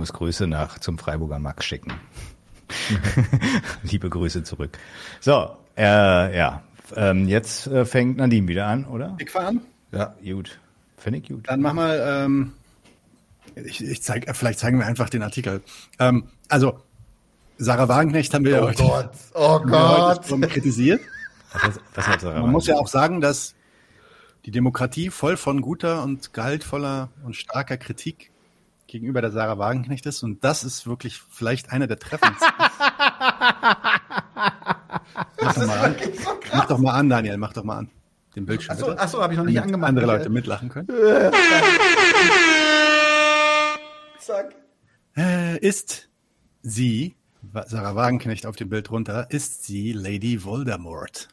muss Grüße nach zum Freiburger Max schicken. Liebe Grüße zurück. So, äh, ja, ähm, jetzt äh, fängt Nadine wieder an, oder? Ich fahre an? Ja, gut. Finde ich gut. Dann mach mal, ähm, ich, ich zeig, vielleicht zeigen wir einfach den Artikel. Ähm, also, Sarah Wagenknecht haben wir oh heute, Gott, oh heute Gott. schon kritisiert. Was, was hat Sarah Man muss ja auch sagen, dass die Demokratie voll von guter und gehaltvoller und starker Kritik gegenüber der Sarah Wagenknecht ist. Und das ist wirklich vielleicht einer der treffendsten. mach, doch mal an. mach doch mal an, Daniel, mach doch mal an. Den Bildschirm. Achso, bitte. achso habe ich noch nicht Damit angemacht. andere. Leute mitlachen können. Zack. Äh, ist sie, Sarah Wagenknecht auf dem Bild runter, ist sie Lady Voldemort.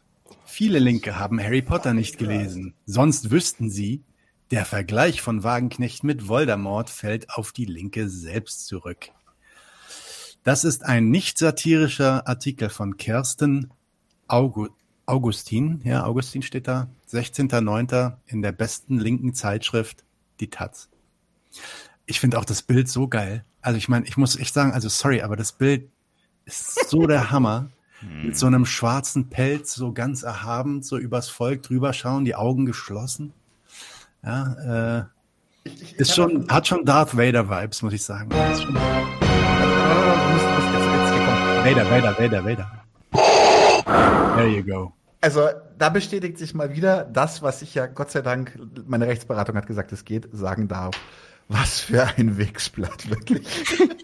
Viele Linke haben Harry Potter nicht gelesen. Sonst wüssten sie, der Vergleich von Wagenknecht mit Voldemort fällt auf die Linke selbst zurück. Das ist ein nicht satirischer Artikel von Kersten Augu Augustin. Ja, Augustin steht da. 16.09. in der besten linken Zeitschrift, die Taz. Ich finde auch das Bild so geil. Also ich meine, ich muss echt sagen, also sorry, aber das Bild ist so der Hammer. Mit so einem schwarzen Pelz, so ganz erhaben, so übers Volk drüber schauen, die Augen geschlossen. Ja, äh, ist schon, hat schon Darth Vader Vibes, muss ich sagen. Ist schon, Vader, Vader, Vader, Vader. There you go. Also da bestätigt sich mal wieder das, was ich ja Gott sei Dank, meine Rechtsberatung hat gesagt, es geht, sagen darf. Was für ein Wichsblatt, wirklich.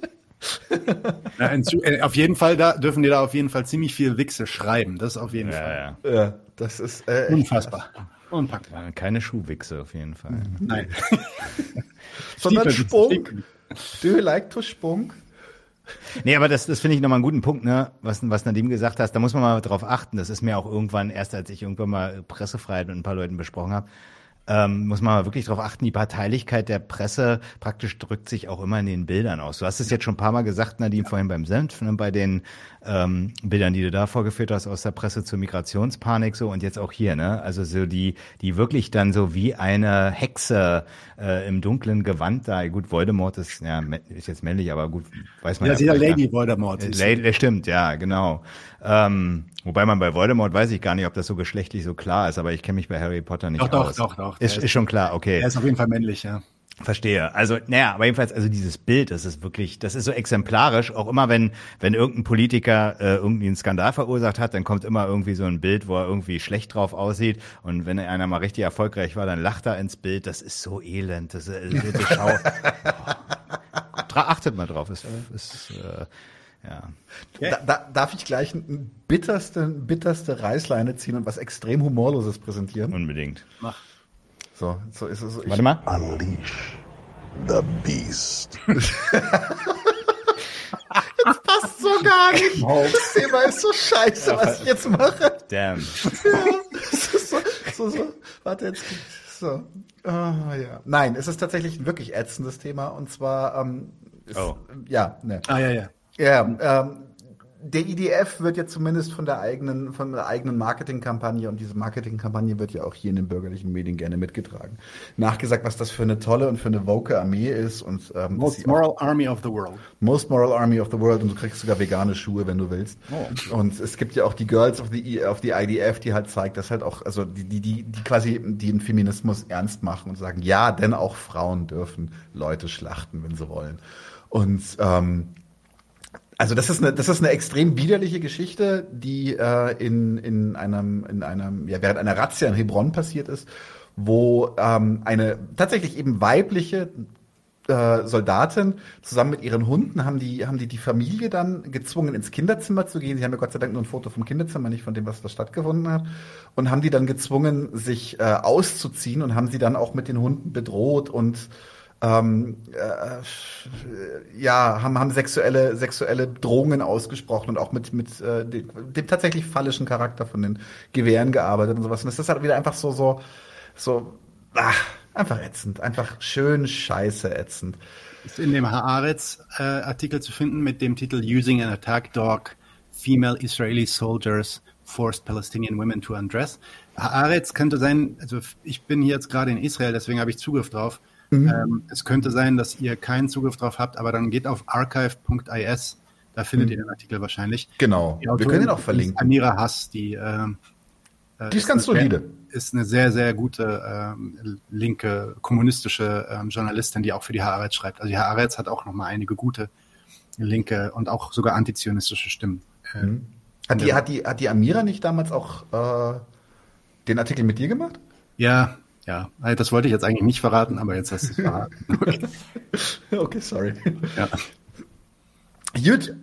Ja, in, Zu- äh, auf jeden Fall, da dürfen die da auf jeden Fall ziemlich viel Wichse schreiben. Das auf jeden Fall. Ja, ja. Ja, das ist äh, echt Unpackbar. Ja, Keine Schuhwichse auf jeden Fall. Nein. Sondern Spunk. Do you like to Spunk? Nee, aber das, das finde ich nochmal einen guten Punkt, ne? Was, was Nadim gesagt hast, da muss man mal drauf achten. Das ist mir auch irgendwann, erst als ich irgendwann mal Pressefreiheit mit ein paar Leuten besprochen habe, ähm, muss man mal wirklich darauf achten, die Parteilichkeit der Presse praktisch drückt sich auch immer in den Bildern aus. Du hast es jetzt schon ein paar Mal gesagt, Nadim, vorhin beim Senf, ne, bei den ähm, Bildern, die du da vorgeführt hast aus der Presse zur Migrationspanik so und jetzt auch hier, ne? Also so die, die wirklich dann so wie eine Hexe äh, im dunklen Gewand da. Gut, Voldemort ist, ja, ist jetzt männlich, aber gut, weiß man Ja, sie ist ja Lady Voldemort. ist. Lady, das stimmt, ja, genau. Ähm, wobei man bei Voldemort weiß ich gar nicht, ob das so geschlechtlich so klar ist, aber ich kenne mich bei Harry Potter nicht Doch, doch, aus. doch, doch. Ist, Der ist schon klar, okay. Er ist auf jeden Fall männlich, ja. Verstehe. Also, naja, aber jedenfalls, also dieses Bild, das ist wirklich, das ist so exemplarisch. Auch immer, wenn, wenn irgendein Politiker äh, irgendwie einen Skandal verursacht hat, dann kommt immer irgendwie so ein Bild, wo er irgendwie schlecht drauf aussieht. Und wenn einer mal richtig erfolgreich war, dann lacht er ins Bild. Das ist so elend. Das ist so die Schau. Oh. Achtet mal drauf. Ist, ist äh, ja. Da, da, darf ich gleich eine bitterste, bitterste Reißleine ziehen und was extrem Humorloses präsentieren? Unbedingt. Mach. So, so ist es. Ich, Warte mal. Unleash the beast. passt so gar nicht. Das Thema ist so scheiße, was ich jetzt mache. Damn. Das ist so, so, so. Warte, jetzt. So. Ah, ja. Nein, es ist tatsächlich ein wirklich ätzendes Thema und zwar, ähm, ist, Oh. ja, ne. Ah, ja, ja. Ja, ähm, der IDF wird ja zumindest von der eigenen, von der eigenen Marketingkampagne und diese Marketingkampagne wird ja auch hier in den bürgerlichen Medien gerne mitgetragen. Nachgesagt, was das für eine tolle und für eine woke Armee ist und ähm, Most Moral Army of the World. Most Moral Army of the World und du kriegst sogar vegane Schuhe, wenn du willst. Und es gibt ja auch die Girls of the, I- of the IDF, die halt zeigt, dass halt auch, also die, die, die, die quasi den Feminismus ernst machen und sagen, ja, denn auch Frauen dürfen Leute schlachten, wenn sie wollen. Und ähm, also das ist eine, das ist eine extrem widerliche Geschichte, die äh, in, in einem, in einem, ja, während einer Razzia in Hebron passiert ist, wo ähm, eine tatsächlich eben weibliche äh, Soldatin zusammen mit ihren Hunden haben die, haben die die Familie dann gezwungen, ins Kinderzimmer zu gehen. Sie haben ja Gott sei Dank nur ein Foto vom Kinderzimmer, nicht von dem, was da stattgefunden hat. Und haben die dann gezwungen, sich äh, auszuziehen und haben sie dann auch mit den Hunden bedroht und ähm, äh, ja, haben, haben sexuelle, sexuelle Drohungen ausgesprochen und auch mit, mit äh, dem, dem tatsächlich phallischen Charakter von den Gewehren gearbeitet und sowas. Und das ist halt wieder einfach so, so, so, ach, einfach ätzend, einfach schön scheiße ätzend. Ist in dem Haaretz-Artikel zu finden mit dem Titel Using an Attack Dog, Female Israeli Soldiers Forced Palestinian Women to Undress. Haaretz könnte sein, also ich bin hier jetzt gerade in Israel, deswegen habe ich Zugriff drauf. Ähm, es könnte sein, dass ihr keinen Zugriff drauf habt, aber dann geht auf archive.is, da findet ihr den Artikel wahrscheinlich. Genau. Die Wir Autorin können ihn auch ist verlinken. Amira Hass, die ähm, äh, Die ist ganz eine solide. Sehr, ist eine sehr, sehr gute ähm, linke, kommunistische ähm, Journalistin, die auch für die Haaretz schreibt. Also die Haaretz hat auch nochmal einige gute linke und auch sogar antizionistische Stimmen. Äh, Mhm. Hat die, hat, die, hat die Amira nicht damals auch äh, den Artikel mit dir gemacht? Ja, ja, das wollte ich jetzt eigentlich nicht verraten, aber jetzt hast du es verraten. Okay. Okay, sorry. Ja. Gut.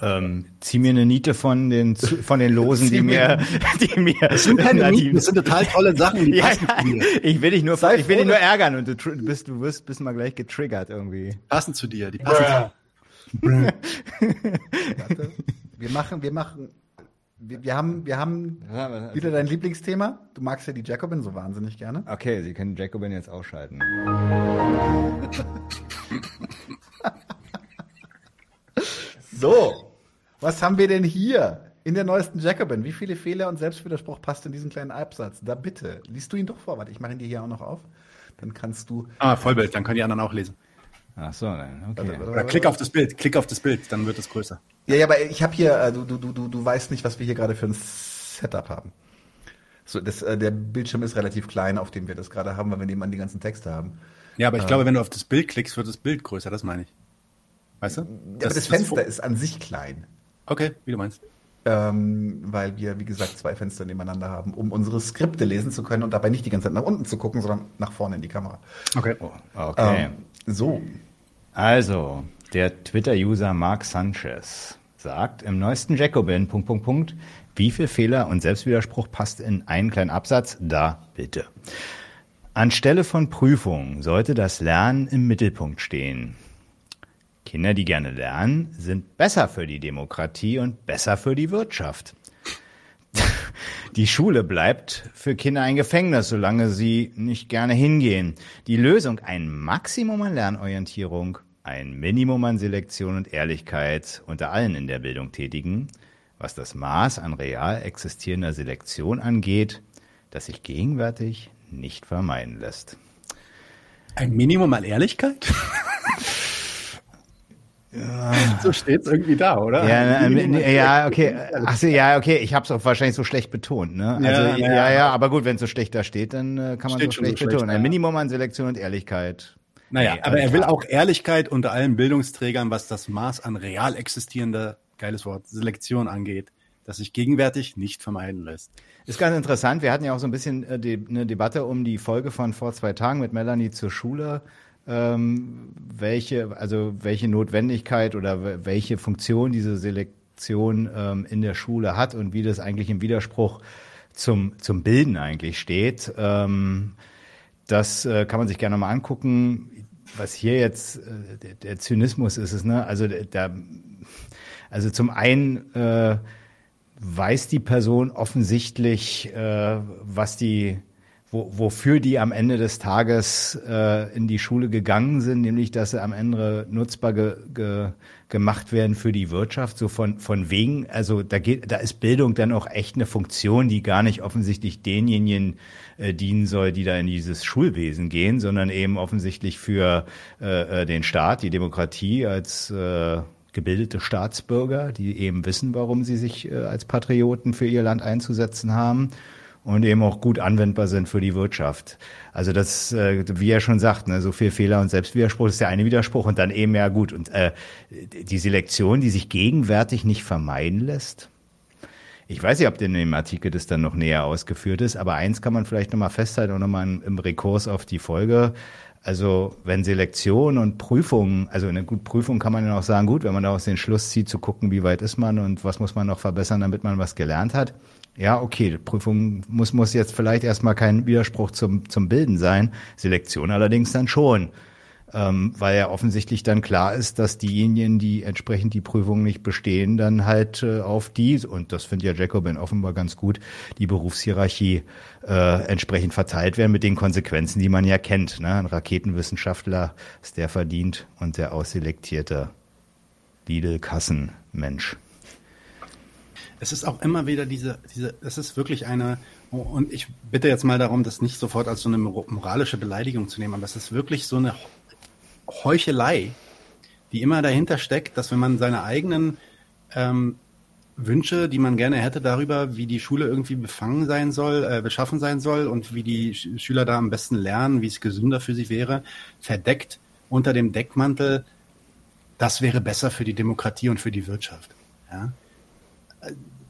Ähm, zieh mir eine Niete von den, von den Losen, die mir, die mir. Das sind keine Na, die- Mieten, das sind total tolle Sachen, die ja, passen zu dir. ich will dich nur, Sei ich will dich nur ärgern und du, bist, du wirst, bist mal gleich getriggert irgendwie. Passen zu dir. Die passen zu Warte. Wir machen, wir machen, wir, wir haben, wir haben wieder dein Lieblingsthema. Du magst ja die Jacobin so wahnsinnig gerne. Okay, Sie können Jacobin jetzt ausschalten. So, was haben wir denn hier in der neuesten Jacobin? Wie viele Fehler und Selbstwiderspruch passt in diesen kleinen Absatz? Da bitte, liest du ihn doch vor. Warte, ich mache ihn dir hier auch noch auf. Dann kannst du. Ah, Vollbild, dann können die anderen auch lesen. Ach so, dann, okay. Oder klick auf das Bild, klick auf das Bild, dann wird es größer. Ja, ja, aber ich habe hier, äh, du, du, du, du, du weißt nicht, was wir hier gerade für ein Setup haben. So, das, äh, der Bildschirm ist relativ klein, auf dem wir das gerade haben, weil wir nebenan die ganzen Texte haben. Ja, aber ich glaube, wenn du auf das Bild klickst, wird das Bild größer, das meine ich. Weißt du? Ja, aber das Fenster ist an sich klein. Okay, wie du meinst. Ähm, weil wir, wie gesagt, zwei Fenster nebeneinander haben, um unsere Skripte lesen zu können und dabei nicht die ganze Zeit nach unten zu gucken, sondern nach vorne in die Kamera. Okay. okay. Ähm, so, Also, der Twitter-User Mark Sanchez sagt im neuesten Jacobin, Punkt, Punkt, Punkt, wie viel Fehler und Selbstwiderspruch passt in einen kleinen Absatz? Da, bitte. Anstelle von Prüfungen sollte das Lernen im Mittelpunkt stehen. Kinder, die gerne lernen, sind besser für die Demokratie und besser für die Wirtschaft. Die Schule bleibt für Kinder ein Gefängnis, solange sie nicht gerne hingehen. Die Lösung ein Maximum an Lernorientierung, ein Minimum an Selektion und Ehrlichkeit unter allen in der Bildung Tätigen, was das Maß an real existierender Selektion angeht, das sich gegenwärtig nicht vermeiden lässt. Ein Minimum an Ehrlichkeit? so steht es irgendwie da, oder? Ja, äh, ja, okay. Ach so, ja, okay. Ich habe es auch wahrscheinlich so schlecht betont. Ne? Also, Ja, ja, ja. ja, aber gut, wenn es so schlecht da steht, dann äh, kann man so schlecht so schlecht, betonen. Ein. Minimum an Selektion und Ehrlichkeit. Naja, Nee, aber er will auch Ehrlichkeit unter allen Bildungsträgern, was das Maß an real existierender, geiles Wort, Selektion angeht, das sich gegenwärtig nicht vermeiden lässt. Ist ganz interessant. Wir hatten ja auch so ein bisschen äh, die, eine Debatte um die Folge von vor zwei Tagen mit Melanie zur Schule. Ähm, welche, also welche Notwendigkeit oder we- welche Funktion diese Selektion ähm, in der Schule hat und wie das eigentlich im Widerspruch zum, zum Bilden eigentlich steht. Ähm, das äh, kann man sich gerne mal angucken. Was hier jetzt äh, der, der Zynismus ist, es, ne? Also der, also zum einen äh, weiß die Person offensichtlich, äh, was die, wo, wofür die am Ende des Tages äh, in die Schule gegangen sind, nämlich dass sie am Ende nutzbar ge, ge, gemacht werden für die Wirtschaft, so von, von wegen, also da geht, da ist Bildung dann auch echt eine Funktion, die gar nicht offensichtlich denjenigen äh, dienen soll, die da in dieses Schulwesen gehen, sondern eben offensichtlich für äh, äh, den Staat, die Demokratie als äh, gebildete Staatsbürger, die eben wissen, warum sie sich äh, als Patrioten für ihr Land einzusetzen haben und eben auch gut anwendbar sind für die Wirtschaft. Also das, äh, wie er schon sagt, ne, so viel Fehler und Selbstwiderspruch ist der eine Widerspruch und dann eben ja gut. Und äh, die Selektion, die sich gegenwärtig nicht vermeiden lässt. Ich weiß nicht, ob in dem Artikel das dann noch näher ausgeführt ist, aber eins kann man vielleicht nochmal festhalten und nochmal im Rekurs auf die Folge. Also wenn Selektion und Prüfung, also eine gute Prüfung kann man ja auch sagen, gut, wenn man daraus den Schluss zieht, zu gucken, wie weit ist man und was muss man noch verbessern, damit man was gelernt hat. Ja, okay, Prüfung muss, muss jetzt vielleicht erstmal kein Widerspruch zum, zum Bilden sein, Selektion allerdings dann schon. Ähm, weil ja offensichtlich dann klar ist, dass diejenigen, die entsprechend die Prüfung nicht bestehen, dann halt äh, auf die, und das findet ja Jacobin offenbar ganz gut, die Berufshierarchie äh, entsprechend verteilt werden mit den Konsequenzen, die man ja kennt. Ne? Ein Raketenwissenschaftler ist der verdient und der ausselektierte Lidl-Kassenmensch. Es ist auch immer wieder diese, diese, es ist wirklich eine, und ich bitte jetzt mal darum, das nicht sofort als so eine moralische Beleidigung zu nehmen, aber es ist wirklich so eine Heuchelei, die immer dahinter steckt, dass wenn man seine eigenen ähm, Wünsche, die man gerne hätte darüber, wie die Schule irgendwie befangen sein soll, äh, beschaffen sein soll und wie die Sch Schüler da am besten lernen, wie es gesünder für sie wäre, verdeckt unter dem Deckmantel, das wäre besser für die Demokratie und für die Wirtschaft. Ja?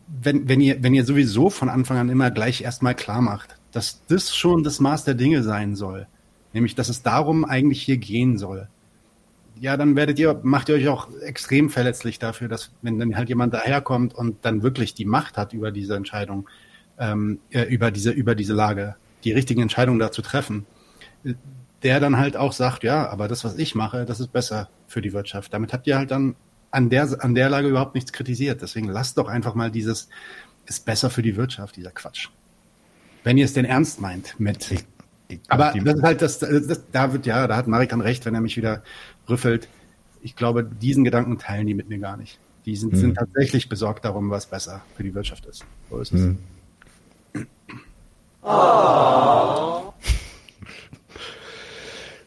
Wenn, wenn, ihr, wenn ihr sowieso von Anfang an immer gleich erstmal klar macht, dass das schon das Maß der Dinge sein soll, nämlich dass es darum eigentlich hier gehen soll, ja, dann werdet ihr, macht ihr euch auch extrem verletzlich dafür, dass wenn dann halt jemand daherkommt und dann wirklich die Macht hat über diese Entscheidung, ähm, äh, über diese, über diese Lage, die richtigen Entscheidungen da zu treffen, der dann halt auch sagt, ja, aber das, was ich mache, das ist besser für die Wirtschaft. Damit habt ihr halt dann an der, an der Lage überhaupt nichts kritisiert. Deswegen lasst doch einfach mal dieses, ist besser für die Wirtschaft, dieser Quatsch. Wenn ihr es denn ernst meint mit. Ich, ich, aber das ist halt das, das, da wird, ja, da hat Marek dann recht, wenn er mich wieder rüffelt. Ich glaube, diesen Gedanken teilen die mit mir gar nicht. Die sind, hm. sind tatsächlich besorgt darum, was besser für die Wirtschaft ist. So ist es. Hm. Oh.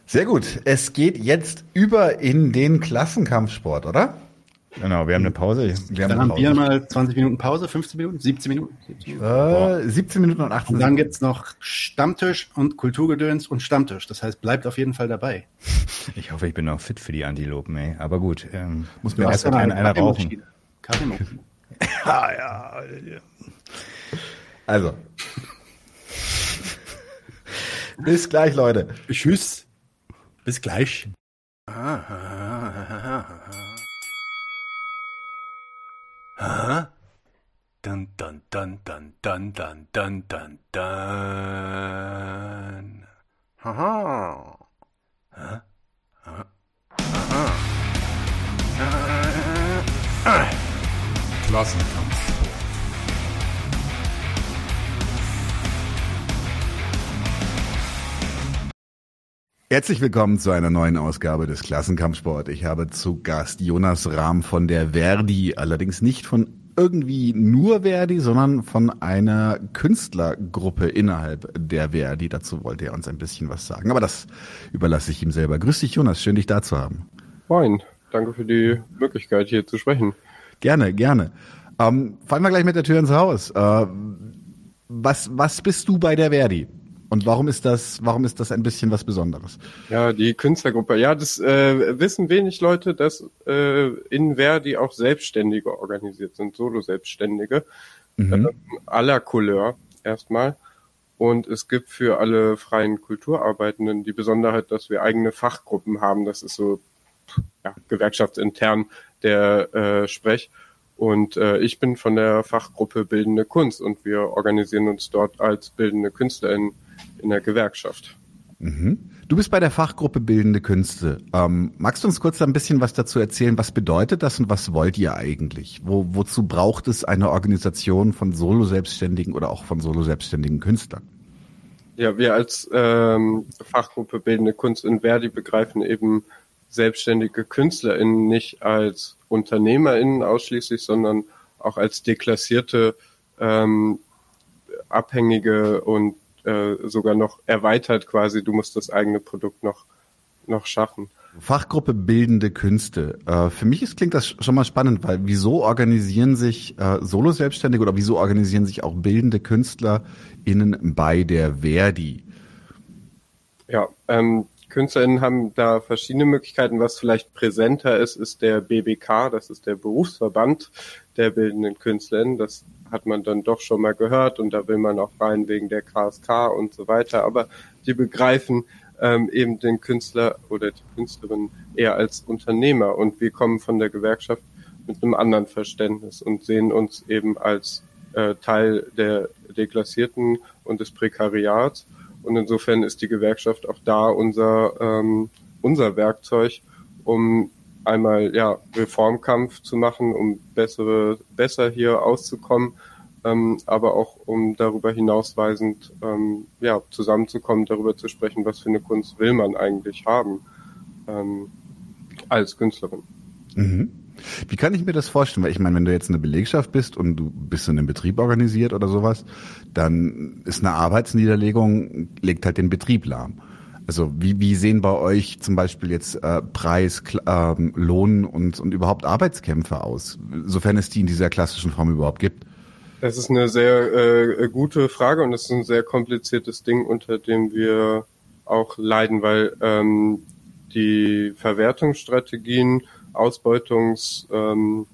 Sehr gut. Es geht jetzt über in den Klassenkampfsport, oder? Genau, wir haben eine Pause. Wir dann haben wir mal 20 Minuten Pause, 15 Minuten, 17 Minuten? 17 Minuten, äh, 17 Minuten und 18 Und dann gibt's noch Stammtisch und Kulturgedöns und Stammtisch. Das heißt, bleibt auf jeden Fall dabei. Ich hoffe, ich bin auch fit für die Antilopen, ey. Aber gut, ähm, muss mir erst mal einer, einer rauchen. ja, ja. Also. Bis gleich, Leute. Tschüss. Bis gleich. Huh? Dun dun dun dun dun dun dun dun dun. Haha. Huh? Huh? Aha. Klassenkampf. Herzlich willkommen zu einer neuen Ausgabe des Klassenkampfsport. Ich habe zu Gast Jonas Rahm von der Verdi, allerdings nicht von irgendwie nur Verdi, sondern von einer Künstlergruppe innerhalb der Verdi. Dazu wollte er uns ein bisschen was sagen, aber das überlasse ich ihm selber. Grüß dich, Jonas, schön dich da zu haben. Moin, danke für die Möglichkeit hier zu sprechen. Gerne, gerne. Ähm, fallen wir gleich mit der Tür ins Haus. Äh, was, was bist du bei der Verdi? Und warum ist das, warum ist das ein bisschen was Besonderes? Ja, die Künstlergruppe. Ja, das äh, wissen wenig Leute, dass äh, in Verdi auch Selbstständige organisiert sind, Solo-Selbstständige mhm. äh, aller Couleur erstmal. Und es gibt für alle freien Kulturarbeitenden die Besonderheit, dass wir eigene Fachgruppen haben. Das ist so ja, gewerkschaftsintern der äh, Sprech. Und äh, ich bin von der Fachgruppe Bildende Kunst und wir organisieren uns dort als bildende KünstlerInnen in der Gewerkschaft. Mhm. Du bist bei der Fachgruppe Bildende Künste. Ähm, magst du uns kurz ein bisschen was dazu erzählen? Was bedeutet das und was wollt ihr eigentlich? Wo, wozu braucht es eine Organisation von Solo-Selbstständigen oder auch von Solo-Selbstständigen Künstlern? Ja, wir als ähm, Fachgruppe Bildende Kunst in Verdi begreifen eben selbstständige KünstlerInnen nicht als UnternehmerInnen ausschließlich, sondern auch als deklassierte, ähm, abhängige und äh, sogar noch erweitert quasi. Du musst das eigene Produkt noch, noch schaffen. Fachgruppe Bildende Künste. Äh, für mich ist, klingt das schon mal spannend, weil wieso organisieren sich äh, Solo-Selbstständige oder wieso organisieren sich auch bildende KünstlerInnen bei der Verdi? Ja, ähm, KünstlerInnen haben da verschiedene Möglichkeiten. Was vielleicht präsenter ist, ist der BBK, das ist der Berufsverband der bildenden KünstlerInnen. Das hat man dann doch schon mal gehört und da will man auch rein wegen der KSK und so weiter. Aber die begreifen ähm, eben den Künstler oder die Künstlerin eher als Unternehmer und wir kommen von der Gewerkschaft mit einem anderen Verständnis und sehen uns eben als äh, Teil der Deklassierten und des Prekariats. Und insofern ist die Gewerkschaft auch da unser, ähm, unser Werkzeug, um einmal ja Reformkampf zu machen, um bessere, besser hier auszukommen, ähm, aber auch um darüber hinausweisend ähm, ja zusammenzukommen, darüber zu sprechen, was für eine Kunst will man eigentlich haben ähm, als Künstlerin. Mhm. Wie kann ich mir das vorstellen? Weil ich meine, wenn du jetzt eine Belegschaft bist und du bist in einem Betrieb organisiert oder sowas, dann ist eine Arbeitsniederlegung, legt halt den Betrieb lahm. Also wie, wie sehen bei euch zum Beispiel jetzt äh, Preis, ähm, Lohn und, und überhaupt Arbeitskämpfe aus, sofern es die in dieser klassischen Form überhaupt gibt? Das ist eine sehr äh, gute Frage und es ist ein sehr kompliziertes Ding, unter dem wir auch leiden, weil ähm, die Verwertungsstrategien, Ausbeutungsrichtungen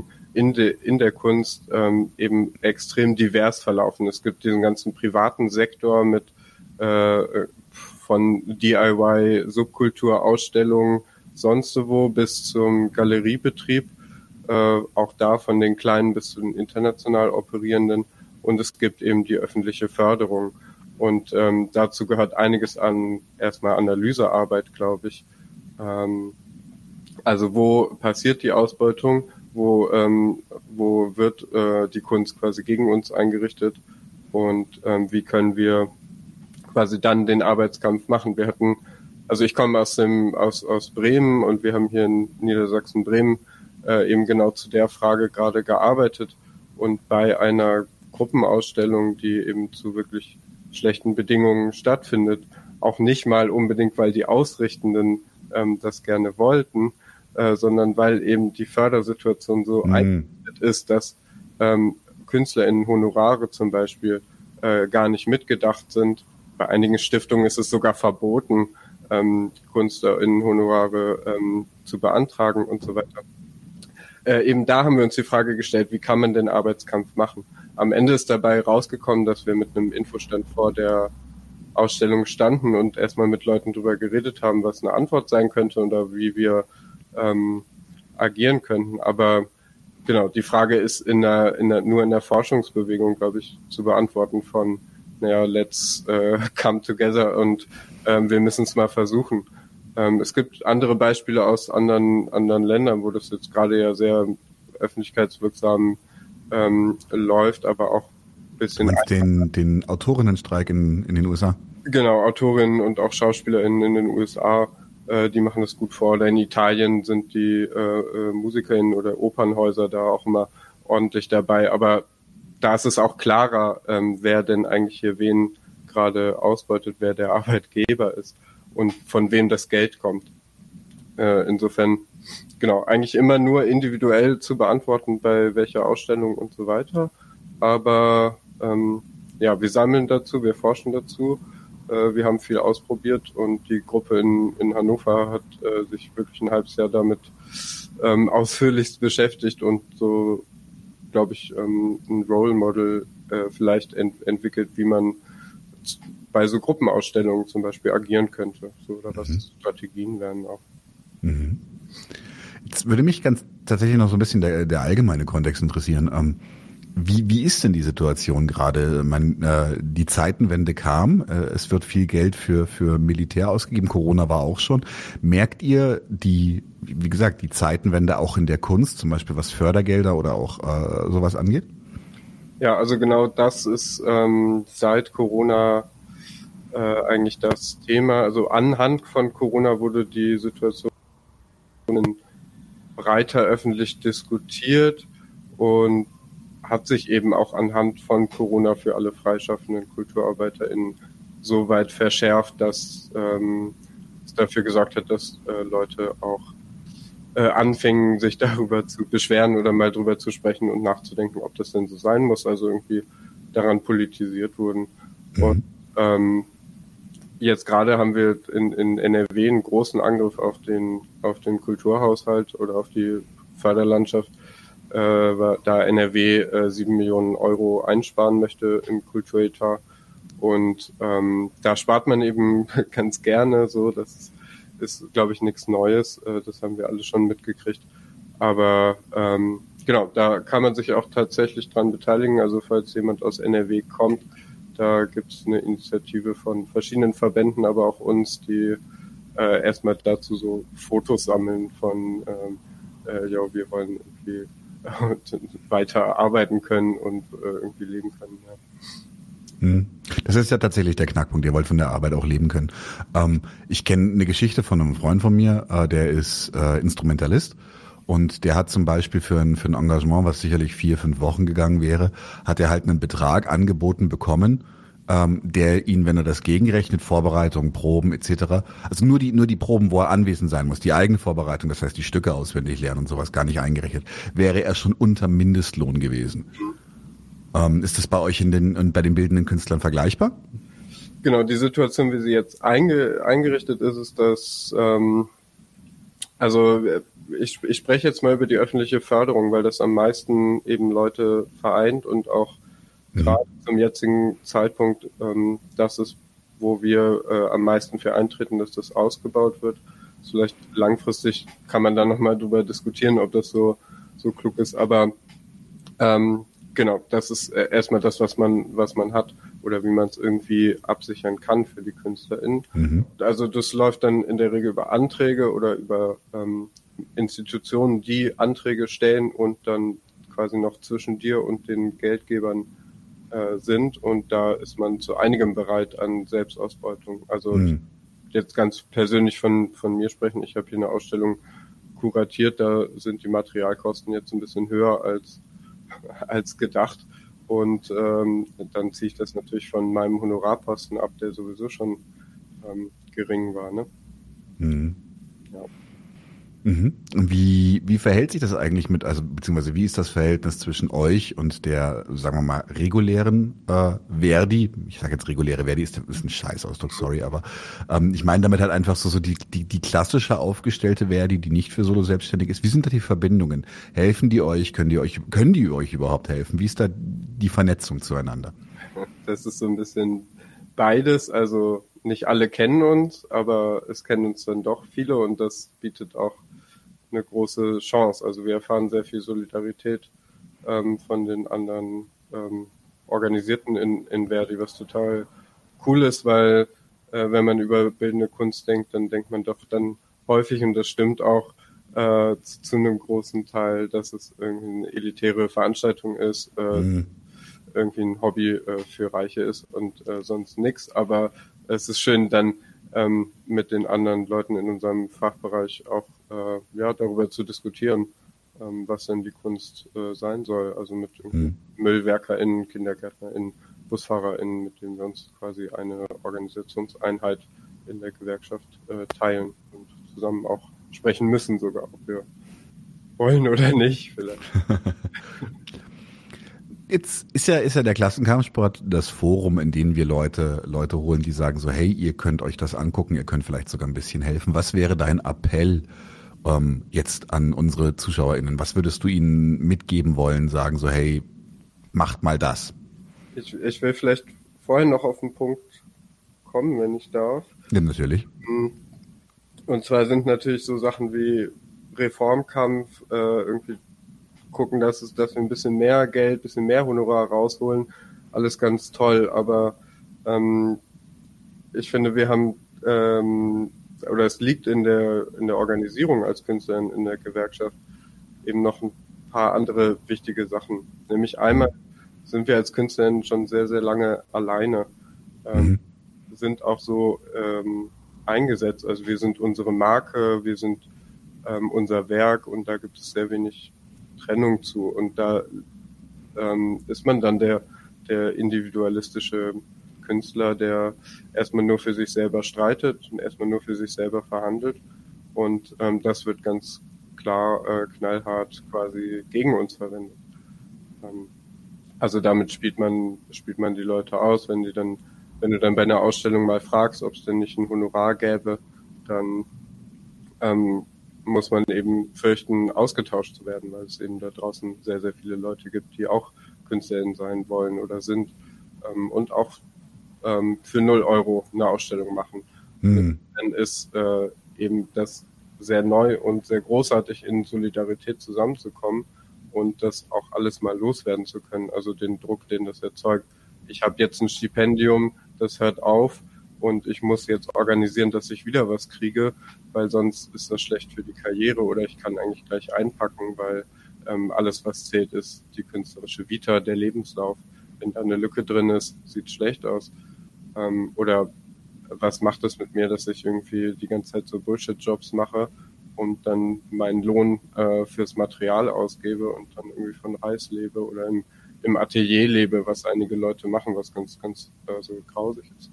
ähm, in, de, in der Kunst ähm, eben extrem divers verlaufen. Es gibt diesen ganzen privaten Sektor mit äh, von DIY, Subkultur, Ausstellungen, sonst wo bis zum Galeriebetrieb, äh, auch da von den kleinen bis zu den international operierenden. Und es gibt eben die öffentliche Förderung. Und ähm, dazu gehört einiges an erstmal Analysearbeit, glaube ich. Ähm, also wo passiert die Ausbeutung? Wo, ähm, wo wird äh, die Kunst quasi gegen uns eingerichtet? Und ähm, wie können wir quasi dann den Arbeitskampf machen. Wir hatten, also ich komme aus dem aus aus Bremen und wir haben hier in Niedersachsen Bremen äh, eben genau zu der Frage gerade gearbeitet und bei einer Gruppenausstellung, die eben zu wirklich schlechten Bedingungen stattfindet, auch nicht mal unbedingt, weil die Ausrichtenden ähm, das gerne wollten, äh, sondern weil eben die Fördersituation so mhm. eingerichtet ist, dass ähm, KünstlerInnen Honorare zum Beispiel äh, gar nicht mitgedacht sind bei einigen Stiftungen ist es sogar verboten, ähm, KünstlerInnen-Honorare ähm, zu beantragen und so weiter. Äh, eben da haben wir uns die Frage gestellt, wie kann man den Arbeitskampf machen? Am Ende ist dabei rausgekommen, dass wir mit einem Infostand vor der Ausstellung standen und erstmal mit Leuten darüber geredet haben, was eine Antwort sein könnte oder wie wir ähm, agieren könnten. Aber genau, die Frage ist in der, in der, nur in der Forschungsbewegung, glaube ich, zu beantworten von naja, let's äh, come together und ähm, wir müssen es mal versuchen. Ähm, es gibt andere Beispiele aus anderen, anderen Ländern, wo das jetzt gerade ja sehr öffentlichkeitswirksam ähm, läuft, aber auch ein bisschen. Meinst den, den Autorinnenstreik in, in den USA? Genau, Autorinnen und auch SchauspielerInnen in den USA, äh, die machen das gut vor. Oder in Italien sind die äh, äh, MusikerInnen oder Opernhäuser da auch immer ordentlich dabei. Aber da ist es auch klarer, ähm, wer denn eigentlich hier wen gerade ausbeutet, wer der Arbeitgeber ist und von wem das Geld kommt. Äh, insofern, genau, eigentlich immer nur individuell zu beantworten, bei welcher Ausstellung und so weiter. Aber ähm, ja, wir sammeln dazu, wir forschen dazu. Äh, wir haben viel ausprobiert und die Gruppe in, in Hannover hat äh, sich wirklich ein halbes Jahr damit ähm, ausführlichst beschäftigt und so glaube ich, ähm, ein Role Model äh, vielleicht ent entwickelt, wie man bei so Gruppenausstellungen zum Beispiel agieren könnte. So, oder was mhm. Strategien wären auch. Mhm. Jetzt würde mich ganz tatsächlich noch so ein bisschen der, der allgemeine Kontext interessieren. Ähm, wie, wie ist denn die Situation gerade? Man, äh, die Zeitenwende kam, äh, es wird viel Geld für, für Militär ausgegeben, Corona war auch schon. Merkt ihr die, wie gesagt, die Zeitenwende auch in der Kunst, zum Beispiel was Fördergelder oder auch äh, sowas angeht? Ja, also genau das ist ähm, seit Corona äh, eigentlich das Thema. Also anhand von Corona wurde die Situation breiter öffentlich diskutiert und hat sich eben auch anhand von Corona für alle freischaffenden KulturarbeiterInnen so weit verschärft, dass ähm, es dafür gesorgt hat, dass äh, Leute auch äh, anfingen, sich darüber zu beschweren oder mal drüber zu sprechen und nachzudenken, ob das denn so sein muss. Also irgendwie daran politisiert wurden. Mhm. Und ähm, jetzt gerade haben wir in, in NRW einen großen Angriff auf den, auf den Kulturhaushalt oder auf die Förderlandschaft äh, da NRW äh, 7 Millionen Euro einsparen möchte im Kulturetat. Und ähm, da spart man eben ganz gerne so. Das ist, ist glaube ich, nichts Neues. Äh, das haben wir alle schon mitgekriegt. Aber ähm, genau, da kann man sich auch tatsächlich dran beteiligen. Also falls jemand aus NRW kommt, da gibt es eine Initiative von verschiedenen Verbänden, aber auch uns, die äh, erstmal dazu so Fotos sammeln von, ähm, äh, ja, wir wollen irgendwie weiter arbeiten können und äh, irgendwie leben können. Ja. Hm. Das ist ja tatsächlich der Knackpunkt. Ihr wollt von der Arbeit auch leben können. Ähm, ich kenne eine Geschichte von einem Freund von mir, äh, der ist äh, Instrumentalist Und der hat zum Beispiel für ein, für ein Engagement, was sicherlich vier, fünf Wochen gegangen wäre, hat er halt einen Betrag angeboten bekommen, ähm, der ihn, wenn er das gegenrechnet, Vorbereitung, Proben etc., also nur die, nur die Proben, wo er anwesend sein muss, die eigene Vorbereitung, das heißt die Stücke auswendig lernen und sowas gar nicht eingerechnet, wäre er schon unter Mindestlohn gewesen. Ähm, ist das bei euch in den, und bei den bildenden Künstlern vergleichbar? Genau, die Situation, wie sie jetzt einge, eingerichtet ist, ist, dass ähm, also ich, ich spreche jetzt mal über die öffentliche Förderung, weil das am meisten eben Leute vereint und auch mhm. gerade zum jetzigen Zeitpunkt ähm, das ist, wo wir äh, am meisten für eintreten, dass das ausgebaut wird. Vielleicht langfristig kann man da nochmal drüber diskutieren, ob das so, so klug ist, aber ähm, genau, das ist äh, erstmal das, was man, was man hat oder wie man es irgendwie absichern kann für die KünstlerInnen. Mhm. Also das läuft dann in der Regel über Anträge oder über ähm, Institutionen, die Anträge stellen und dann quasi noch zwischen dir und den Geldgebern äh, sind. Und da ist man zu einigem bereit an Selbstausbeutung. Also mhm. jetzt ganz persönlich von, von mir sprechen. Ich habe hier eine Ausstellung kuratiert. Da sind die Materialkosten jetzt ein bisschen höher als, als gedacht. Und ähm, dann ziehe ich das natürlich von meinem Honorarposten ab, der sowieso schon ähm, gering war. Ne? Mhm. Ja. Mhm. Wie, wie verhält sich das eigentlich mit, also beziehungsweise wie ist das Verhältnis zwischen euch und der, sagen wir mal, regulären äh, Verdi? Ich sage jetzt reguläre Verdi, ist, ist ein Scheißausdruck, sorry, aber ähm, ich meine damit halt einfach so, so die, die, die klassische aufgestellte Verdi, die nicht für Solo selbstständig ist. Wie sind da die Verbindungen? Helfen die euch? Können die euch, können die euch überhaupt helfen? Wie ist da die Vernetzung zueinander? Das ist so ein bisschen beides. Also nicht alle kennen uns, aber es kennen uns dann doch viele und das bietet auch eine große Chance. Also wir erfahren sehr viel Solidarität ähm, von den anderen ähm, Organisierten in, in Verdi, was total cool ist, weil äh, wenn man über bildende Kunst denkt, dann denkt man doch dann häufig, und das stimmt auch, äh, zu, zu, einem großen Teil, dass es irgendwie eine elitäre Veranstaltung ist, äh, mhm. irgendwie ein Hobby äh, für Reiche ist und äh, sonst nichts. Aber es ist schön, dann ähm, mit den anderen Leuten in unserem Fachbereich auch äh, ja, darüber zu diskutieren, ähm, was denn die Kunst äh, sein soll. Also mit mhm. MüllwerkerInnen, KindergärtnerInnen, BusfahrerInnen, mit denen wir uns quasi eine Organisationseinheit in der Gewerkschaft äh, teilen und zusammen auch sprechen müssen, sogar ob wir wollen oder nicht, vielleicht. Jetzt ist ja, ist ja der Klassenkampfsport das Forum, in dem wir Leute, Leute holen, die sagen so, hey, ihr könnt euch das angucken, ihr könnt vielleicht sogar ein bisschen helfen. Was wäre dein Appell ähm, jetzt an unsere ZuschauerInnen? Was würdest du ihnen mitgeben wollen, sagen so, hey, macht mal das? Ich, ich will vielleicht vorhin noch auf den Punkt kommen, wenn ich darf. Ja, natürlich. Hm. Und zwar sind natürlich so Sachen wie Reformkampf, äh, irgendwie gucken, dass, es, dass wir ein bisschen mehr Geld, ein bisschen mehr Honorar rausholen. Alles ganz toll, aber ähm, ich finde, wir haben ähm, oder es liegt in der in der Organisierung als Künstler in, in der Gewerkschaft eben noch ein paar andere wichtige Sachen. Nämlich einmal sind wir als Künstler schon sehr sehr lange alleine, ähm, mhm. sind auch so ähm, eingesetzt. Also wir sind unsere Marke, wir sind ähm, unser Werk und da gibt es sehr wenig Trennung zu. Und da ähm, ist man dann der, der individualistische Künstler, der erstmal nur für sich selber streitet und erstmal nur für sich selber verhandelt. Und ähm, das wird ganz klar äh, knallhart quasi gegen uns verwendet. Ähm, also damit spielt man, spielt man die Leute aus, wenn die dann, wenn du dann bei einer Ausstellung mal fragst, ob es denn nicht ein Honorar gäbe, dann ähm, muss man eben fürchten, ausgetauscht zu werden, weil es eben da draußen sehr, sehr viele Leute gibt, die auch Künstlerin sein wollen oder sind ähm, und auch ähm, für null Euro eine Ausstellung machen. Mhm. Dann ist äh, eben das sehr neu und sehr großartig in Solidarität zusammenzukommen und das auch alles mal loswerden zu können, also den Druck, den das erzeugt. Ich habe jetzt ein Stipendium, das hört auf und ich muss jetzt organisieren, dass ich wieder was kriege, weil sonst ist das schlecht für die Karriere oder ich kann eigentlich gleich einpacken, weil ähm, alles, was zählt, ist die künstlerische Vita, der Lebenslauf. Wenn da eine Lücke drin ist, sieht schlecht aus. Ähm, oder was macht es mit mir, dass ich irgendwie die ganze Zeit so Bullshit-Jobs mache und dann meinen Lohn äh, fürs Material ausgebe und dann irgendwie von Reis lebe oder im, im Atelier lebe, was einige Leute machen, was ganz, ganz äh, so grausig ist.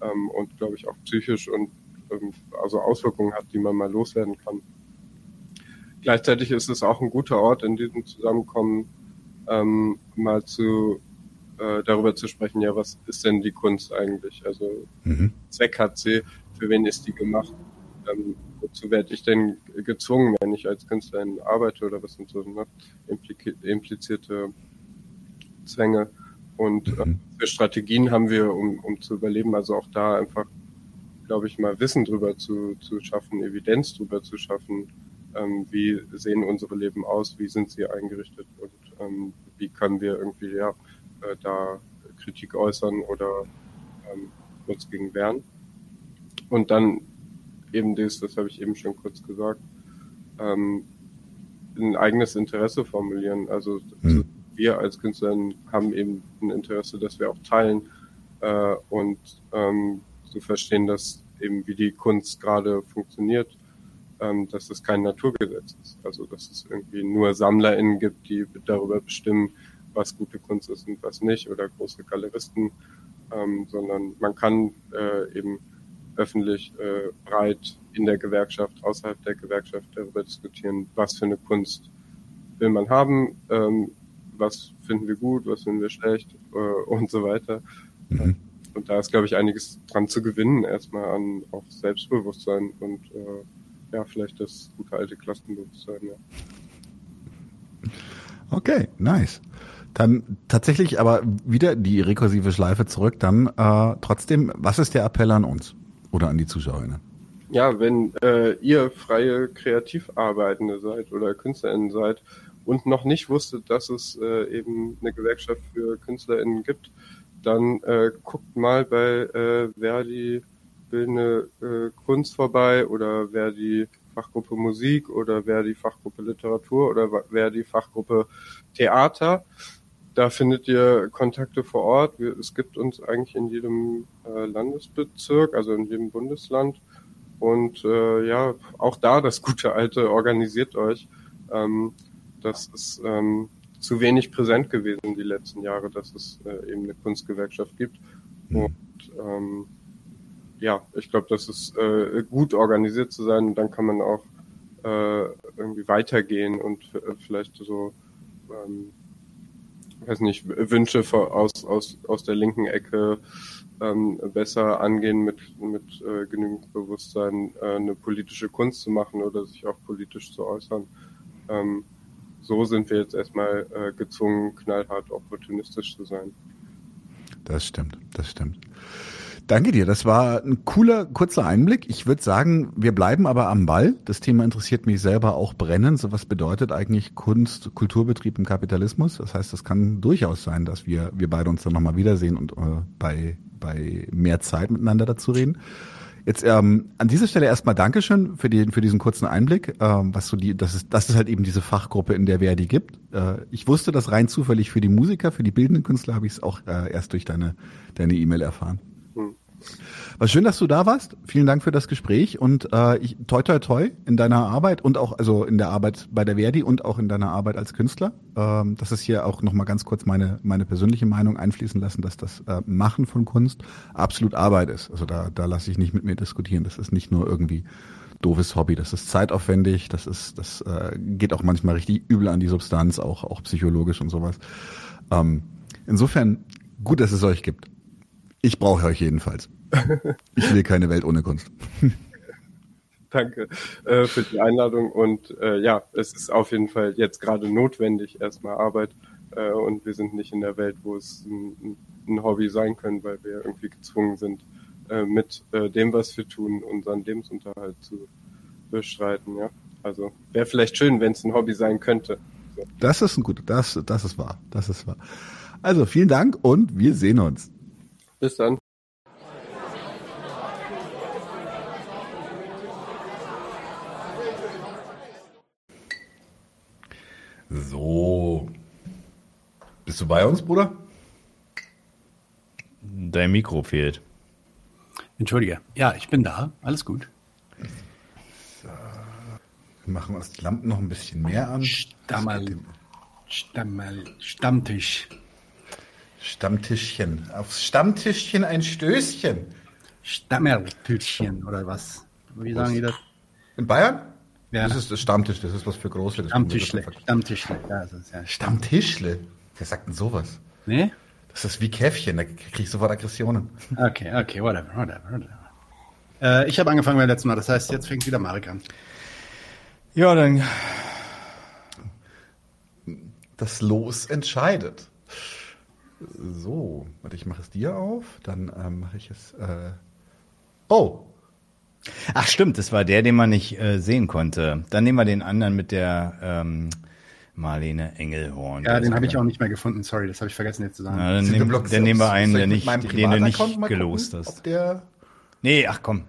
Ähm, und glaube ich auch psychisch und ähm, also Auswirkungen hat, die man mal loswerden kann. Gleichzeitig ist es auch ein guter Ort, in diesem Zusammenkommen ähm, mal zu äh, darüber zu sprechen, ja, was ist denn die Kunst eigentlich? Also mhm. Zweck hat sie, für wen ist die gemacht? Ähm, wozu werde ich denn gezwungen, wenn ich als Künstlerin arbeite oder was sind so ne, implizierte Zwänge? Und äh, mhm. für Strategien haben wir, um, um zu überleben, also auch da einfach, glaube ich, mal Wissen drüber zu, zu schaffen, Evidenz drüber zu schaffen, ähm, wie sehen unsere Leben aus, wie sind sie eingerichtet und ähm, wie können wir irgendwie ja äh, da Kritik äußern oder ähm, uns gegen wehren. Und dann eben das, das habe ich eben schon kurz gesagt, ähm, ein eigenes Interesse formulieren. Also mhm. Wir als Künstler haben eben ein Interesse, das wir auch teilen äh, und ähm, zu verstehen, dass eben wie die Kunst gerade funktioniert, ähm, dass es kein Naturgesetz ist. Also dass es irgendwie nur SammlerInnen gibt, die darüber bestimmen, was gute Kunst ist und was nicht, oder große Galeristen, ähm, sondern man kann äh, eben öffentlich äh, breit in der Gewerkschaft, außerhalb der Gewerkschaft darüber diskutieren, was für eine Kunst will man haben, ähm, was finden wir gut, was finden wir schlecht äh, und so weiter. Mhm. Und da ist, glaube ich, einiges dran zu gewinnen, erstmal an auch Selbstbewusstsein und äh, ja, vielleicht das gute alte Klassenbewusstsein. Ja. Okay, nice. Dann tatsächlich aber wieder die rekursive Schleife zurück. Dann äh, trotzdem, was ist der Appell an uns oder an die Zuschauerinnen? Ja, wenn äh, ihr freie Kreativarbeitende seid oder KünstlerInnen seid und noch nicht wusstet, dass es äh, eben eine Gewerkschaft für KünstlerInnen gibt, dann äh, guckt mal bei äh, Verdi Bildende äh, Kunst vorbei oder Verdi Fachgruppe Musik oder Verdi Fachgruppe Literatur oder Verdi Fachgruppe Theater. Da findet ihr Kontakte vor Ort. Wir, es gibt uns eigentlich in jedem äh, Landesbezirk, also in jedem Bundesland. Und äh, ja, auch da das gute alte organisiert euch. Ähm, das ist ähm, zu wenig präsent gewesen die letzten Jahre, dass es äh, eben eine Kunstgewerkschaft gibt. Mhm. Und ähm, ja, ich glaube, das ist äh, gut organisiert zu sein. Und dann kann man auch äh, irgendwie weitergehen und äh, vielleicht so ähm, weiß nicht, Wünsche aus, aus, aus der linken Ecke ähm, besser angehen mit, mit äh, genügend Bewusstsein, äh, eine politische Kunst zu machen oder sich auch politisch zu äußern. Ähm, so sind wir jetzt erstmal äh, gezwungen, knallhart opportunistisch zu sein. Das stimmt, das stimmt. Danke dir. Das war ein cooler, kurzer Einblick. Ich würde sagen, wir bleiben aber am Ball. Das Thema interessiert mich selber auch brennend. So was bedeutet eigentlich Kunst, Kulturbetrieb im Kapitalismus? Das heißt, es kann durchaus sein, dass wir, wir beide uns dann nochmal wiedersehen und äh, bei, bei mehr Zeit miteinander dazu reden. Jetzt ähm, an dieser Stelle erstmal Dankeschön für, den, für diesen kurzen Einblick, ähm, was so die, das ist, das ist halt eben diese Fachgruppe, in der Verdi gibt. Äh, ich wusste das rein zufällig für die Musiker, für die bildenden Künstler habe ich es auch äh, erst durch deine deine E-Mail erfahren. Was schön, dass du da warst. Vielen Dank für das Gespräch und äh, ich, toi toi toi in deiner Arbeit und auch also in der Arbeit bei der Verdi und auch in deiner Arbeit als Künstler. Ähm, das ist hier auch noch mal ganz kurz meine meine persönliche Meinung einfließen lassen, dass das äh, Machen von Kunst absolut Arbeit ist. Also da da lasse ich nicht mit mir diskutieren. Das ist nicht nur irgendwie doofes Hobby. Das ist zeitaufwendig. Das ist das äh, geht auch manchmal richtig übel an die Substanz, auch auch psychologisch und sowas. Ähm, insofern gut, dass es euch gibt. Ich brauche euch jedenfalls. Ich will keine Welt ohne Kunst. Danke äh, für die Einladung und äh, ja, es ist auf jeden Fall jetzt gerade notwendig, erstmal Arbeit äh, und wir sind nicht in der Welt, wo es ein, ein Hobby sein können, weil wir irgendwie gezwungen sind, äh, mit äh, dem, was wir tun, unseren Lebensunterhalt zu bestreiten. Ja, also wäre vielleicht schön, wenn es ein Hobby sein könnte. So. Das ist ein gut, das, das ist wahr, das ist wahr. Also vielen Dank und wir sehen uns. Bis dann. So. Bist du bei uns, Bruder? Dein Mikro fehlt. Entschuldige. Ja, ich bin da. Alles gut. Wir machen uns die Lampen noch ein bisschen mehr an. Stammerl, Stammerl, Stammtisch. Stammtischchen. Aufs Stammtischchen ein Stößchen. Stammertütchen oder was? Wie sagen die das? In Bayern? Ja. Das ist das Stammtisch, das ist was für Große. Das Stammtischle. Stammtischle. Ja, das ist ja Stammtischle? Wer sagt denn sowas? Nee? Das ist wie Käffchen, da krieg ich sofort Aggressionen. Okay, okay, whatever, whatever, whatever. Äh, ich habe angefangen beim letzten Mal, das heißt, jetzt fängt wieder Marek an. Ja, dann Das Los entscheidet. So, warte, ich mache es dir auf, dann ähm, mache ich es. Äh, oh, Ach stimmt, das war der, den man nicht äh, sehen konnte. Dann nehmen wir den anderen mit der ähm, Marlene Engelhorn. Ja, den habe ich auch nicht mehr gefunden, sorry, das habe ich vergessen jetzt zu sagen. Na, dann, nehm, Blocks dann nehmen wir einen, der nicht, den du nicht gelost gucken, hast. Der Nee, ach komm.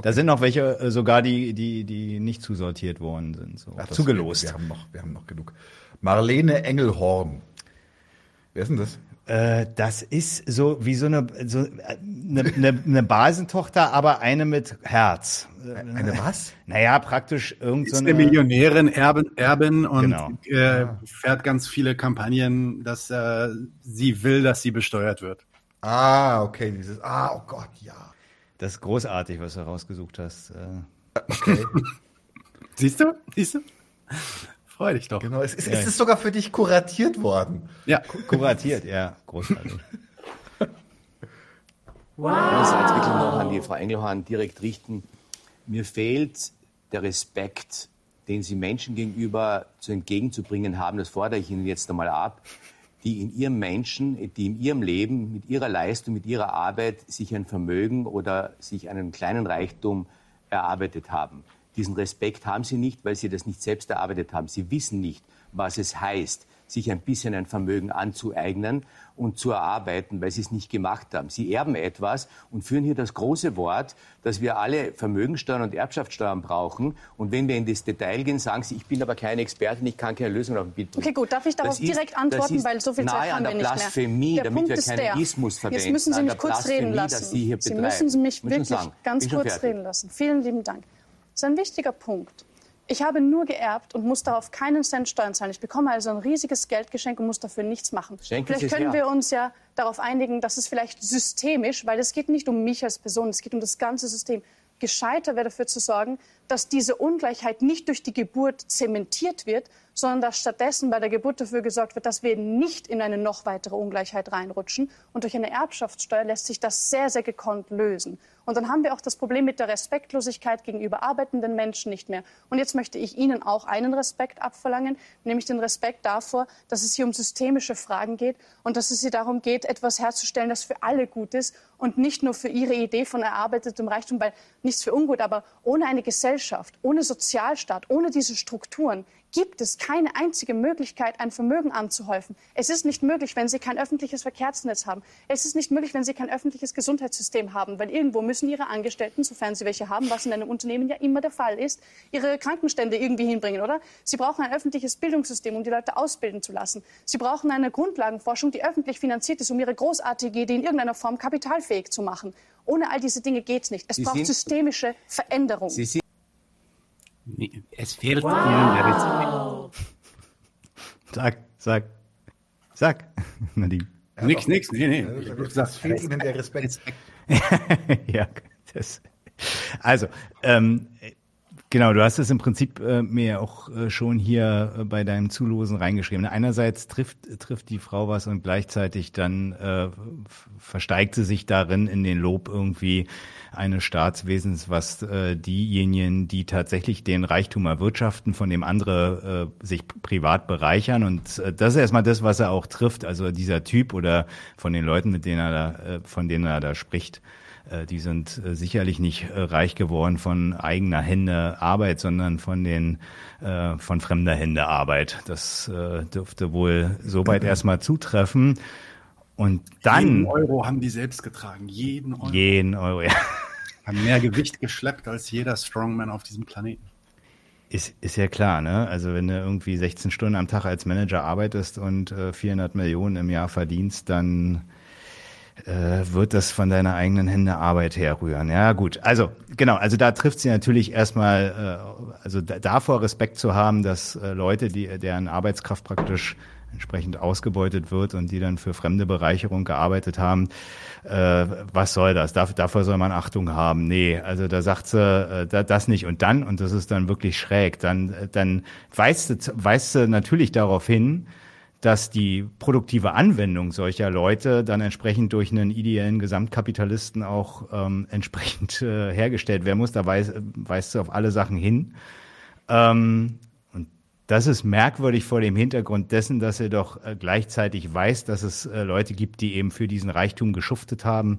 Da sind noch welche, äh, sogar die, die, die nicht zusortiert worden sind. So. Ach, Zugelost. Wir haben, noch, wir haben noch genug. Marlene Engelhorn. Wer ist denn das? Äh, das ist so wie so eine, so, äh, eine, eine, eine Basentochter, aber eine mit Herz. Eine was? Naja, praktisch irgend so ist eine eine. Millionärin, Erbin, Erbin und Genau. äh, fährt ganz viele Kampagnen, dass äh, sie will, dass sie besteuert wird. Ah, okay, dieses. Ah, oh Gott, ja. Das ist großartig, was du rausgesucht hast. Äh, Okay, Siehst du? Siehst du? Freu dich doch. genau. Es ist, es ist sogar für dich kuratiert worden. Ja. kuratiert, ja, großartig. Einerseits will ich noch an die Frau Engelhorn direkt richten. Mir fehlt der Respekt, den Sie Menschen gegenüber zu entgegenzubringen haben. Das fordere ich Ihnen jetzt einmal ab, die in ihrem Menschen, die in ihrem Leben, mit ihrer Leistung, mit ihrer Arbeit sich ein Vermögen oder sich einen kleinen Reichtum erarbeitet haben. Diesen Respekt haben Sie nicht, weil Sie das nicht selbst erarbeitet haben. Sie wissen nicht, was es heißt, sich ein bisschen ein Vermögen anzueignen und zu erarbeiten, weil sie es nicht gemacht haben. Sie erben etwas und führen hier das große Wort, dass wir alle Vermögensteuern und Erbschaftssteuern brauchen. Und wenn wir in das Detail gehen, sagen sie, ich bin aber keine Expertin, ich kann keine Lösung auf dem Bild bringen. Okay, gut, darf ich darauf Das ist- direkt das antworten, ist weil so viel Zeit haben wir nicht Blasphemie, mehr. Der damit Punkt wir ist keinen der, Ismus verwenden, Jetzt müssen Sie mich kurz reden lassen. Sie hier Sie müssen Sie mich wirklich sagen, ganz kurz fertig. reden lassen. Vielen lieben Dank. Das ist ein wichtiger Punkt. Ich habe nur geerbt und muss darauf keinen Cent Steuern zahlen. Ich bekomme also ein riesiges Geldgeschenk und muss dafür nichts machen. Schenken vielleicht können wir uns ja darauf einigen, dass es vielleicht systemisch, weil es geht nicht um mich als Person, es geht um das ganze System, gescheiter wäre dafür zu sorgen, dass diese Ungleichheit nicht durch die Geburt zementiert wird, sondern dass stattdessen bei der Geburt dafür gesorgt wird, dass wir nicht in eine noch weitere Ungleichheit reinrutschen. Und durch eine Erbschaftssteuer lässt sich das sehr, sehr gekonnt lösen. Und dann haben wir auch das Problem mit der Respektlosigkeit gegenüber arbeitenden Menschen nicht mehr. Und jetzt möchte ich Ihnen auch einen Respekt abverlangen, nämlich den Respekt davor, dass es hier um systemische Fragen geht und dass es hier darum geht, etwas herzustellen, das für alle gut ist und nicht nur für Ihre Idee von erarbeitetem Reichtum, weil nichts für ungut, aber ohne eine Gesellschaft, ohne Sozialstaat, ohne diese Strukturen gibt es keine einzige Möglichkeit, ein Vermögen anzuhäufen. Es ist nicht möglich, wenn Sie kein öffentliches Verkehrsnetz haben. Es ist nicht möglich, wenn Sie kein öffentliches Gesundheitssystem haben, weil irgendwo müssen Ihre Angestellten, sofern Sie welche haben, was in einem Unternehmen ja immer der Fall ist, ihre Krankenstände irgendwie hinbringen, oder? Sie brauchen ein öffentliches Bildungssystem, um die Leute ausbilden zu lassen. Sie brauchen eine Grundlagenforschung, die öffentlich finanziert ist, um ihre großartige Idee in irgendeiner Form kapitalfähig zu machen. Ohne all diese Dinge geht es nicht. Es Sie braucht systemische Veränderung. Nee, Es fehlt Ihnen der Respekt. Sag, sag, sag, Nadine. Nix, nix, nee, nee. Gesagt, fehlt Ihnen der Respekt. ja, das. Also, ähm, genau, du hast es im Prinzip äh, mir auch äh, schon hier äh, bei deinem Zulosen reingeschrieben. Einerseits trifft, trifft die Frau was und gleichzeitig dann äh, versteigt sie sich darin in den Lob irgendwie eines Staatswesens, was äh, diejenigen, die tatsächlich den Reichtum erwirtschaften, von dem andere äh, sich privat bereichern. Und äh, das ist erstmal das, was er auch trifft. Also dieser Typ oder von den Leuten, mit denen er da, äh, von denen er da spricht. Äh, Die sind äh, sicherlich nicht äh, reich geworden von eigener Hände Arbeit, sondern von den von fremder Hände Arbeit. Das dürfte wohl soweit erstmal zutreffen. Und jeden dann Euro haben die selbst getragen. Jeden Euro. jeden Euro. Ja. Haben mehr Gewicht geschleppt als jeder Strongman auf diesem Planeten. Ist, ist ja klar, ne? Also wenn du irgendwie 16 Stunden am Tag als Manager arbeitest und äh, 400 Millionen im Jahr verdienst, dann äh, wird das von deiner eigenen Hände Arbeit herrühren. Ja, gut. Also, genau, also da trifft sie natürlich erstmal, äh, also da, davor Respekt zu haben, dass äh, Leute, die, deren Arbeitskraft praktisch entsprechend ausgebeutet wird und die dann für fremde Bereicherung gearbeitet haben. Äh, was soll das? Dafür, dafür soll man Achtung haben. Nee, also da sagt sie äh, da, das nicht. Und dann, und das ist dann wirklich schräg, dann, äh, dann weist, du, weist sie natürlich darauf hin, dass die produktive Anwendung solcher Leute dann entsprechend durch einen ideellen Gesamtkapitalisten auch ähm, entsprechend äh, hergestellt werden muss. Da weist, weist sie auf alle Sachen hin. Ähm, das ist merkwürdig vor dem Hintergrund dessen, dass er doch äh, gleichzeitig weiß, dass es äh, Leute gibt, die eben für diesen Reichtum geschuftet haben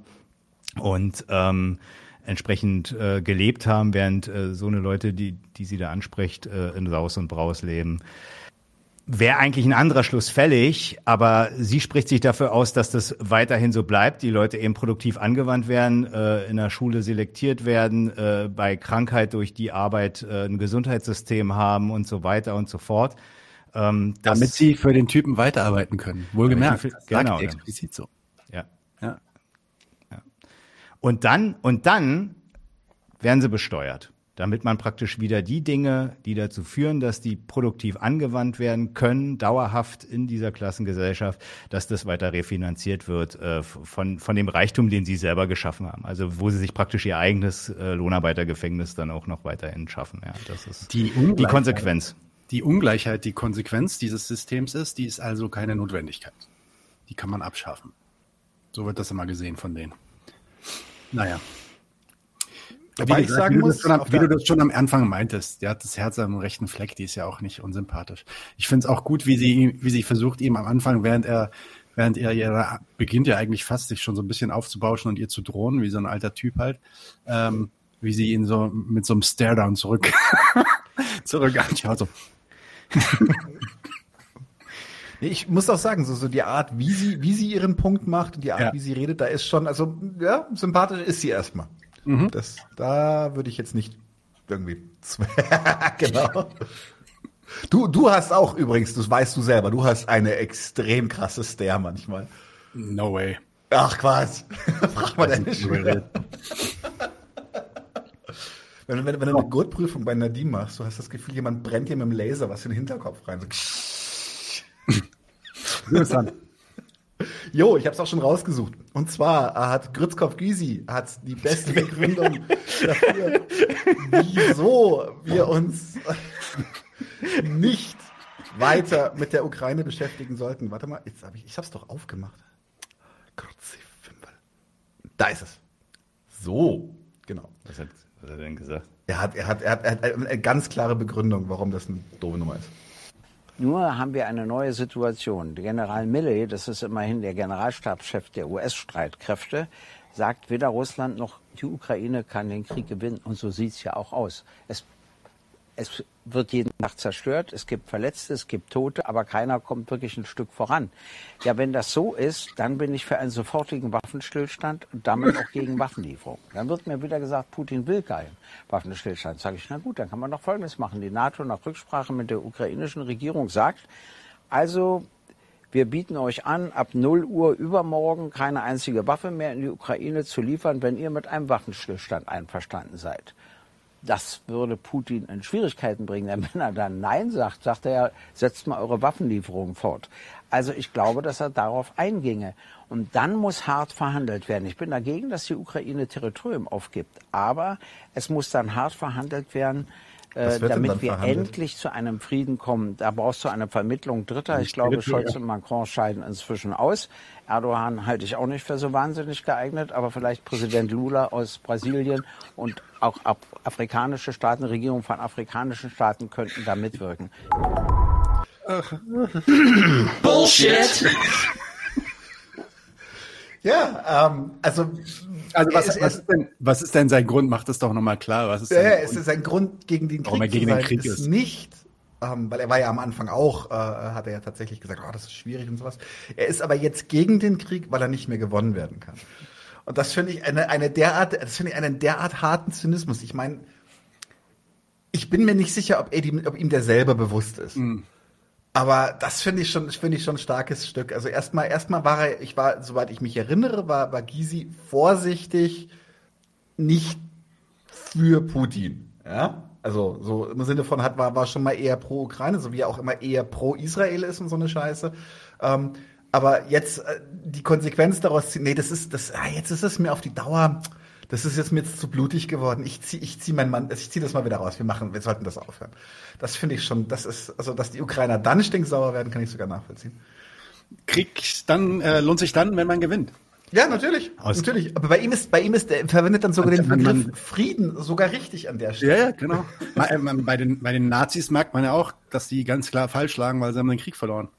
und ähm, entsprechend äh, gelebt haben, während äh, so eine Leute, die, die sie da anspricht, äh, in Saus und Braus leben wäre eigentlich ein anderer Schluss fällig, aber sie spricht sich dafür aus, dass das weiterhin so bleibt, die Leute eben produktiv angewandt werden, äh, in der Schule selektiert werden, äh, bei Krankheit durch die Arbeit äh, ein Gesundheitssystem haben und so weiter und so fort. Ähm, Damit sie für den Typen weiterarbeiten können. Wohlgemerkt, das genau, sagt explizit so. Ja. ja. ja. Und dann, und dann werden sie besteuert damit man praktisch wieder die Dinge, die dazu führen, dass die produktiv angewandt werden können, dauerhaft in dieser Klassengesellschaft, dass das weiter refinanziert wird äh, von, von dem Reichtum, den sie selber geschaffen haben. Also wo sie sich praktisch ihr eigenes äh, Lohnarbeitergefängnis dann auch noch weiterhin schaffen. Ja, das ist die, die Konsequenz. Die Ungleichheit, die Konsequenz dieses Systems ist, die ist also keine Notwendigkeit. Die kann man abschaffen. So wird das immer gesehen von denen. Naja. Wobei ich sagen wie muss, du, am, wie du das schon am Anfang meintest, der hat das Herz am rechten Fleck, die ist ja auch nicht unsympathisch. Ich finde es auch gut, wie sie, wie sie versucht, ihm am Anfang, während er, während er ihre, beginnt ja eigentlich fast sich schon so ein bisschen aufzubauschen und ihr zu drohen, wie so ein alter Typ halt, ähm, wie sie ihn so mit so einem Stare-Down zurück, zurück anschaut, so. Ich muss auch sagen, so, so die Art, wie sie, wie sie ihren Punkt macht und die Art, ja. wie sie redet, da ist schon, also, ja, sympathisch ist sie erstmal. Mhm. Das, da würde ich jetzt nicht irgendwie. genau. Du, du hast auch übrigens, das weißt du selber, du hast eine extrem krasse Stare manchmal. No way. Ach Quatsch. Frag mal deine Schüler. Wenn, wenn, wenn du eine Gurtprüfung bei Nadim machst, du hast das Gefühl, jemand brennt dir mit dem Laser was in den Hinterkopf rein. So. Jo, ich habe es auch schon rausgesucht. Und zwar hat Grützkopf Gysi hat die beste Begründung dafür, wieso wir uns nicht weiter mit der Ukraine beschäftigen sollten. Warte mal, jetzt habe ich, ich habe es doch aufgemacht. Da ist es. So, genau. Was hat, was hat er denn gesagt? Er hat, er hat, er hat, er hat eine ganz klare Begründung, warum das eine doofe Nummer ist. Nur haben wir eine neue Situation. General Milley, das ist immerhin der Generalstabschef der US-Streitkräfte, sagt weder Russland noch die Ukraine kann den Krieg gewinnen. Und so sieht es ja auch aus. Es es wird jeden Tag zerstört, es gibt Verletzte, es gibt Tote, aber keiner kommt wirklich ein Stück voran. Ja, wenn das so ist, dann bin ich für einen sofortigen Waffenstillstand und damit auch gegen Waffenlieferung. Dann wird mir wieder gesagt, Putin will keinen Waffenstillstand. Sage ich, na gut, dann kann man doch Folgendes machen. Die NATO nach Rücksprache mit der ukrainischen Regierung sagt, also wir bieten euch an, ab 0 Uhr übermorgen keine einzige Waffe mehr in die Ukraine zu liefern, wenn ihr mit einem Waffenstillstand einverstanden seid das würde Putin in Schwierigkeiten bringen. Denn wenn er dann Nein sagt, sagt er ja, setzt mal eure Waffenlieferungen fort. Also ich glaube, dass er darauf einginge. Und dann muss hart verhandelt werden. Ich bin dagegen, dass die Ukraine Territorium aufgibt. Aber es muss dann hart verhandelt werden, äh, damit wir verhandelt? endlich zu einem Frieden kommen. Da brauchst du eine Vermittlung Dritter. Ich glaube, Scholz und Macron scheiden inzwischen aus. Erdogan halte ich auch nicht für so wahnsinnig geeignet, aber vielleicht Präsident Lula aus Brasilien und auch afrikanische Staaten, Regierungen von afrikanischen Staaten könnten da mitwirken. Bullshit! Ja, ähm, also. Also was, ist, was, ist denn, was ist denn sein Grund? Macht es doch nochmal klar. Was ist ja, es ist sein Grund gegen den Krieg. Warum er gegen den Krieg ist. ist. Nicht, ähm, weil er war ja am Anfang auch, äh, hat er ja tatsächlich gesagt, oh, das ist schwierig und sowas. Er ist aber jetzt gegen den Krieg, weil er nicht mehr gewonnen werden kann. Und das finde ich eine, eine derart, das finde ich einen derart harten Zynismus. Ich meine, ich bin mir nicht sicher, ob, er die, ob ihm der selber bewusst ist. Mhm. Aber das finde ich schon, finde ich schon ein starkes Stück. Also erstmal, erstmal war er, ich war, soweit ich mich erinnere, war, war Gysi vorsichtig nicht für Putin. Ja? Also so im Sinne von hat, war, war schon mal eher pro Ukraine, so wie er auch immer eher pro Israel ist und so eine Scheiße. Ähm, aber jetzt äh, die Konsequenz daraus ziehen, nee, das ist, das, ah, jetzt ist es mir auf die Dauer, das ist jetzt mir jetzt zu blutig geworden. Ich zieh, ich zieh mein Mann, ich zieh das mal wieder raus. Wir machen, wir sollten das aufhören. Das finde ich schon, das ist, also, dass die Ukrainer dann stinksauer werden, kann ich sogar nachvollziehen. Krieg dann, äh, lohnt sich dann, wenn man gewinnt. Ja, natürlich, Aus- natürlich. Aber bei ihm ist, bei ihm ist, er verwendet dann sogar Und den wenn man- Begriff Frieden sogar richtig an der Stelle. Ja, ja, genau. Äh, man- bei, den, bei den Nazis merkt man ja auch, dass die ganz klar falsch lagen, weil sie haben den Krieg verloren.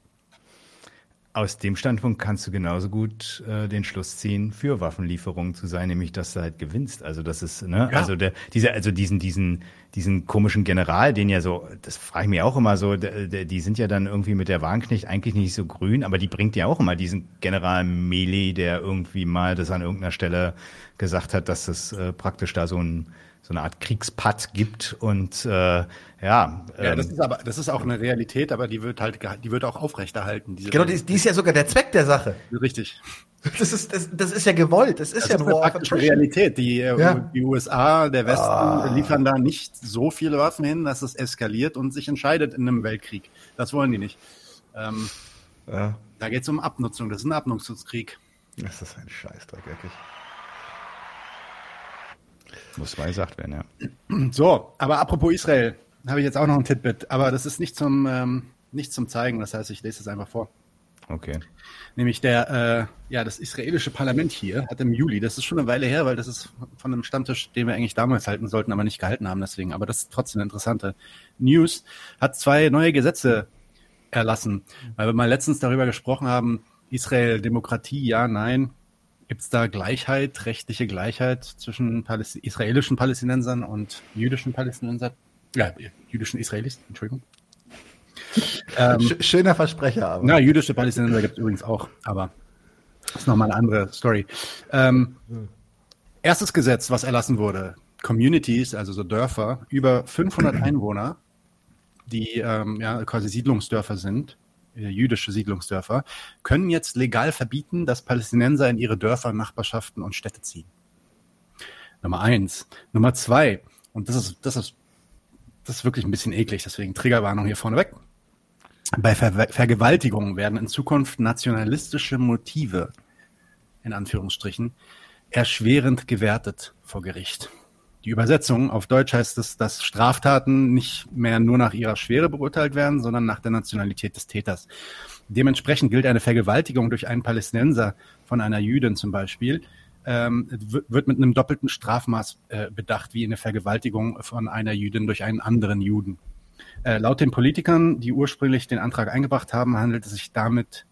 Aus dem Standpunkt kannst du genauso gut äh, den Schluss ziehen, für Waffenlieferungen zu sein, nämlich dass du halt gewinnst. Also das ist, ne, Ja. also der, dieser, also diesen, diesen, diesen komischen General, den ja so, das frage ich mich auch immer so, der, der, die sind ja dann irgendwie mit der Wagenknecht eigentlich nicht so grün, aber die bringt ja auch immer diesen General Meli, der irgendwie mal das an irgendeiner Stelle gesagt hat, dass es äh, praktisch da so ein so eine Art Kriegspad gibt und äh, ja, Ja, ähm, das ist aber, das ist auch eine Realität, aber die wird halt, die wird auch aufrechterhalten. Diese Genau, die, die ist ja sogar der Zweck der Sache. Richtig. Das ist, das, das ist ja gewollt. Das ist Das ja ist ein eine praktische. Realität. Die, äh, Ja. die USA, der Westen liefern da nicht so viele Waffen hin, dass es eskaliert und sich entscheidet in einem Weltkrieg. Das wollen die nicht. Ähm, Ja, da geht es um Abnutzung. Das ist ein Abnutzungskrieg. das ist ein Scheißdreck, wirklich. Muss mal gesagt werden, ja. So, aber apropos Israel, habe ich jetzt auch noch ein Titbit. Aber das ist nicht zum, ähm, nicht zum Zeigen. Das heißt, ich lese es einfach vor. Okay. Nämlich der, äh, ja, das israelische Parlament hier hat im Juli, das ist schon eine Weile her, weil das ist von einem Stammtisch, den wir eigentlich damals halten sollten, aber nicht gehalten haben deswegen. Aber das ist trotzdem eine interessante News. Hat zwei neue Gesetze erlassen, weil wir mal letztens darüber gesprochen haben, Israel, Demokratie, ja, nein. Gibt es da Gleichheit, rechtliche Gleichheit zwischen Paläst israelischen Palästinensern und jüdischen Palästinensern? Ja, jüdischen Israelis, Entschuldigung. Ähm, Sch schöner Versprecher, aber. na, jüdische Palästinenser gibt es übrigens auch, aber das ist nochmal eine andere Story. Ähm, erstes Gesetz, was erlassen wurde, Communities, also so Dörfer, über 500 Einwohner, die ähm, ja, quasi Siedlungsdörfer sind, äh, jüdische Siedlungsdörfer, können jetzt legal verbieten, dass Palästinenser in ihre Dörfer, Nachbarschaften und Städte ziehen. Nummer eins. Nummer zwei, und das ist, das ist, das ist wirklich ein bisschen eklig, deswegen Triggerwarnung hier vorneweg. Bei Ver Vergewaltigungen werden in Zukunft nationalistische Motive, in Anführungsstrichen, erschwerend gewertet vor Gericht. Die Übersetzung auf Deutsch heißt es, dass Straftaten nicht mehr nur nach ihrer Schwere beurteilt werden, sondern nach der Nationalität des Täters. Dementsprechend gilt eine Vergewaltigung durch einen Palästinenser von einer Jüdin zum Beispiel, ähm, wird mit einem doppelten Strafmaß äh, bedacht, wie eine Vergewaltigung von einer Jüdin durch einen anderen Juden. Äh, laut den Politikern, die ursprünglich den Antrag eingebracht haben, handelt es sich damit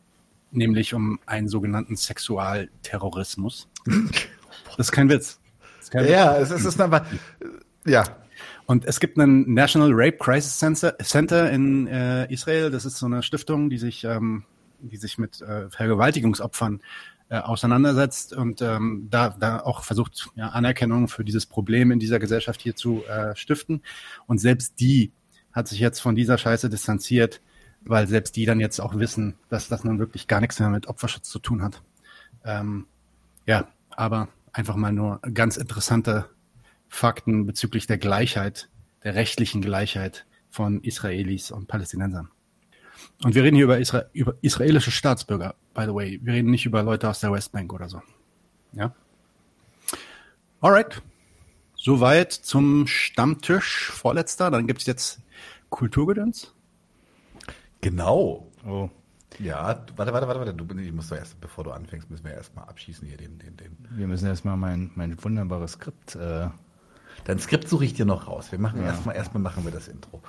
nämlich um einen sogenannten Sexualterrorismus. Das ist kein Witz. Ja, es ist, es ist aber, ja. Und es gibt einen National Rape Crisis Center, in äh, Israel. Das ist so eine Stiftung, die sich, ähm, die sich mit äh, Vergewaltigungsopfern äh, auseinandersetzt und ähm, da, da auch versucht, ja, Anerkennung für dieses Problem in dieser Gesellschaft hier zu äh, stiften. Und selbst die hat sich jetzt von dieser Scheiße distanziert, weil selbst die dann jetzt auch wissen, dass das nun wirklich gar nichts mehr mit Opferschutz zu tun hat. Ähm, ja, aber einfach mal nur ganz interessante Fakten bezüglich der Gleichheit, der rechtlichen Gleichheit von Israelis und Palästinensern. Und wir reden hier über, Isra über israelische Staatsbürger, by the way. Wir reden nicht über Leute aus der Westbank oder so. Ja. Alright. Soweit zum Stammtisch. Vorletzter. Dann gibt's jetzt Kulturgedöns. Genau. Oh. Ja, warte, warte, warte, warte. Du, ich muss doch erst, bevor du anfängst, müssen wir erstmal abschießen hier den, den, den. Wir müssen erstmal mein, mein wunderbares Skript. Äh, Dein Skript suche ich dir noch raus. Wir machen erstmal, erstmal machen wir das Intro.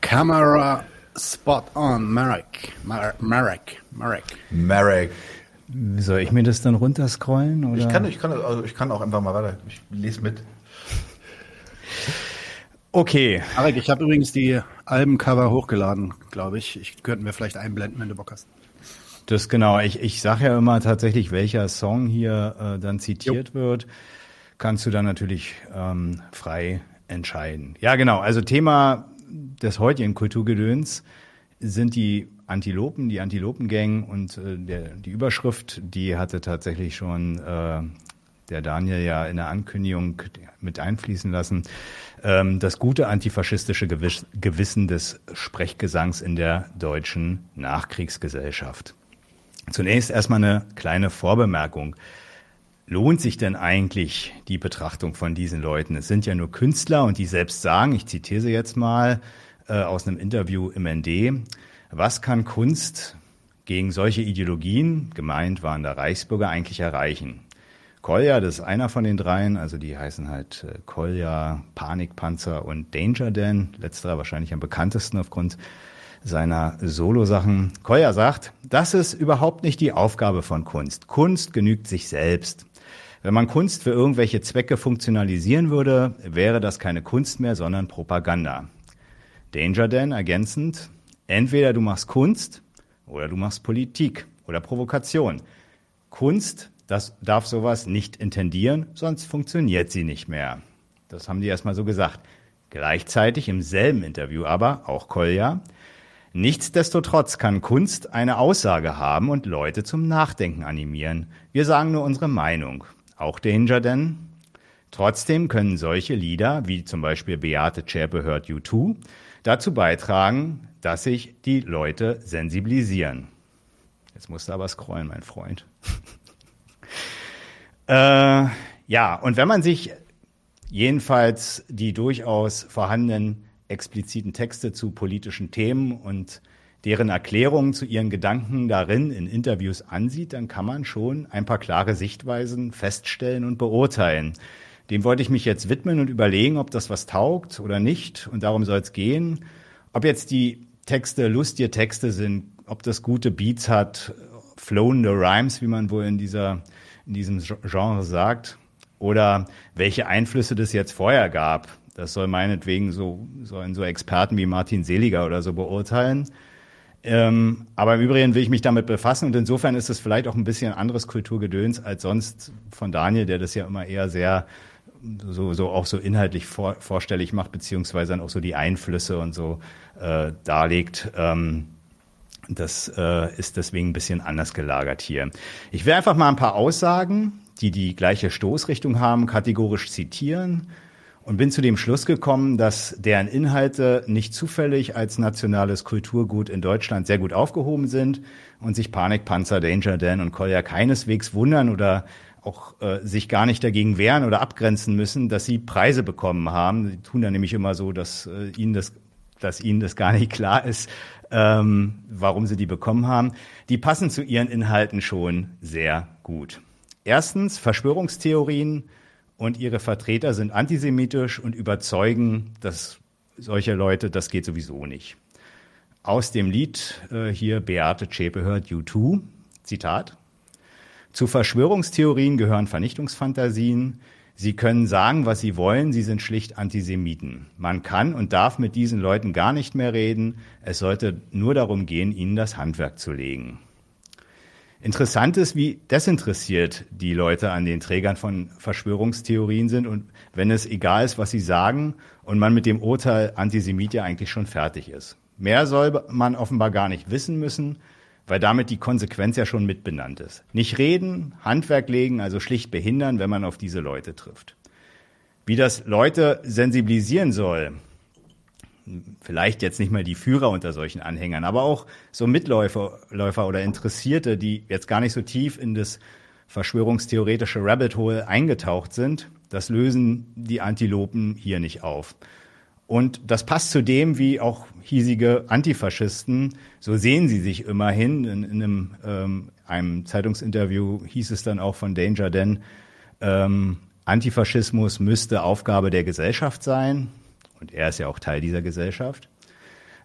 Camera spot on. Marek. Mar Marek. Marek. Marek. soll ich mir das dann runterscrollen? Oder? Ich kann, ich kann, also ich kann auch einfach mal weiter. Ich lese mit. Okay. Marek, ich habe übrigens die Albencover hochgeladen, glaube ich. Ich könnten wir vielleicht einblenden, wenn du Bock hast. Das genau. Ich, ich sage ja immer tatsächlich, welcher Song hier äh, dann zitiert wird. Kannst du dann natürlich ähm, frei entscheiden. Ja, genau. Also Thema des heutigen Kulturgedöns sind die Antilopen, die Antilopengang und äh, der, die Überschrift, die hatte tatsächlich schon äh, der Daniel ja in der Ankündigung mit einfließen lassen. Ähm, das gute antifaschistische Gewiss Gewissen des Sprechgesangs in der deutschen Nachkriegsgesellschaft. Zunächst erstmal eine kleine Vorbemerkung. Lohnt sich denn eigentlich die Betrachtung von diesen Leuten? Es sind ja nur Künstler und die selbst sagen, ich zitiere sie jetzt mal äh, aus einem Interview im ND, was kann Kunst gegen solche Ideologien, gemeint waren da Reichsbürger, eigentlich erreichen? Kolja, das ist einer von den dreien, also die heißen halt äh, Kolja, Panikpanzer und Danger Dan, letzterer wahrscheinlich am bekanntesten aufgrund seiner Solo-Sachen. Kolja sagt, das ist überhaupt nicht die Aufgabe von Kunst. Kunst genügt sich selbst. Wenn man Kunst für irgendwelche Zwecke funktionalisieren würde, wäre das keine Kunst mehr, sondern Propaganda. Danger Dan ergänzend, entweder du machst Kunst oder du machst Politik oder Provokation. Kunst, das darf sowas nicht intendieren, sonst funktioniert sie nicht mehr. Das haben die erstmal so gesagt. Gleichzeitig im selben Interview aber, auch Kolja, Nichtsdestotrotz kann Kunst eine Aussage haben und Leute zum Nachdenken animieren. Wir sagen nur unsere Meinung. Auch Danger denn? Trotzdem können solche Lieder, wie zum Beispiel Beate Zschäpe hört U2, dazu beitragen, dass sich die Leute sensibilisieren. Jetzt musst du aber scrollen, mein Freund. äh, ja, und wenn man sich jedenfalls die durchaus vorhandenen expliziten Texte zu politischen Themen und deren Erklärungen zu ihren Gedanken darin in Interviews ansieht, dann kann man schon ein paar klare Sichtweisen feststellen und beurteilen. Dem wollte ich mich jetzt widmen und überlegen, ob das was taugt oder nicht. Und darum soll es gehen. Ob jetzt die Texte lustige Texte sind, ob das gute Beats hat, flowende Rhymes, wie man wohl in dieser, in diesem Genre sagt, oder welche Einflüsse das jetzt vorher gab. Das soll meinetwegen so, sollen so Experten wie Martin Seliger oder so beurteilen. Ähm, aber im Übrigen will ich mich damit befassen und insofern ist es vielleicht auch ein bisschen anderes Kulturgedöns als sonst von Daniel, der das ja immer eher sehr so, so auch so inhaltlich vor, vorstellig macht, beziehungsweise dann auch so die Einflüsse und so äh, darlegt. Ähm, das äh, ist deswegen ein bisschen anders gelagert hier. Ich will einfach mal ein paar Aussagen, die die gleiche Stoßrichtung haben, kategorisch zitieren und bin zu dem Schluss gekommen, dass deren Inhalte nicht zufällig als nationales Kulturgut in Deutschland sehr gut aufgehoben sind und sich Panikpanzer, Danger Dan und Kolja keineswegs wundern oder auch äh, sich gar nicht dagegen wehren oder abgrenzen müssen, dass sie Preise bekommen haben. Sie tun da nämlich immer so, dass äh, ihnen das, dass ihnen das gar nicht klar ist, ähm, warum sie die bekommen haben. Die passen zu ihren Inhalten schon sehr gut. Erstens Verschwörungstheorien und ihre Vertreter sind antisemitisch und überzeugen, dass solche Leute, das geht sowieso nicht. Aus dem Lied äh, hier Beate Zschäpe hört U2, Zitat. Zu Verschwörungstheorien gehören Vernichtungsfantasien. Sie können sagen, was sie wollen, sie sind schlicht Antisemiten. Man kann und darf mit diesen Leuten gar nicht mehr reden. Es sollte nur darum gehen, ihnen das Handwerk zu legen. Interessant ist, wie desinteressiert die Leute an den Trägern von Verschwörungstheorien sind und wenn es egal ist, was sie sagen und man mit dem Urteil Antisemit ja eigentlich schon fertig ist. Mehr soll man offenbar gar nicht wissen müssen, weil damit die Konsequenz ja schon mitbenannt ist. Nicht reden, Handwerk legen, also schlicht behindern, wenn man auf diese Leute trifft. Wie das Leute sensibilisieren soll, vielleicht jetzt nicht mal die Führer unter solchen Anhängern, aber auch so Mitläufer Läufer oder Interessierte, die jetzt gar nicht so tief in das verschwörungstheoretische Rabbit Hole eingetaucht sind, das lösen die Antilopen hier nicht auf. Und das passt zu dem, wie auch hiesige Antifaschisten, so sehen sie sich immerhin. In, in einem, ähm, einem Zeitungsinterview hieß es dann auch von Danger Dan, ähm, Antifaschismus müsste Aufgabe der Gesellschaft sein. Und er ist ja auch Teil dieser Gesellschaft.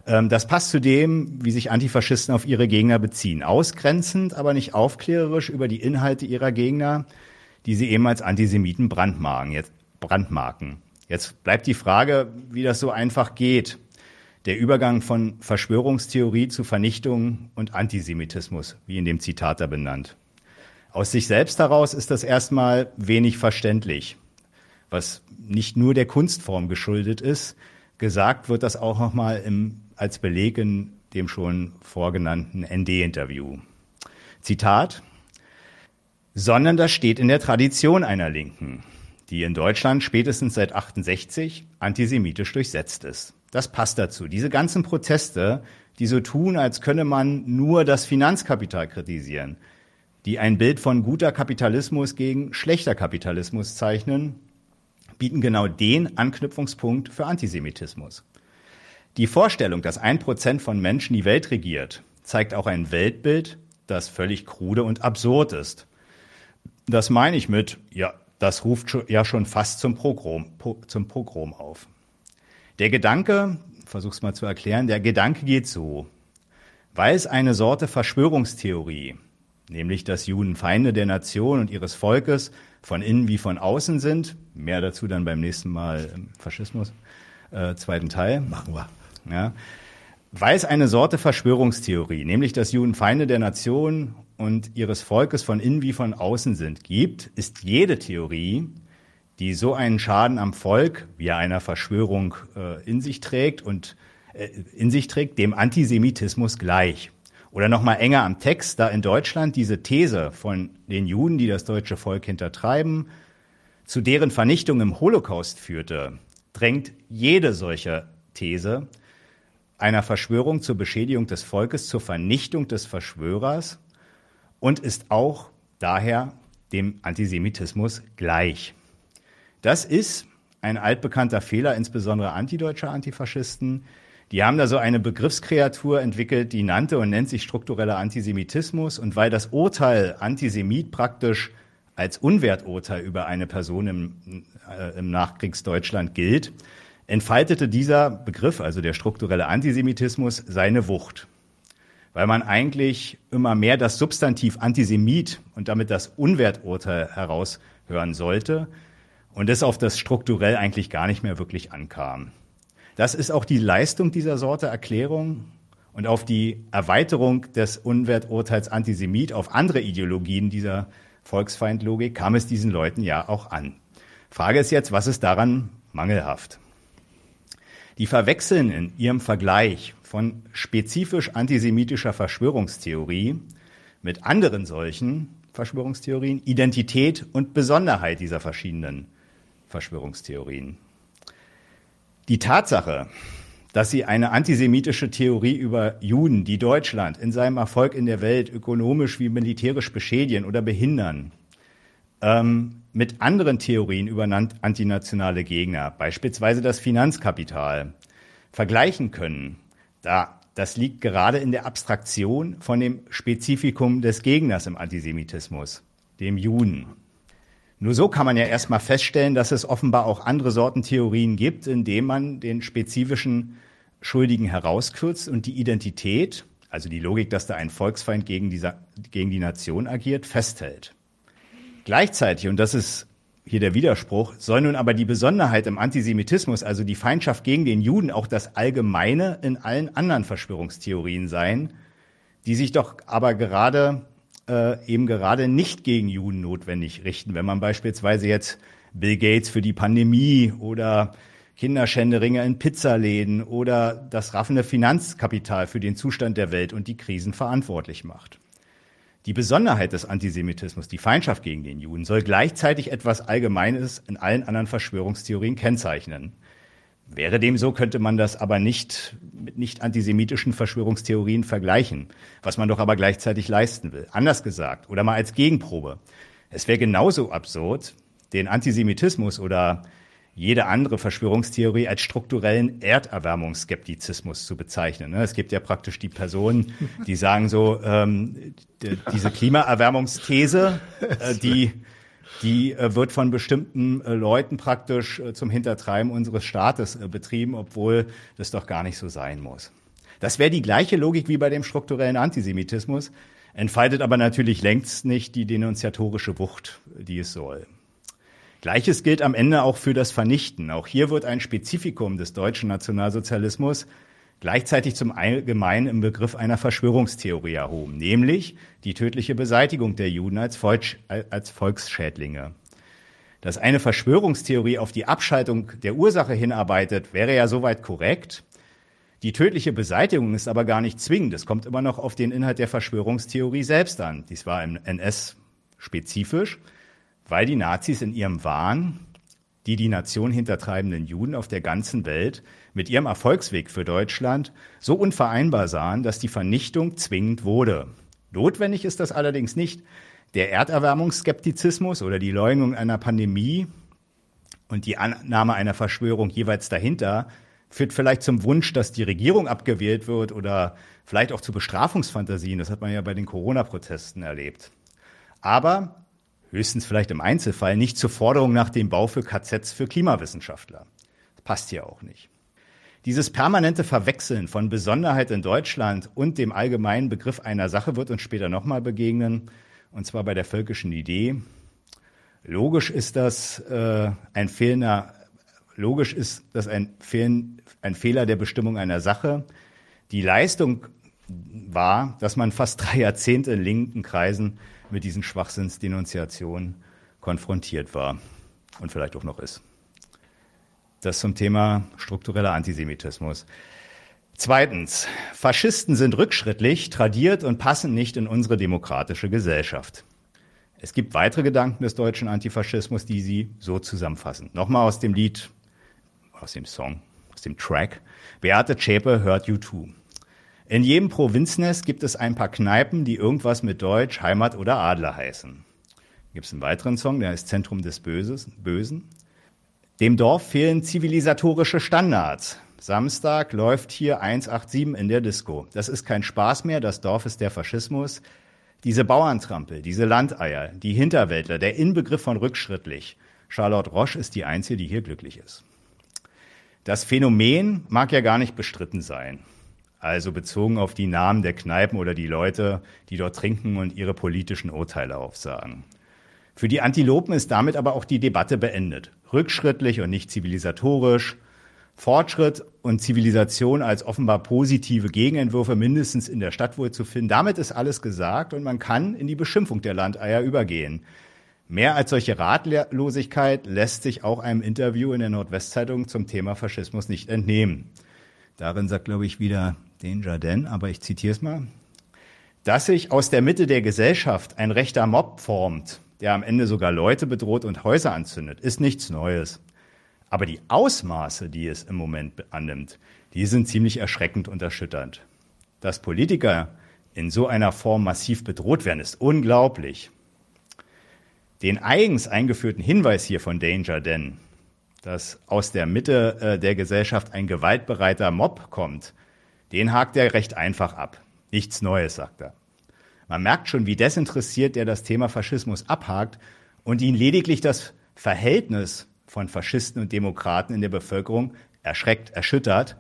Ähm, das passt zu dem, wie sich Antifaschisten auf ihre Gegner beziehen. Ausgrenzend, aber nicht aufklärerisch über die Inhalte ihrer Gegner, die sie eben als Antisemiten brandmarken. Jetzt, brandmarken. Jetzt bleibt die Frage, wie das so einfach geht. Der Übergang von Verschwörungstheorie zu Vernichtung und Antisemitismus, wie in dem Zitat da benannt. Aus sich selbst heraus ist das erstmal wenig verständlich, was nicht nur der Kunstform geschuldet ist. Gesagt wird das auch nochmal als Beleg in dem schon vorgenannten ND-Interview. Zitat, sondern das steht in der Tradition einer Linken, die in Deutschland spätestens seit 68 antisemitisch durchsetzt ist. Das passt dazu. Diese ganzen Proteste, die so tun, als könne man nur das Finanzkapital kritisieren, die ein Bild von guter Kapitalismus gegen schlechter Kapitalismus zeichnen, bieten genau den Anknüpfungspunkt für Antisemitismus. Die Vorstellung, dass ein Prozent von Menschen die Welt regiert, zeigt auch ein Weltbild, das völlig krude und absurd ist. Das meine ich mit, ja, das ruft ja schon fast zum Pogrom, zum Pogrom auf. Der Gedanke, versuch's mal zu erklären, der Gedanke geht so. Weil es eine Sorte Verschwörungstheorie, nämlich dass Juden Feinde der Nation und ihres Volkes von innen wie von außen sind, mehr dazu dann beim nächsten Mal im Faschismus, äh, zweiten Teil. Machen wir. Ja, weil es eine Sorte Verschwörungstheorie, nämlich dass Juden Feinde der Nation und ihres Volkes von innen wie von außen sind, gibt, ist jede Theorie, die so einen Schaden am Volk wie einer Verschwörung äh, in sich trägt und äh, in sich trägt, dem Antisemitismus gleich. Oder noch mal enger am Text, da in Deutschland diese These von den Juden, die das deutsche Volk hintertreiben, zu deren Vernichtung im Holocaust führte, drängt jede solche These einer Verschwörung zur Beschädigung des Volkes, zur Vernichtung des Verschwörers und ist auch daher dem Antisemitismus gleich. Das ist ein altbekannter Fehler, insbesondere antideutscher Antifaschisten. Die haben da so eine Begriffskreatur entwickelt, die nannte und nennt sich struktureller Antisemitismus. Und weil das Urteil Antisemit praktisch als Unwerturteil über eine Person im, äh, im Nachkriegsdeutschland gilt, entfaltete dieser Begriff, also der strukturelle Antisemitismus, seine Wucht. Weil man eigentlich immer mehr das Substantiv Antisemit und damit das Unwerturteil heraushören sollte und es auf das strukturell eigentlich gar nicht mehr wirklich ankam. Das ist auch die Leistung dieser Sorte Erklärung und auf die Erweiterung des Unwerturteils Antisemit auf andere Ideologien dieser Volksfeindlogik kam es diesen Leuten ja auch an. Frage ist jetzt, was ist daran mangelhaft? Die verwechseln in ihrem Vergleich von spezifisch antisemitischer Verschwörungstheorie mit anderen solchen Verschwörungstheorien Identität und Besonderheit dieser verschiedenen Verschwörungstheorien. Die Tatsache, dass sie eine antisemitische Theorie über Juden, die Deutschland in seinem Erfolg in der Welt ökonomisch wie militärisch beschädigen oder behindern, ähm, mit anderen Theorien über antinationale Gegner, beispielsweise das Finanzkapital, vergleichen können. Da, das liegt gerade in der Abstraktion von dem Spezifikum des Gegners im Antisemitismus, dem Juden. Nur so kann man ja erstmal feststellen, dass es offenbar auch andere Sorten Theorien gibt, indem man den spezifischen Schuldigen herauskürzt und die Identität, also die Logik, dass da ein Volksfeind gegen, dieser, gegen die Nation agiert, festhält. Gleichzeitig, und das ist hier der Widerspruch, soll nun aber die Besonderheit im Antisemitismus, also die Feindschaft gegen den Juden, auch das Allgemeine in allen anderen Verschwörungstheorien sein, die sich doch aber gerade äh, eben gerade nicht gegen Juden notwendig richten. Wenn man beispielsweise jetzt Bill Gates für die Pandemie oder Kinderschänderinge in Pizzaläden oder das raffende Finanzkapital für den Zustand der Welt und die Krisen verantwortlich macht. Die Besonderheit des Antisemitismus, die Feindschaft gegen den Juden, soll gleichzeitig etwas Allgemeines in allen anderen Verschwörungstheorien kennzeichnen. Wäre dem so, könnte man das aber nicht mit nicht antisemitischen Verschwörungstheorien vergleichen, was man doch aber gleichzeitig leisten will. Anders gesagt, oder mal als Gegenprobe. Es wäre genauso absurd, den Antisemitismus oder jede andere Verschwörungstheorie als strukturellen Erderwärmungsskeptizismus zu bezeichnen. Ne? Es gibt ja praktisch die Personen, die sagen so, ähm, diese Klimaerwärmungsthese, äh, die, die äh, wird von bestimmten äh, Leuten praktisch äh, zum Hintertreiben unseres Staates äh, betrieben, obwohl das doch gar nicht so sein muss. Das wäre die gleiche Logik wie bei dem strukturellen Antisemitismus, entfaltet aber natürlich längst nicht die denunziatorische Wucht, die es soll. Gleiches gilt am Ende auch für das Vernichten. Auch hier wird ein Spezifikum des deutschen Nationalsozialismus gleichzeitig zum Allgemeinen im Begriff einer Verschwörungstheorie erhoben, nämlich die tödliche Beseitigung der Juden als, Volks als Volksschädlinge. Dass eine Verschwörungstheorie auf die Abschaltung der Ursache hinarbeitet, wäre ja soweit korrekt. Die tödliche Beseitigung ist aber gar nicht zwingend. Es kommt immer noch auf den Inhalt der Verschwörungstheorie selbst an. Dies war im NS spezifisch, weil die Nazis in ihrem Wahn die die Nation hintertreibenden Juden auf der ganzen Welt mit ihrem Erfolgsweg für Deutschland so unvereinbar sahen, dass die Vernichtung zwingend wurde. Notwendig ist das allerdings nicht. Der Erderwärmungsskeptizismus oder die Leugnung einer Pandemie und die Annahme einer Verschwörung jeweils dahinter führt vielleicht zum Wunsch, dass die Regierung abgewählt wird oder vielleicht auch zu Bestrafungsfantasien. Das hat man ja bei den Corona-Protesten erlebt. Aber höchstens vielleicht im Einzelfall, nicht zur Forderung nach dem Bau für KZs für Klimawissenschaftler. Das passt hier auch nicht. Dieses permanente Verwechseln von Besonderheit in Deutschland und dem allgemeinen Begriff einer Sache wird uns später nochmal begegnen, und zwar bei der völkischen Idee. Logisch ist das äh, ein fehlender, logisch ist das ein, Fehlen, ein Fehler der Bestimmung einer Sache. Die Leistung war, dass man fast drei Jahrzehnte in linken Kreisen mit diesen Schwachsinnsdenunziationen konfrontiert war und vielleicht auch noch ist. Das zum Thema struktureller Antisemitismus. Zweitens, Faschisten sind rückschrittlich, tradiert und passen nicht in unsere demokratische Gesellschaft. Es gibt weitere Gedanken des deutschen Antifaschismus, die sie so zusammenfassen. Nochmal aus dem Lied, aus dem Song, aus dem Track. Beate Zschäpe hört U2. In jedem Provinznest gibt es ein paar Kneipen, die irgendwas mit Deutsch, Heimat oder Adler heißen. Gibt es einen weiteren Song, der heißt Zentrum des Böses, Bösen. Dem Dorf fehlen zivilisatorische Standards. Samstag läuft hier 187 in der Disco. Das ist kein Spaß mehr, das Dorf ist der Faschismus. Diese Bauerntrampel, diese Landeier, die Hinterwäldler, der Inbegriff von rückschrittlich. Charlotte Roche ist die Einzige, die hier glücklich ist. Das Phänomen mag ja gar nicht bestritten sein also bezogen auf die Namen der Kneipen oder die Leute, die dort trinken und ihre politischen Urteile aufsagen. Für die Antilopen ist damit aber auch die Debatte beendet. Rückschrittlich und nicht zivilisatorisch, Fortschritt und Zivilisation als offenbar positive Gegenentwürfe mindestens in der Stadt wohl zu finden. Damit ist alles gesagt und man kann in die Beschimpfung der Landeier übergehen. Mehr als solche Ratlosigkeit lässt sich auch einem Interview in der Nordwestzeitung zum Thema Faschismus nicht entnehmen. Darin sagt, glaube ich, wieder Danger Dan, aber ich zitiere es mal. Dass sich aus der Mitte der Gesellschaft ein rechter Mob formt, der am Ende sogar Leute bedroht und Häuser anzündet, ist nichts Neues. Aber die Ausmaße, die es im Moment annimmt, die sind ziemlich erschreckend und erschütternd. Dass Politiker in so einer Form massiv bedroht werden, ist unglaublich. Den eigens eingeführten Hinweis hier von Danger Den, dass aus der Mitte äh, der Gesellschaft ein gewaltbereiter Mob kommt, den hakt er recht einfach ab. Nichts Neues, sagt er. Man merkt schon, wie desinteressiert er das Thema Faschismus abhakt und ihn lediglich das Verhältnis von Faschisten und Demokraten in der Bevölkerung erschreckt, erschüttert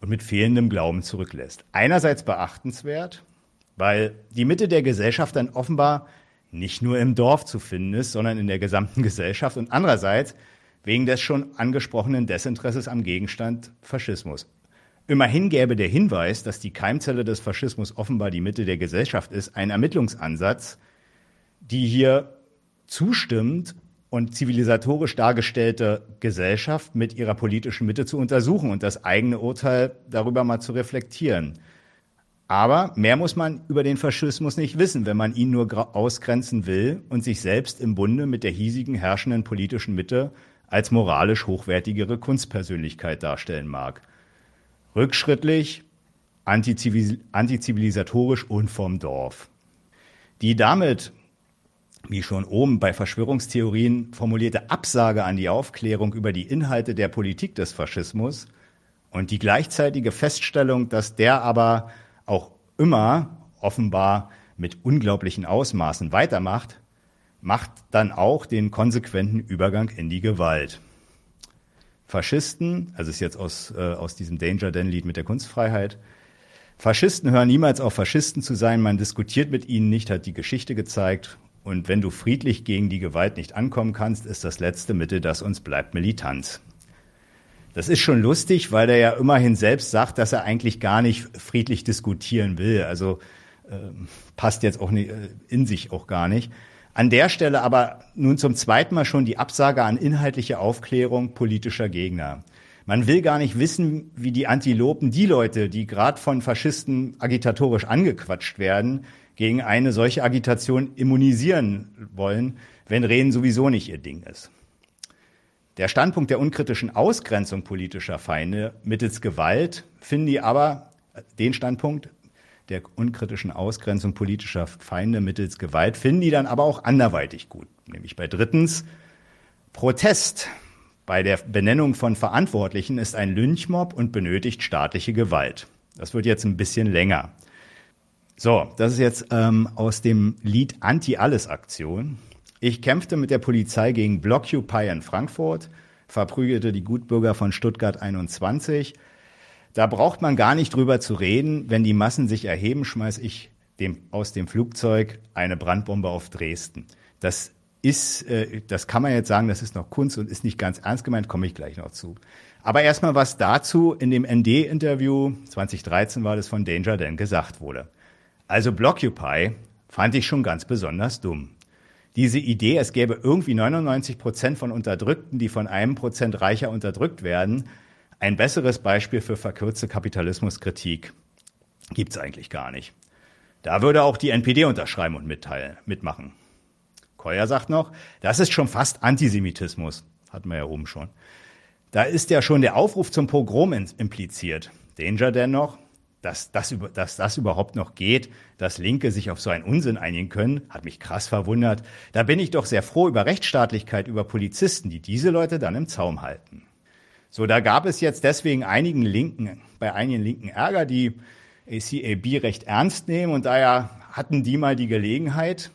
und mit fehlendem Glauben zurücklässt. Einerseits beachtenswert, weil die Mitte der Gesellschaft dann offenbar nicht nur im Dorf zu finden ist, sondern in der gesamten Gesellschaft und andererseits wegen des schon angesprochenen Desinteresses am Gegenstand Faschismus. Immerhin gäbe der Hinweis, dass die Keimzelle des Faschismus offenbar die Mitte der Gesellschaft ist, ein Ermittlungsansatz, die hier zustimmt und zivilisatorisch dargestellte Gesellschaft mit ihrer politischen Mitte zu untersuchen und das eigene Urteil darüber mal zu reflektieren. Aber mehr muss man über den Faschismus nicht wissen, wenn man ihn nur ausgrenzen will und sich selbst im Bunde mit der hiesigen herrschenden politischen Mitte als moralisch hochwertigere Kunstpersönlichkeit darstellen mag rückschrittlich, antizivilisatorisch und vom Dorf. Die damit, wie schon oben bei Verschwörungstheorien formulierte Absage an die Aufklärung über die Inhalte der Politik des Faschismus und die gleichzeitige Feststellung, dass der aber auch immer offenbar mit unglaublichen Ausmaßen weitermacht, macht dann auch den konsequenten Übergang in die Gewalt. Faschisten, also ist jetzt aus, äh, aus diesem Danger Dan-Lied mit der Kunstfreiheit, Faschisten hören niemals auf, Faschisten zu sein, man diskutiert mit ihnen nicht, hat die Geschichte gezeigt. Und wenn du friedlich gegen die Gewalt nicht ankommen kannst, ist das letzte Mittel, das uns bleibt, Militanz. Das ist schon lustig, weil er ja immerhin selbst sagt, dass er eigentlich gar nicht friedlich diskutieren will. Also äh, passt jetzt auch nicht, äh, in sich auch gar nicht. An der Stelle aber nun zum zweiten Mal schon die Absage an inhaltliche Aufklärung politischer Gegner. Man will gar nicht wissen, wie die Antilopen, die Leute, die gerade von Faschisten agitatorisch angequatscht werden, gegen eine solche Agitation immunisieren wollen, wenn Reden sowieso nicht ihr Ding ist. Der Standpunkt der unkritischen Ausgrenzung politischer Feinde mittels Gewalt finden die aber, den Standpunkt der unkritischen Ausgrenzung politischer Feinde mittels Gewalt finden die dann aber auch anderweitig gut. Nämlich bei drittens Protest bei der Benennung von Verantwortlichen ist ein Lynchmob und benötigt staatliche Gewalt. Das wird jetzt ein bisschen länger. So, das ist jetzt ähm, aus dem Lied Anti-Alles-Aktion. Ich kämpfte mit der Polizei gegen Blockupy in Frankfurt, verprügelte die Gutbürger von Stuttgart 21. Da braucht man gar nicht drüber zu reden. Wenn die Massen sich erheben, schmeiß ich dem, aus dem Flugzeug eine Brandbombe auf Dresden. Das ist, äh, das kann man jetzt sagen, das ist noch Kunst und ist nicht ganz ernst gemeint, komme ich gleich noch zu. Aber erstmal was dazu in dem ND-Interview, 2013 war das von Danger Dan gesagt wurde. Also Blockupy fand ich schon ganz besonders dumm. Diese Idee, es gäbe irgendwie 99 Prozent von Unterdrückten, die von einem Prozent reicher unterdrückt werden, ein besseres Beispiel für verkürzte Kapitalismuskritik gibt's eigentlich gar nicht. Da würde auch die NPD unterschreiben und mitteilen, mitmachen. Koyer sagt noch, das ist schon fast Antisemitismus. Hatten wir ja oben schon. Da ist ja schon der Aufruf zum Pogrom impliziert. Danger dennoch, dass das, dass das überhaupt noch geht, dass Linke sich auf so einen Unsinn einigen können, hat mich krass verwundert. Da bin ich doch sehr froh über Rechtsstaatlichkeit, über Polizisten, die diese Leute dann im Zaum halten. So, da gab es jetzt deswegen einigen Linken, bei einigen Linken Ärger, die ACAB recht ernst nehmen und daher hatten die mal die Gelegenheit,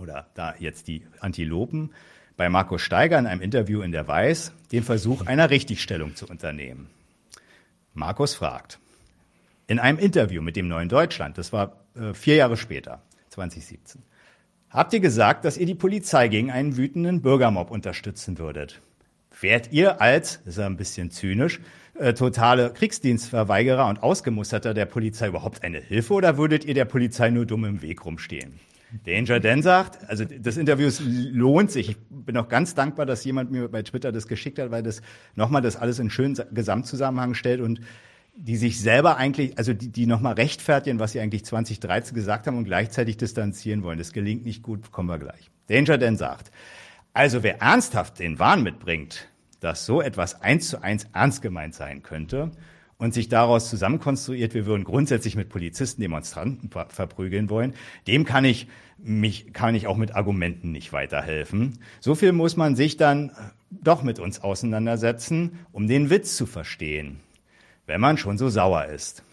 oder da jetzt die Antilopen, bei Markus Steiger in einem Interview in der Weiß den Versuch einer Richtigstellung zu unternehmen. Markus fragt, in einem Interview mit dem Neuen Deutschland, das war äh, vier Jahre später, 2017, habt ihr gesagt, dass ihr die Polizei gegen einen wütenden Bürgermob unterstützen würdet. Wärt ihr als, das ist ja ein bisschen zynisch, äh, totale Kriegsdienstverweigerer und Ausgemusterter der Polizei überhaupt eine Hilfe oder würdet ihr der Polizei nur dumm im Weg rumstehen? Danger Dan sagt, also das Interview lohnt sich. Ich bin auch ganz dankbar, dass jemand mir bei Twitter das geschickt hat, weil das nochmal das alles in schönen Gesamtzusammenhang stellt und die sich selber eigentlich, also die, die nochmal rechtfertigen, was sie eigentlich 2013 gesagt haben und gleichzeitig distanzieren wollen. Das gelingt nicht gut, kommen wir gleich. Danger Dan sagt, also wer ernsthaft den Wahn mitbringt, dass so etwas eins zu eins ernst gemeint sein könnte und sich daraus zusammenkonstruiert, wir würden grundsätzlich mit Polizisten Demonstranten ver verprügeln wollen, dem kann ich mich, kann ich auch mit Argumenten nicht weiterhelfen. So viel muss man sich dann doch mit uns auseinandersetzen, um den Witz zu verstehen, wenn man schon so sauer ist.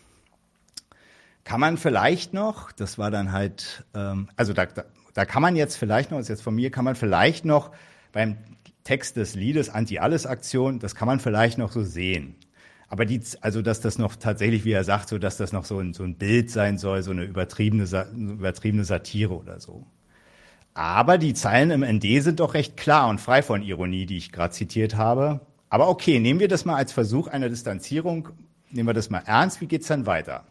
Kann man vielleicht noch, das war dann halt, ähm, also da, da, da kann man jetzt vielleicht noch, ist jetzt von mir, kann man vielleicht noch beim Text des Liedes Anti-Alles-Aktion, das kann man vielleicht noch so sehen. Aber die, also dass das noch tatsächlich, wie er sagt, so dass das noch so ein, so ein Bild sein soll, so eine übertriebene, übertriebene Satire oder so. Aber die Zeilen im ND sind doch recht klar und frei von Ironie, die ich gerade zitiert habe. Aber okay, nehmen wir das mal als Versuch einer Distanzierung, nehmen wir das mal ernst, wie geht's dann weiter?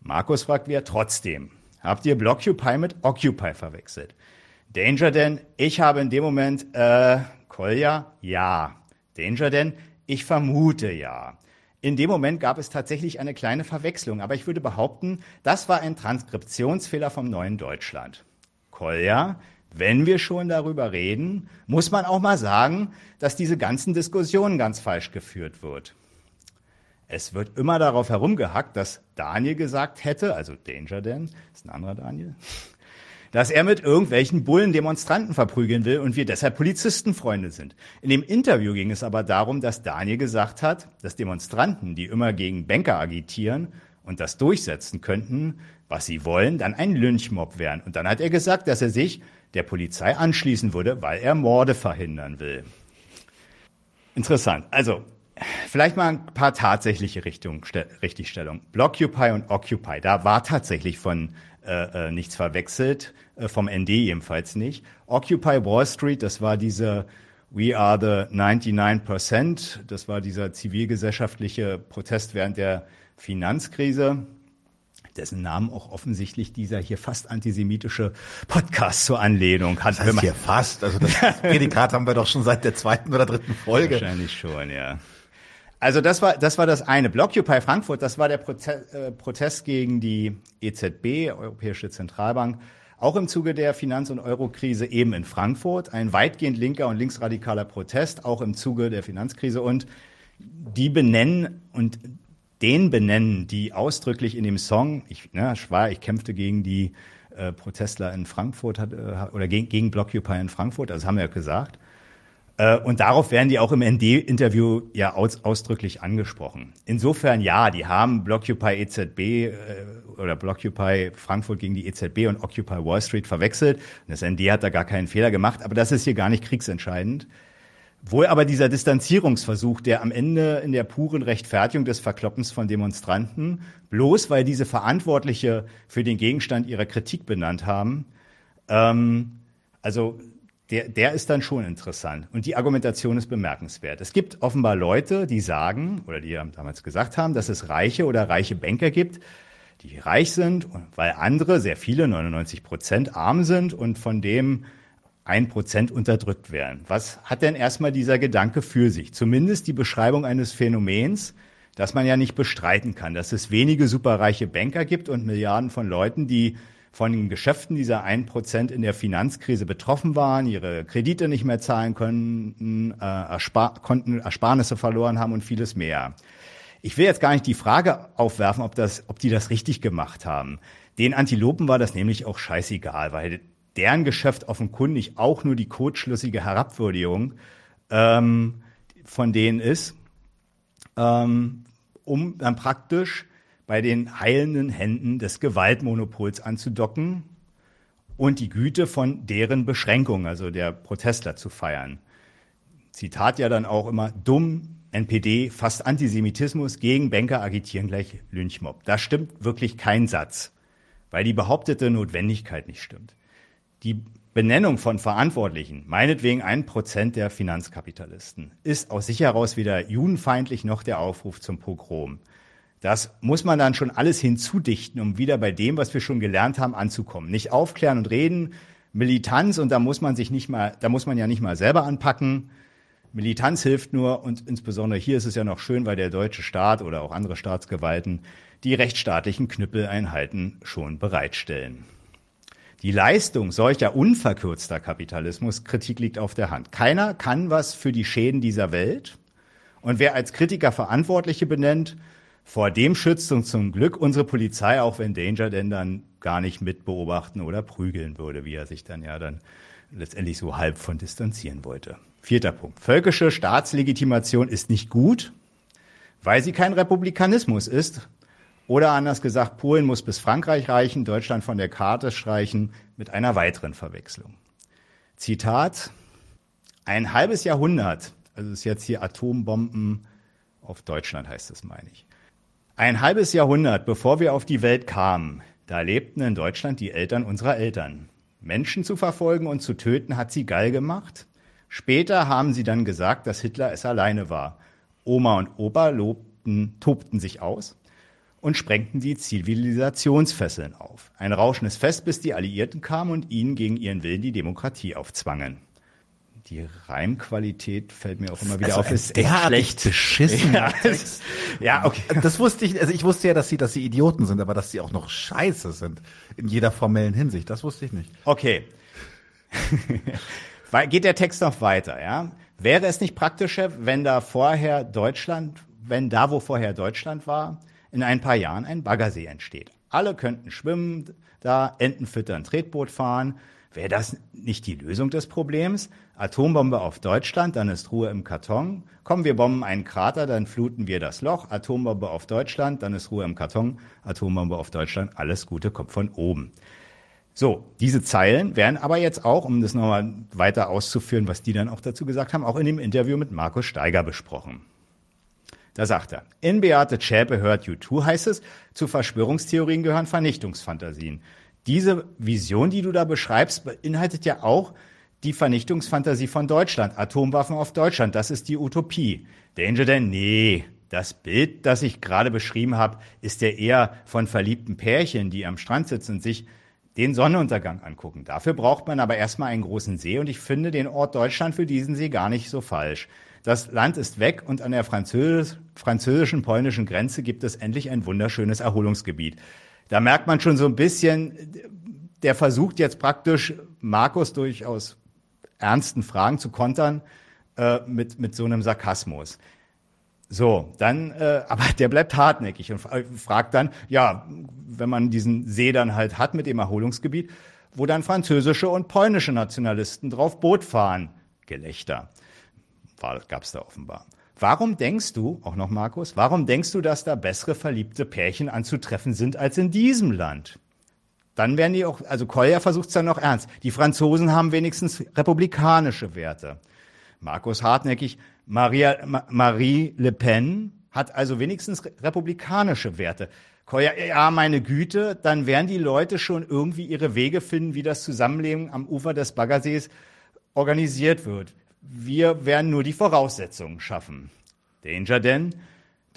Markus fragt wieder trotzdem, habt ihr Blockupy mit Occupy verwechselt? Danger denn, ich habe in dem Moment, äh, Kolja, ja. Danger denn, ich vermute ja. In dem Moment gab es tatsächlich eine kleine Verwechslung, aber ich würde behaupten, das war ein Transkriptionsfehler vom neuen Deutschland. Kolja, wenn wir schon darüber reden, muss man auch mal sagen, dass diese ganzen Diskussionen ganz falsch geführt wird. Es wird immer darauf herumgehackt, dass Daniel gesagt hätte, also Danger Dan, ist ein anderer Daniel, dass er mit irgendwelchen Bullen Demonstranten verprügeln will und wir deshalb Polizistenfreunde sind. In dem Interview ging es aber darum, dass Daniel gesagt hat, dass Demonstranten, die immer gegen Banker agitieren und das durchsetzen könnten, was sie wollen, dann ein Lynchmob wären. Und dann hat er gesagt, dass er sich der Polizei anschließen würde, weil er Morde verhindern will. Interessant. Also, vielleicht mal ein paar tatsächliche Richtung, Richtigstellungen. Blockupy und Occupy, da war tatsächlich von äh, äh, nichts verwechselt, äh, vom ND jedenfalls nicht. Occupy Wall Street, das war diese We are the 99%, das war dieser zivilgesellschaftliche Protest während der Finanzkrise, dessen Namen auch offensichtlich dieser hier fast antisemitische Podcast zur Anlehnung hat. Das heißt hier fast, also das Prädikat haben wir doch schon seit der zweiten oder dritten Folge. Wahrscheinlich schon, ja. Also das war das war das eine. Blockupy Frankfurt, das war der Protest, äh, Protest gegen die EZB, Europäische Zentralbank, auch im Zuge der Finanz- und Eurokrise eben in Frankfurt. Ein weitgehend linker und linksradikaler Protest, auch im Zuge der Finanzkrise. Und die benennen und den benennen, die ausdrücklich in dem Song, ich, ne, ich war, ich kämpfte gegen die äh, Protestler in Frankfurt hat, äh, oder gegen, gegen Blockupy in Frankfurt, das haben wir ja gesagt. Äh, und darauf werden die auch im ND-Interview ja aus, ausdrücklich angesprochen. Insofern ja, die haben Blockupy EZB äh, oder Blockupy Frankfurt gegen die EZB und Occupy Wall Street verwechselt. Und das ND hat da gar keinen Fehler gemacht, aber das ist hier gar nicht kriegsentscheidend. Wohl aber dieser Distanzierungsversuch, der am Ende in der puren Rechtfertigung des Verkloppens von Demonstranten, bloß weil diese Verantwortliche für den Gegenstand ihrer Kritik benannt haben, ähm, also der, der ist dann schon interessant. Und die Argumentation ist bemerkenswert. Es gibt offenbar Leute, die sagen, oder die damals gesagt haben, dass es reiche oder reiche Banker gibt, die reich sind, weil andere, sehr viele, 99 Prozent, arm sind und von dem ein Prozent unterdrückt werden. Was hat denn erstmal dieser Gedanke für sich? Zumindest die Beschreibung eines Phänomens, das man ja nicht bestreiten kann, dass es wenige superreiche Banker gibt und Milliarden von Leuten, die von den Geschäften dieser ein Prozent in der Finanzkrise betroffen waren, ihre Kredite nicht mehr zahlen konnten, äh, erspar konnten Ersparnisse verloren haben und vieles mehr. Ich will jetzt gar nicht die Frage aufwerfen, ob, das, ob die das richtig gemacht haben. Den Antilopen war das nämlich auch scheißegal, weil deren Geschäft offenkundig auch nur die kurzschlüssige Herabwürdigung ähm, von denen ist, ähm, um dann praktisch bei den heilenden Händen des Gewaltmonopols anzudocken und die Güte von deren Beschränkung, also der Protestler, zu feiern. Zitat ja dann auch immer, dumm, NPD, fast Antisemitismus, gegen Banker agitieren gleich Lynchmob. Da stimmt wirklich kein Satz, weil die behauptete Notwendigkeit nicht stimmt die Benennung von Verantwortlichen, meinetwegen ein Prozent der Finanzkapitalisten, ist aus sich heraus weder judenfeindlich noch der Aufruf zum Pogrom. Das muss man dann schon alles hinzudichten, um wieder bei dem, was wir schon gelernt haben, anzukommen. Nicht aufklären und reden, Militanz und da muss man sich nicht mal, da muss man ja nicht mal selber anpacken. Militanz hilft nur und insbesondere hier ist es ja noch schön, weil der deutsche Staat oder auch andere Staatsgewalten die rechtsstaatlichen Knüppeleinheiten schon bereitstellen. Die Leistung solcher unverkürzter Kapitalismus, Kritik liegt auf der Hand. Keiner kann was für die Schäden dieser Welt. Und wer als Kritiker Verantwortliche benennt, vor dem schützt uns zum Glück unsere Polizei, auch wenn Danger denn dann gar nicht mit beobachten oder prügeln würde, wie er sich dann ja dann letztendlich so halb von distanzieren wollte. Vierter Punkt. Völkische Staatslegitimation ist nicht gut, weil sie kein Republikanismus ist, oder anders gesagt, Polen muss bis Frankreich reichen, Deutschland von der Karte streichen mit einer weiteren Verwechslung. Zitat, ein halbes Jahrhundert, also ist jetzt hier Atombomben auf Deutschland heißt es, meine ich. Ein halbes Jahrhundert, bevor wir auf die Welt kamen, da lebten in Deutschland die Eltern unserer Eltern. Menschen zu verfolgen und zu töten hat sie geil gemacht. Später haben sie dann gesagt, dass Hitler es alleine war. Oma und Opa lobten, tobten sich aus und sprengten die Zivilisationsfesseln auf. Ein rauschendes Fest, bis die Alliierten kamen und ihnen gegen ihren Willen die Demokratie aufzwangen. Die Reimqualität fällt mir auch immer wieder also auf. Ist derartig beschissen. Ja, ja, okay. Das wusste ich, also ich wusste ja, dass sie, dass sie Idioten sind, aber dass sie auch noch scheiße sind. In jeder formellen Hinsicht. Das wusste ich nicht. Okay. Geht der Text noch weiter, ja? Wäre es nicht praktischer, wenn da vorher Deutschland, wenn da, wo vorher Deutschland war, in ein paar Jahren ein Baggersee entsteht. Alle könnten schwimmen, da Enten füttern, Tretboot fahren. Wäre das nicht die Lösung des Problems? Atombombe auf Deutschland, dann ist Ruhe im Karton. Kommen wir bomben einen Krater, dann fluten wir das Loch. Atombombe auf Deutschland, dann ist Ruhe im Karton. Atombombe auf Deutschland, alles Gute kommt von oben. So, diese Zeilen werden aber jetzt auch, um das nochmal weiter auszuführen, was die dann auch dazu gesagt haben, auch in dem Interview mit Markus Steiger besprochen. Da sagt er, in Beate Zschäpe hört U2 heißt es, zu Verschwörungstheorien gehören Vernichtungsfantasien. diese Vision, die du da beschreibst, beinhaltet ja auch die Vernichtungsfantasie von Deutschland. Atomwaffen auf Deutschland, das ist die Utopie. Danger Dan, nee. Das Bild, das ich gerade beschrieben habe, ist ja eher von verliebten Pärchen, die am Strand sitzen und sich den Sonnenuntergang angucken. Dafür braucht man aber erstmal einen großen See und ich finde den Ort Deutschland für diesen See gar nicht so falsch. Das Land ist weg und an der französisch, französischen, polnischen Grenze gibt es endlich ein wunderschönes Erholungsgebiet. Da merkt man schon so ein bisschen, der versucht jetzt praktisch Markus durchaus ernsten Fragen zu kontern äh, mit, mit so einem Sarkasmus. So, dann, äh, aber der bleibt hartnäckig und fragt dann, ja, wenn man diesen See dann halt hat mit dem Erholungsgebiet, wo dann französische und polnische Nationalisten drauf Boot fahren. Gelächter. Gab es da offenbar. Warum denkst du, auch noch Markus, warum denkst du, dass da bessere verliebte Pärchen anzutreffen sind als in diesem Land? Dann werden die auch, also Kolja versucht es dann noch ernst. Die Franzosen haben wenigstens republikanische Werte. Markus hartnäckig, Maria, Ma, Marie Le Pen hat also wenigstens republikanische Werte. Kolja, ja, meine Güte, dann werden die Leute schon irgendwie ihre Wege finden, wie das Zusammenleben am Ufer des Baggersees organisiert wird. Wir werden nur die Voraussetzungen schaffen. Danger denn,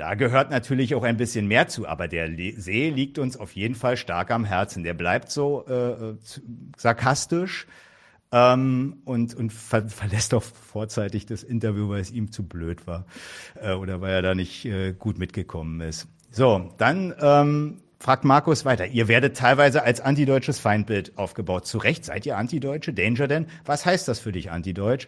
da gehört natürlich auch ein bisschen mehr zu, aber der See liegt uns auf jeden Fall stark am Herzen. Der bleibt so äh, sarkastisch ähm, und, und ver verlässt auch vorzeitig das Interview, weil es ihm zu blöd war äh, oder weil er da nicht äh, gut mitgekommen ist. So, dann ähm, fragt Markus weiter. Ihr werdet teilweise als antideutsches Feindbild aufgebaut. Zu Recht seid ihr Antideutsche? Danger denn? Was heißt das für dich, Antideutsch?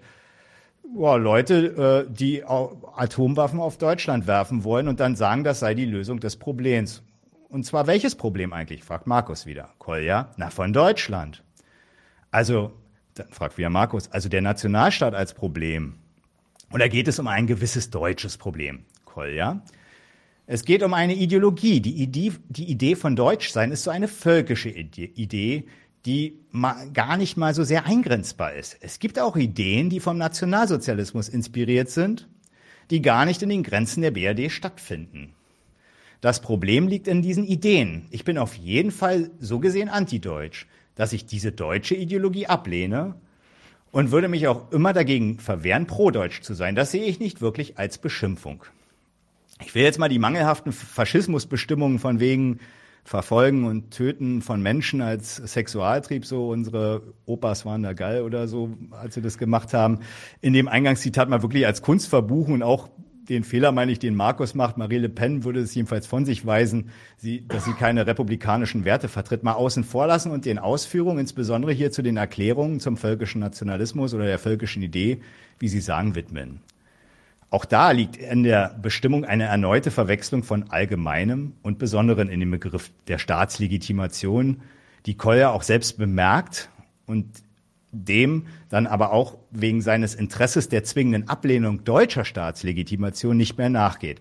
Ja, Leute, äh, die Atomwaffen auf Deutschland werfen wollen und dann sagen, das sei die Lösung des Problems. Und zwar welches Problem eigentlich? fragt Markus wieder. Kolja, na von Deutschland. Also, dann fragt wieder Markus, also der Nationalstaat als Problem. Oder geht es um ein gewisses deutsches Problem? Kolja. Es geht um eine Ideologie. Die Idee, die Idee von Deutschsein ist so eine völkische Idee, die gar nicht mal so sehr eingrenzbar ist. Es gibt auch Ideen, die vom Nationalsozialismus inspiriert sind, die gar nicht in den Grenzen der BRD stattfinden. Das Problem liegt in diesen Ideen. Ich bin auf jeden Fall so gesehen antideutsch, dass ich diese deutsche Ideologie ablehne und würde mich auch immer dagegen verwehren, prodeutsch zu sein. Das sehe ich nicht wirklich als Beschimpfung. Ich will jetzt mal die mangelhaften Faschismusbestimmungen von wegen Verfolgen und Töten von Menschen als Sexualtrieb, so unsere Opas waren da geil oder so, als sie das gemacht haben, in dem Eingangszitat mal wirklich als Kunst verbuchen und auch den Fehler, meine ich, den Markus macht. Marie Le Pen würde es jedenfalls von sich weisen, sie, dass sie keine republikanischen Werte vertritt, mal außen vor lassen und den Ausführungen, insbesondere hier zu den Erklärungen zum völkischen Nationalismus oder der völkischen Idee, wie Sie sagen, widmen. Auch da liegt in der Bestimmung eine erneute Verwechslung von allgemeinem und besonderen in dem Begriff der Staatslegitimation, die Kolja auch selbst bemerkt und dem dann aber auch wegen seines Interesses der zwingenden Ablehnung deutscher Staatslegitimation nicht mehr nachgeht.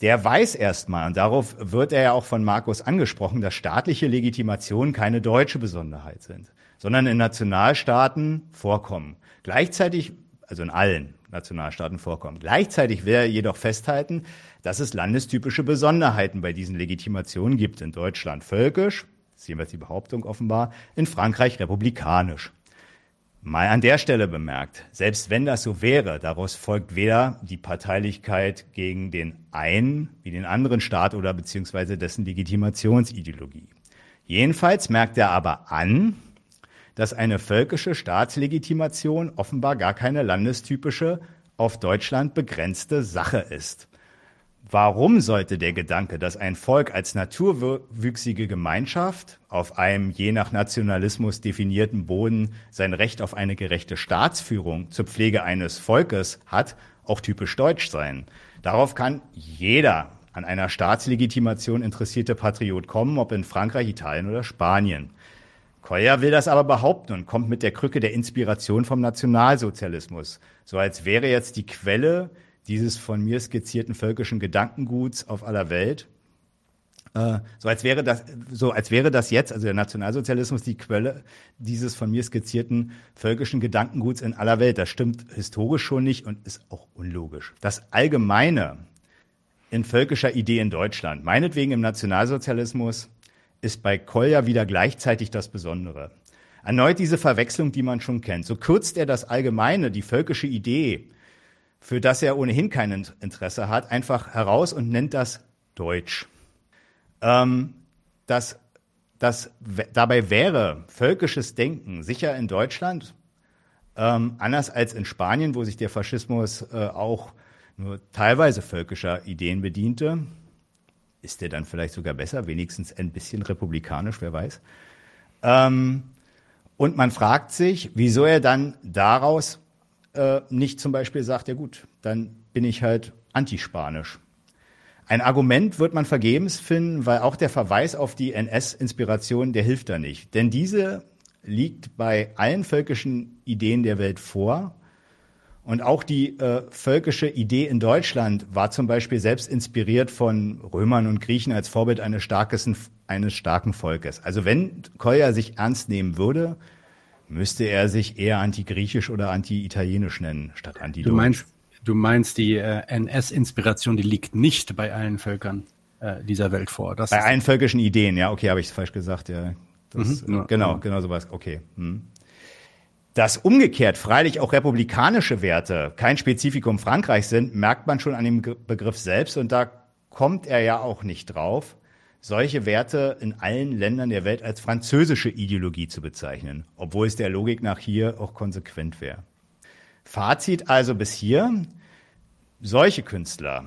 Der weiß erstmal, und darauf wird er ja auch von Markus angesprochen, dass staatliche Legitimationen keine deutsche Besonderheit sind, sondern in Nationalstaaten vorkommen. Gleichzeitig, also in allen, Nationalstaaten vorkommen. Gleichzeitig will er jedoch festhalten, dass es landestypische Besonderheiten bei diesen Legitimationen gibt. In Deutschland völkisch, das ist jeweils die Behauptung offenbar, in Frankreich republikanisch. Mal an der Stelle bemerkt, selbst wenn das so wäre, daraus folgt weder die Parteilichkeit gegen den einen wie den anderen Staat oder beziehungsweise dessen Legitimationsideologie. Jedenfalls merkt er aber an, dass eine völkische Staatslegitimation offenbar gar keine landestypische, auf Deutschland begrenzte Sache ist. Warum sollte der Gedanke, dass ein Volk als naturwüchsige Gemeinschaft auf einem je nach Nationalismus definierten Boden sein Recht auf eine gerechte Staatsführung zur Pflege eines Volkes hat, auch typisch deutsch sein? Darauf kann jeder an einer Staatslegitimation interessierte Patriot kommen, ob in Frankreich, Italien oder Spanien. Koya will das aber behaupten und kommt mit der Krücke der Inspiration vom Nationalsozialismus. So als wäre jetzt die Quelle dieses von mir skizzierten völkischen Gedankenguts auf aller Welt. Äh, so als wäre das, so als wäre das jetzt, also der Nationalsozialismus, die Quelle dieses von mir skizzierten völkischen Gedankenguts in aller Welt. Das stimmt historisch schon nicht und ist auch unlogisch. Das Allgemeine in völkischer Idee in Deutschland, meinetwegen im Nationalsozialismus, ist bei Kolja wieder gleichzeitig das Besondere. Erneut diese Verwechslung, die man schon kennt. So kürzt er das Allgemeine, die völkische Idee, für das er ohnehin kein Interesse hat, einfach heraus und nennt das Deutsch. Ähm, das, das, dabei wäre völkisches Denken sicher in Deutschland, ähm, anders als in Spanien, wo sich der Faschismus äh, auch nur teilweise völkischer Ideen bediente, ist der dann vielleicht sogar besser, wenigstens ein bisschen republikanisch, wer weiß. Ähm, und man fragt sich, wieso er dann daraus äh, nicht zum Beispiel sagt, ja gut, dann bin ich halt antispanisch. Ein Argument wird man vergebens finden, weil auch der Verweis auf die NS-Inspiration, der hilft da nicht. Denn diese liegt bei allen völkischen Ideen der Welt vor. Und auch die äh, völkische Idee in Deutschland war zum Beispiel selbst inspiriert von Römern und Griechen als Vorbild eines, starkes, eines starken Volkes. Also wenn Kolja sich ernst nehmen würde, müsste er sich eher antigriechisch oder anti-italienisch nennen, statt anti Du meinst, du meinst die äh, NS-Inspiration, die liegt nicht bei allen Völkern äh, dieser Welt vor. Das bei allen völkischen Ideen, ja, okay, habe ich es falsch gesagt, ja. Das, mhm, genau, genau sowas, okay. Hm. Dass umgekehrt freilich auch republikanische Werte kein Spezifikum Frankreichs sind, merkt man schon an dem Begriff selbst und da kommt er ja auch nicht drauf, solche Werte in allen Ländern der Welt als französische Ideologie zu bezeichnen, obwohl es der Logik nach hier auch konsequent wäre. Fazit also bis hier, solche Künstler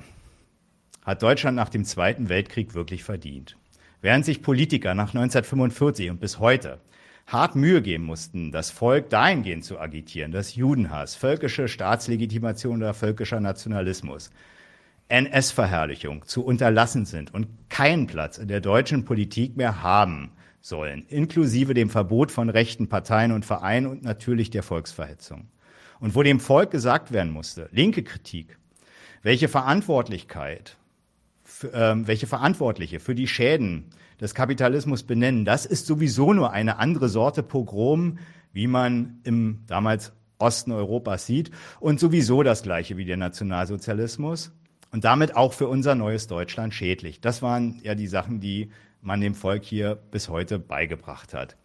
hat Deutschland nach dem Zweiten Weltkrieg wirklich verdient. Während sich Politiker nach 1945 und bis heute hart Mühe geben mussten, das Volk dahingehend zu agitieren, dass Judenhass, völkische Staatslegitimation oder völkischer Nationalismus, NS-Verherrlichung zu unterlassen sind und keinen Platz in der deutschen Politik mehr haben sollen, inklusive dem Verbot von rechten Parteien und Vereinen und natürlich der Volksverhetzung. Und wo dem Volk gesagt werden musste, linke Kritik, welche Verantwortlichkeit, für, äh, welche Verantwortliche für die Schäden des Kapitalismus benennen. Das ist sowieso nur eine andere Sorte Pogrom, wie man im damals Osten Europas sieht und sowieso das gleiche wie der Nationalsozialismus und damit auch für unser neues Deutschland schädlich. Das waren ja die Sachen, die man dem Volk hier bis heute beigebracht hat.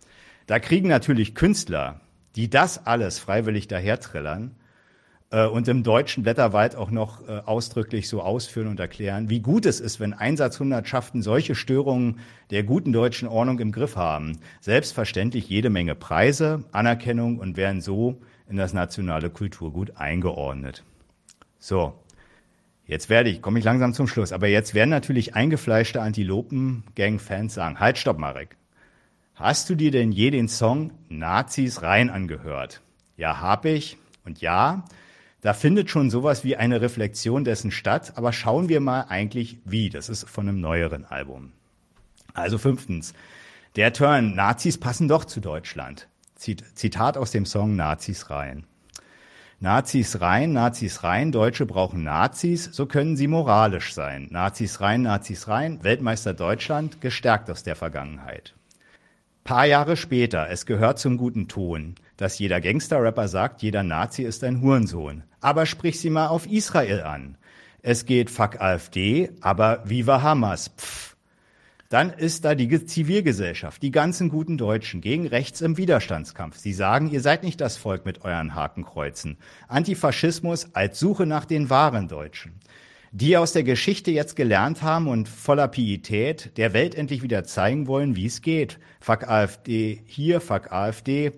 Da kriegen natürlich Künstler, die das alles freiwillig dahertrillern, und im deutschen Blätterwald auch noch äh, ausdrücklich so ausführen und erklären, wie gut es ist, wenn Einsatzhundertschaften solche Störungen der guten deutschen Ordnung im Griff haben. Selbstverständlich jede Menge Preise, Anerkennung und werden so in das nationale Kulturgut eingeordnet. So, jetzt werde ich, komme ich langsam zum Schluss, aber jetzt werden natürlich eingefleischte Antilopen-Gang-Fans sagen, halt, stopp, Marek. Hast du dir denn je den Song Nazis rein angehört? Ja, hab ich. Und ja, da findet schon sowas wie eine Reflexion dessen statt, aber schauen wir mal eigentlich wie. Das ist von einem neueren Album. Also fünftens. Der Turn, Nazis passen doch zu Deutschland. Zitat aus dem Song Nazis rein. Nazis rein, Nazis rein, Deutsche brauchen Nazis, so können sie moralisch sein. Nazis rein, Nazis rein, Weltmeister Deutschland, gestärkt aus der Vergangenheit. Paar Jahre später, es gehört zum guten Ton, dass jeder Gangster-Rapper sagt, jeder Nazi ist ein Hurensohn. Aber sprich sie mal auf Israel an. Es geht fuck AfD, aber viva Hamas. Pff. Dann ist da die Zivilgesellschaft, die ganzen guten Deutschen gegen rechts im Widerstandskampf. Sie sagen, ihr seid nicht das Volk mit euren Hakenkreuzen. Antifaschismus als Suche nach den wahren Deutschen die aus der Geschichte jetzt gelernt haben und voller Pietät der Welt endlich wieder zeigen wollen, wie es geht. Fuck AfD hier, fuck AfD.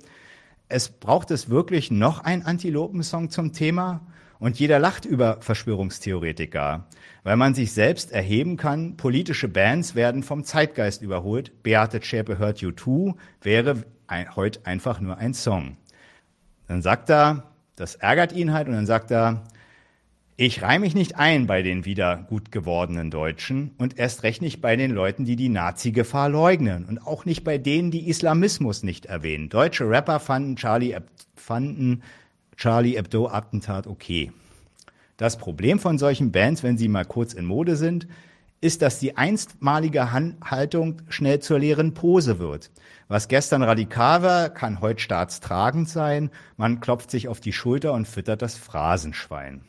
Es braucht es wirklich noch ein Antilopensong zum Thema? Und jeder lacht über Verschwörungstheoretiker, weil man sich selbst erheben kann. Politische Bands werden vom Zeitgeist überholt. Beate Zschäpe hört You Too wäre ein, heute einfach nur ein Song. Dann sagt er, das ärgert ihn halt, und dann sagt er, ich reihe mich nicht ein bei den wieder gut gewordenen Deutschen und erst recht nicht bei den Leuten, die die Nazi-Gefahr leugnen und auch nicht bei denen, die Islamismus nicht erwähnen. Deutsche Rapper fanden Charlie, fanden Charlie Hebdo-Attentat okay. Das Problem von solchen Bands, wenn sie mal kurz in Mode sind, ist, dass die einstmalige Haltung schnell zur leeren Pose wird. Was gestern radikal war, kann heute staatstragend sein. Man klopft sich auf die Schulter und füttert das Phrasenschwein.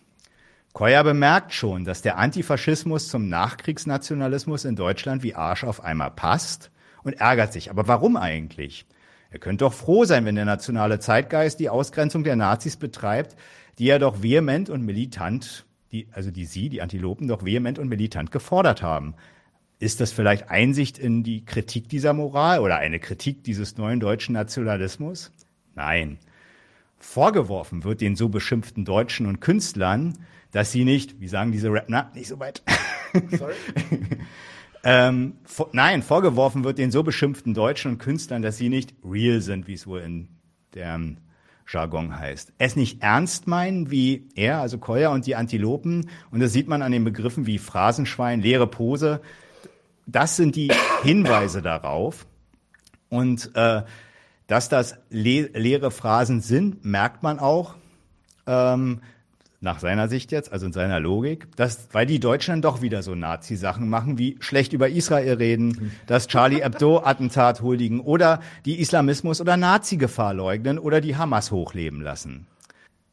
Koya bemerkt schon, dass der Antifaschismus zum Nachkriegsnationalismus in Deutschland wie Arsch auf einmal passt und ärgert sich. Aber warum eigentlich? Er könnte doch froh sein, wenn der nationale Zeitgeist die Ausgrenzung der Nazis betreibt, die er doch vehement und militant, die, also die Sie, die Antilopen, doch vehement und militant gefordert haben. Ist das vielleicht Einsicht in die Kritik dieser Moral oder eine Kritik dieses neuen deutschen Nationalismus? Nein. Vorgeworfen wird den so beschimpften Deutschen und Künstlern, dass sie nicht, wie sagen diese Rap, na, nicht so weit. Sorry. ähm, vor, nein, vorgeworfen wird den so beschimpften Deutschen und Künstlern, dass sie nicht real sind, wie es wohl in deren Jargon heißt. Es nicht ernst meinen, wie er, also Koya und die Antilopen, und das sieht man an den Begriffen wie Phrasenschwein, leere Pose, das sind die Hinweise darauf. Und äh, dass das le leere Phrasen sind, merkt man auch ähm, nach seiner Sicht jetzt, also in seiner Logik, dass, weil die Deutschen dann doch wieder so Nazi-Sachen machen, wie schlecht über Israel reden, das Charlie Hebdo-Attentat huldigen oder die Islamismus- oder Nazi-Gefahr leugnen oder die Hamas hochleben lassen.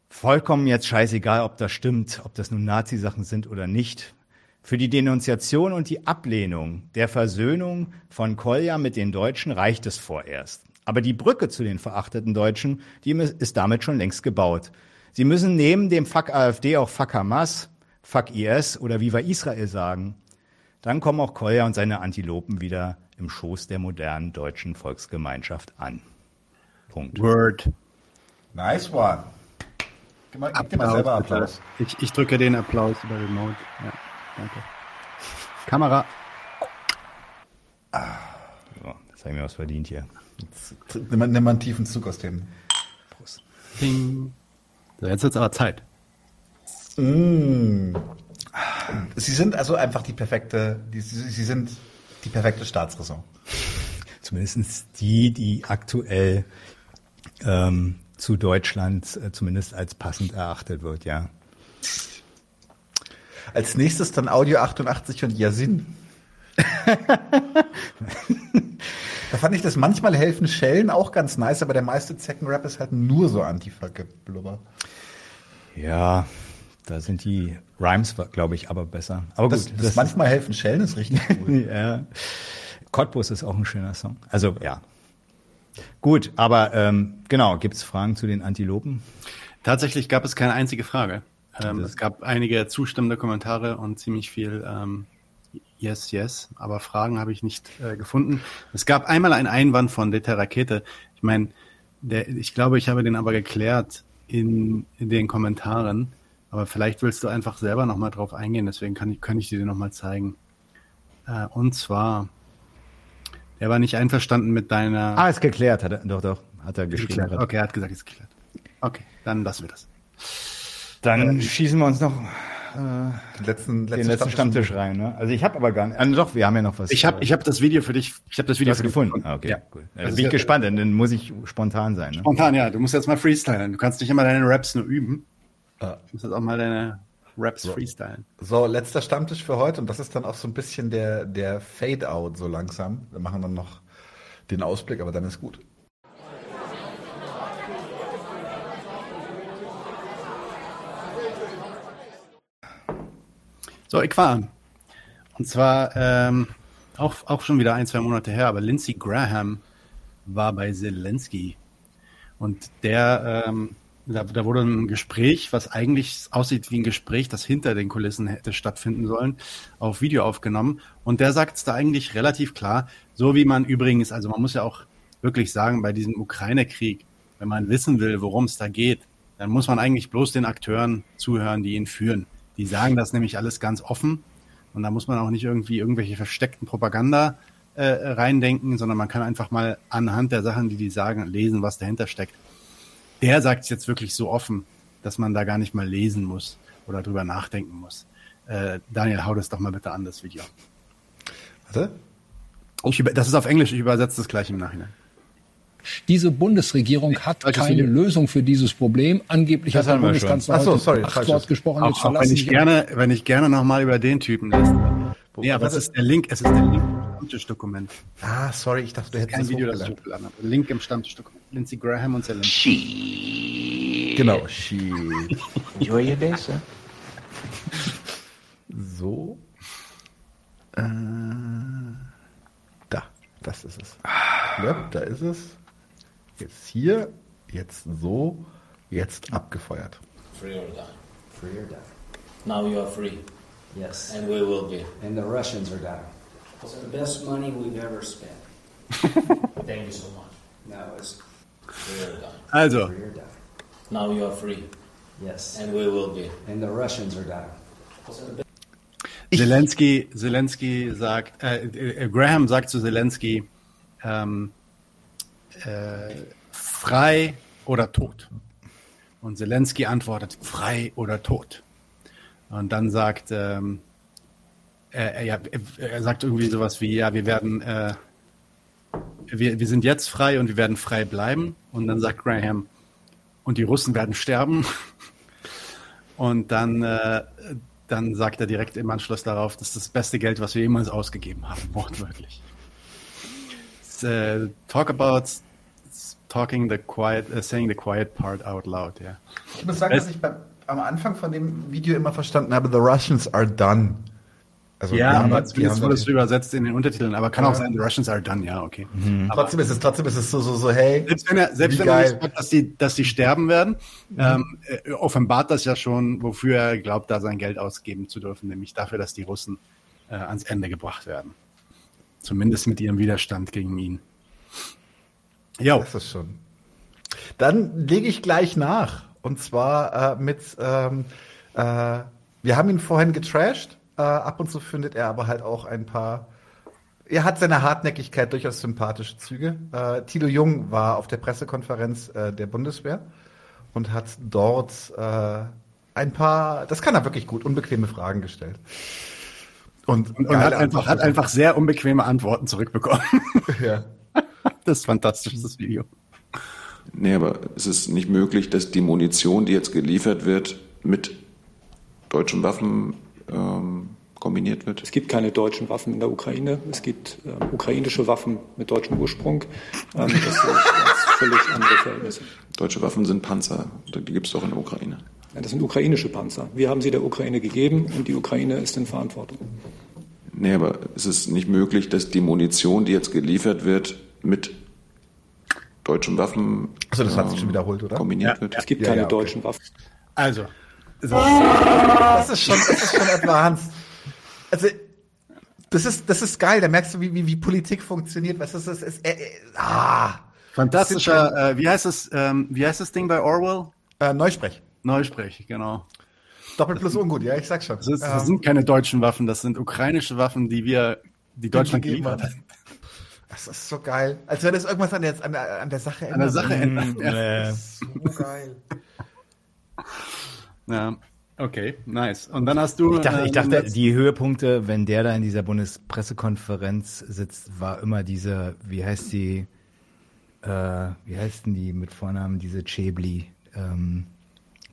Vollkommen jetzt scheißegal, ob das stimmt, ob das nun Nazi-Sachen sind oder nicht. Für die Denunziation und die Ablehnung der Versöhnung von Kolja mit den Deutschen reicht es vorerst. Aber die Brücke zu den verachteten Deutschen, die ist damit schon längst gebaut. Sie müssen neben dem Fuck AfD auch Fuck Hamas, Fuck IS oder Viva Israel sagen. Dann kommen auch Kolja und seine Antilopen wieder im Schoß der modernen deutschen Volksgemeinschaft an. Punkt. Word. Nice one. Gib, mal, gib dir mal selber Applaus. Ich, ich drücke den Applaus über Remote. Ja, danke. Kamera. So, das habe ich mir was verdient hier. Jetzt, nimm, mal, nimm mal einen tiefen Zug aus dem. Prost. Ding. So, jetzt wird's aber Zeit. Mm. Sie sind also einfach die perfekte, die, Sie Sie sind die perfekte Staatsräson. Zumindest die, die aktuell ähm, zu Deutschland äh, zumindest als passend erachtet wird, ja. Als nächstes dann Audio 88 und Yasin. da fand ich das manchmal helfen Schellen auch ganz nice, aber der meiste Zeckenrap ist halt nur so Antifa-Geblubber. Ja, da sind die Rhymes, glaube ich, aber besser. Aber Das, gut, das, manchmal helfen Schellen ist richtig cool. ja. Cottbus ist auch ein schöner Song. Also ja. Gut, aber ähm, genau, gibt es Fragen zu den Antilopen? Tatsächlich gab es keine einzige Frage. Ähm, es gab einige zustimmende Kommentare und ziemlich viel ähm, Yes, yes, aber Fragen habe ich nicht äh, gefunden. Es gab einmal einen Einwand von Deta Rakete. Ich meine, der, ich glaube, ich habe den aber geklärt in, in den Kommentaren. Aber vielleicht willst du einfach selber nochmal drauf eingehen, deswegen kann ich, kann ich dir den nochmal zeigen. Äh, und zwar, er war nicht einverstanden mit deiner. Ah, ist geklärt, hat er, doch, doch, hat er geschrieben. geklärt. Okay, er hat gesagt, ist geklärt. Okay, dann lassen wir das. Dann schießen wir uns noch Den letzten, den letzten Stammtisch rein. Ne? Also ich habe aber gar nicht. Also doch, wir haben ja noch was. Ich habe ich hab das Video für dich. Ich habe das Video für dich gefunden. Ah, okay, Ja. cool. Da ist bin ich ja- gespannt, denn dann muss ich spontan sein. Ne? Spontan, ja. Du musst jetzt mal freestylen. Du kannst nicht immer deine Raps nur üben. Du musst jetzt auch mal deine Raps freestylen. So, letzter Stammtisch für heute und das ist dann auch so ein bisschen der, der Fade-out so langsam. Wir machen dann noch den Ausblick, aber dann ist gut. So, ich war. Und zwar ähm, auch, auch schon wieder ein, zwei Monate her, aber Lindsey Graham war bei Zelensky. Und der, ähm, da, da wurde ein Gespräch, was eigentlich aussieht wie ein Gespräch, das hinter den Kulissen hätte stattfinden sollen, auf Video aufgenommen. Und der sagt es da eigentlich relativ klar, so wie man übrigens, also man muss ja auch wirklich sagen, bei diesem Ukraine-Krieg, wenn man wissen will, worum es da geht, dann muss man eigentlich bloß den Akteuren zuhören, die ihn führen. Die sagen das nämlich alles ganz offen und da muss man auch nicht irgendwie irgendwelche versteckten Propaganda äh, reindenken, sondern man kann einfach mal anhand der Sachen, die die sagen, lesen, was dahinter steckt. Der sagt es jetzt wirklich so offen, dass man da gar nicht mal lesen muss oder drüber nachdenken muss. Äh, Daniel, hau das doch mal bitte an, das Video. Warte. Ich über, das ist auf Englisch, ich übersetze das gleich im Nachhinein. Diese Bundesregierung hat keine Video. Lösung für dieses Problem. Angeblich Das hat der haben wir schon. Bundeskanzler Ach so, sorry, acht. Wort gesprochen. Jetzt Auch, auch wenn verlassen ich gerne, wenn ich gerne nochmal über den Typen lese. Nee, aber es ist der Link, es ist der Link im Stammtischdokument. Ah, sorry, ich dachte, du hättest Kein es Video, hochgeladen habe. Link im Stammtischdokument. Lindsey Graham und Zelensky. Genau. She. Enjoy your day, sir. So. Äh, da. Das ist es. Ja, da ist es. Jetzt hier, jetzt so, jetzt abgefeuert. Free or die. Free or die. Now you are free. Yes. And we will be. And the Russians are dying. It's the best money we've ever spent. Thank you so much. Now it's Free or die. Also, free or die. Now you are free. Yes. And we will be. And the Russians are dying. Zelensky, Zelensky sagt, äh, äh, Graham sagt zu Zelensky, ähm, äh, frei oder tot. Und Zelensky antwortet, frei oder tot. Und dann sagt, ähm, er, er, er- sagt irgendwie sowas wie, ja, wir werden, äh, wir, wir sind jetzt frei und wir werden frei bleiben. Und dann sagt Graham, und die Russen werden sterben. Und dann, äh, dann sagt er direkt im Anschluss darauf, das ist das beste Geld, was wir jemals ausgegeben haben, wortwörtlich. Äh, talk about talking the quiet, äh, saying the quiet part out loud, ja. Ich muss sagen, dass ich beim, am Anfang von dem Video immer verstanden habe, the Russians are done. Also, ja, haben- aber zumindest haben wurde es übersetzt in den Untertiteln, aber kann auch Ja. sein, the Russians are done, ja, okay. Trotzdem ist es, trotzdem ist es so, so, so, hey. Selbst wenn er, selbst wenn er sagt, dass die, dass die sterben werden, ähm, äh, offenbart das ja schon, wofür er glaubt, da sein Geld ausgeben zu dürfen, nämlich dafür, dass die Russen äh, ans Ende gebracht werden. Zumindest mit ihrem Widerstand gegen ihn. Jo. Das ist schon. Dann lege ich gleich nach. Und zwar äh, mit, ähm, äh, wir haben ihn vorhin getrashed. Äh, ab und zu findet er aber halt auch ein paar. Er hat seine Hartnäckigkeit durchaus sympathische Züge. Äh, Tilo Jung war auf der Pressekonferenz äh, der Bundeswehr und hat dort äh, ein paar, das kann er wirklich gut, unbequeme Fragen gestellt. Und, Und, und hat, einfach, hat einfach sehr unbequeme Antworten zurückbekommen. Ja. Das ist fantastisch, das Video. Nee, aber es ist nicht möglich, dass die Munition, die jetzt geliefert wird, mit deutschen Waffen ähm, kombiniert wird. Es gibt keine deutschen Waffen in der Ukraine. Es gibt ähm, ukrainische Waffen mit deutschem Ursprung. Ähm, das sind ganz völlig andere Verhältnisse. Deutsche Waffen sind Panzer, die gibt es auch in der Ukraine. Ja, das sind ukrainische Panzer. Wir haben sie der Ukraine gegeben und die Ukraine ist in Verantwortung. Nee, aber es ist nicht möglich, dass die Munition, die jetzt geliefert wird, mit deutschen Waffen Also das hat sich schon wiederholt, oder? kombiniert wird. Es gibt Ja, keine ja, okay. deutschen Waffen. Also, Das ist schon, das ist schon advanced. Also, das ist, das ist geil. Da merkst du, wie, wie, wie Politik funktioniert. Was ist das? Ist, äh, äh, ah. fantastischer, äh, wie heißt das, ähm, wie heißt das Ding bei Orwell? Äh, Neusprech. Neusprech, genau. Doppelt plus ungut, ja, ich sag schon. Das, ist, das Ähm, sind keine deutschen Waffen, das sind ukrainische Waffen, die wir, die Deutschland geliefert hat. Das ist so geil. Als wenn das irgendwas an der, an der, an der Sache An der Sache ändert. ändert. Mm, Ja. äh, So geil. Ja, okay, nice. Und dann hast du. Ich dachte, ich ähm, dachte, die Höhepunkte, wenn der da in dieser Bundespressekonferenz sitzt, war immer diese, wie heißt die, äh, wie heißt denn die mit Vornamen, diese Chebli, ähm,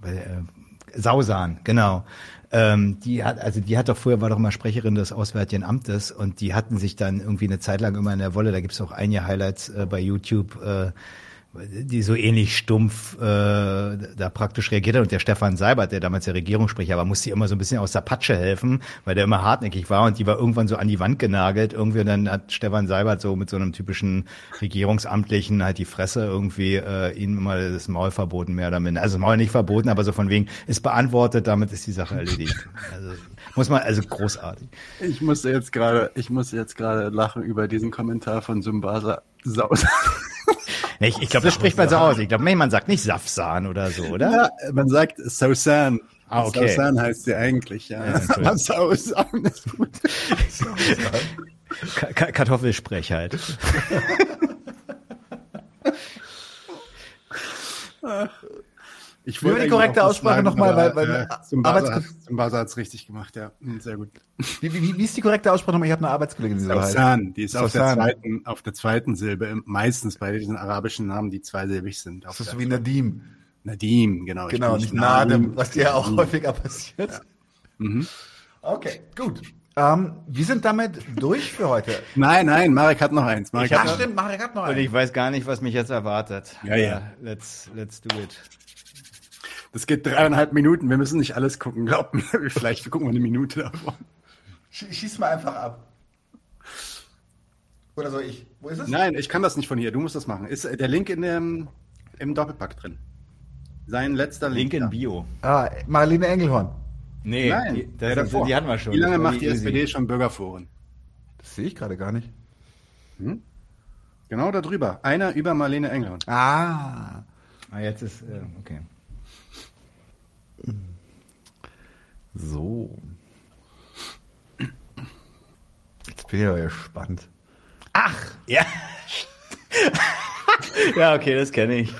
weil, äh, Sausan, genau. Ähm, die hat, also die hat doch früher war doch mal Sprecherin des Auswärtigen Amtes und die hatten sich dann irgendwie eine Zeit lang immer in der Wolle. Da gibt's auch einige Highlights äh, bei YouTube. Äh, die so ähnlich stumpf äh, da praktisch reagiert hat. Und der Stefan Seibert, der damals der Regierungssprecher war, musste immer so ein bisschen aus der Patsche helfen, weil der immer hartnäckig war und die war irgendwann so an die Wand genagelt. Irgendwie und dann hat Stefan Seibert so mit so einem typischen Regierungsamtlichen halt die Fresse irgendwie äh, ihm immer das Maul verboten, mehr oder minder. Also Maul nicht verboten, aber so von wegen ist beantwortet, damit ist die Sache erledigt. Also muss man, also großartig. Ich musste jetzt gerade, ich musste jetzt gerade lachen über diesen Kommentar von Sumbasa Saus. Ich, ich glaube, das spricht man so aus. Ich glaube, nee, man sagt nicht Safsan oder so, oder? Ja, man sagt Sausan. Ah, okay. Sausan heißt sie eigentlich, ja. Ja. Sausan ist gut. Ka- Ka- Kartoffelsprech halt. Ich war die korrekte Aussprache nochmal, weil- weil- äh, Sumbasa Arbeits- hat hat's richtig gemacht, ja. Hm, Sehr gut. Wie, wie, wie ist die korrekte Aussprache nochmal? Ich habe eine Arbeitskollegin, die so heißt. Sausan, die ist auf der, zweiten, auf der zweiten Silbe, meistens bei diesen arabischen Namen, die zweisilbig sind. Das ist wie Nadim. Nadim, genau. Ich Genau, nicht Nadem, was dir ja auch Nadim. häufiger passiert. Mhm. Okay, gut. Ähm, wir sind damit durch für heute. Nein, nein, Marek hat noch eins. Marek Ich hat hab- noch Stimmt, Marek hat noch Und einen. ich weiß gar nicht, was mich jetzt erwartet. Ja, ja. Äh, Let's, let's do it. Das geht dreieinhalb Minuten. Wir müssen nicht alles gucken. Glaubt mir, vielleicht gucken wir eine Minute davon. Sch- Schieß mal einfach ab. Oder soll ich? Wo ist es? Nein, ich kann das nicht von hier. Du musst das machen. Ist äh, der Link in dem, im Doppelpack drin? Sein letzter Link. Link in. Bio. Ah, Marlene Engelhorn. Nee, Nein, die, der das, davor. die hatten wir schon. Wie lange macht die easy. SPD schon Bürgerforen? Das sehe ich gerade gar nicht. Hm? Genau da drüber. Einer über Marlene Engelhorn. Ah. Ah, jetzt ist, äh, okay. So. Jetzt bin ich aber gespannt. Ach, ja. ja, okay, das kenne ich.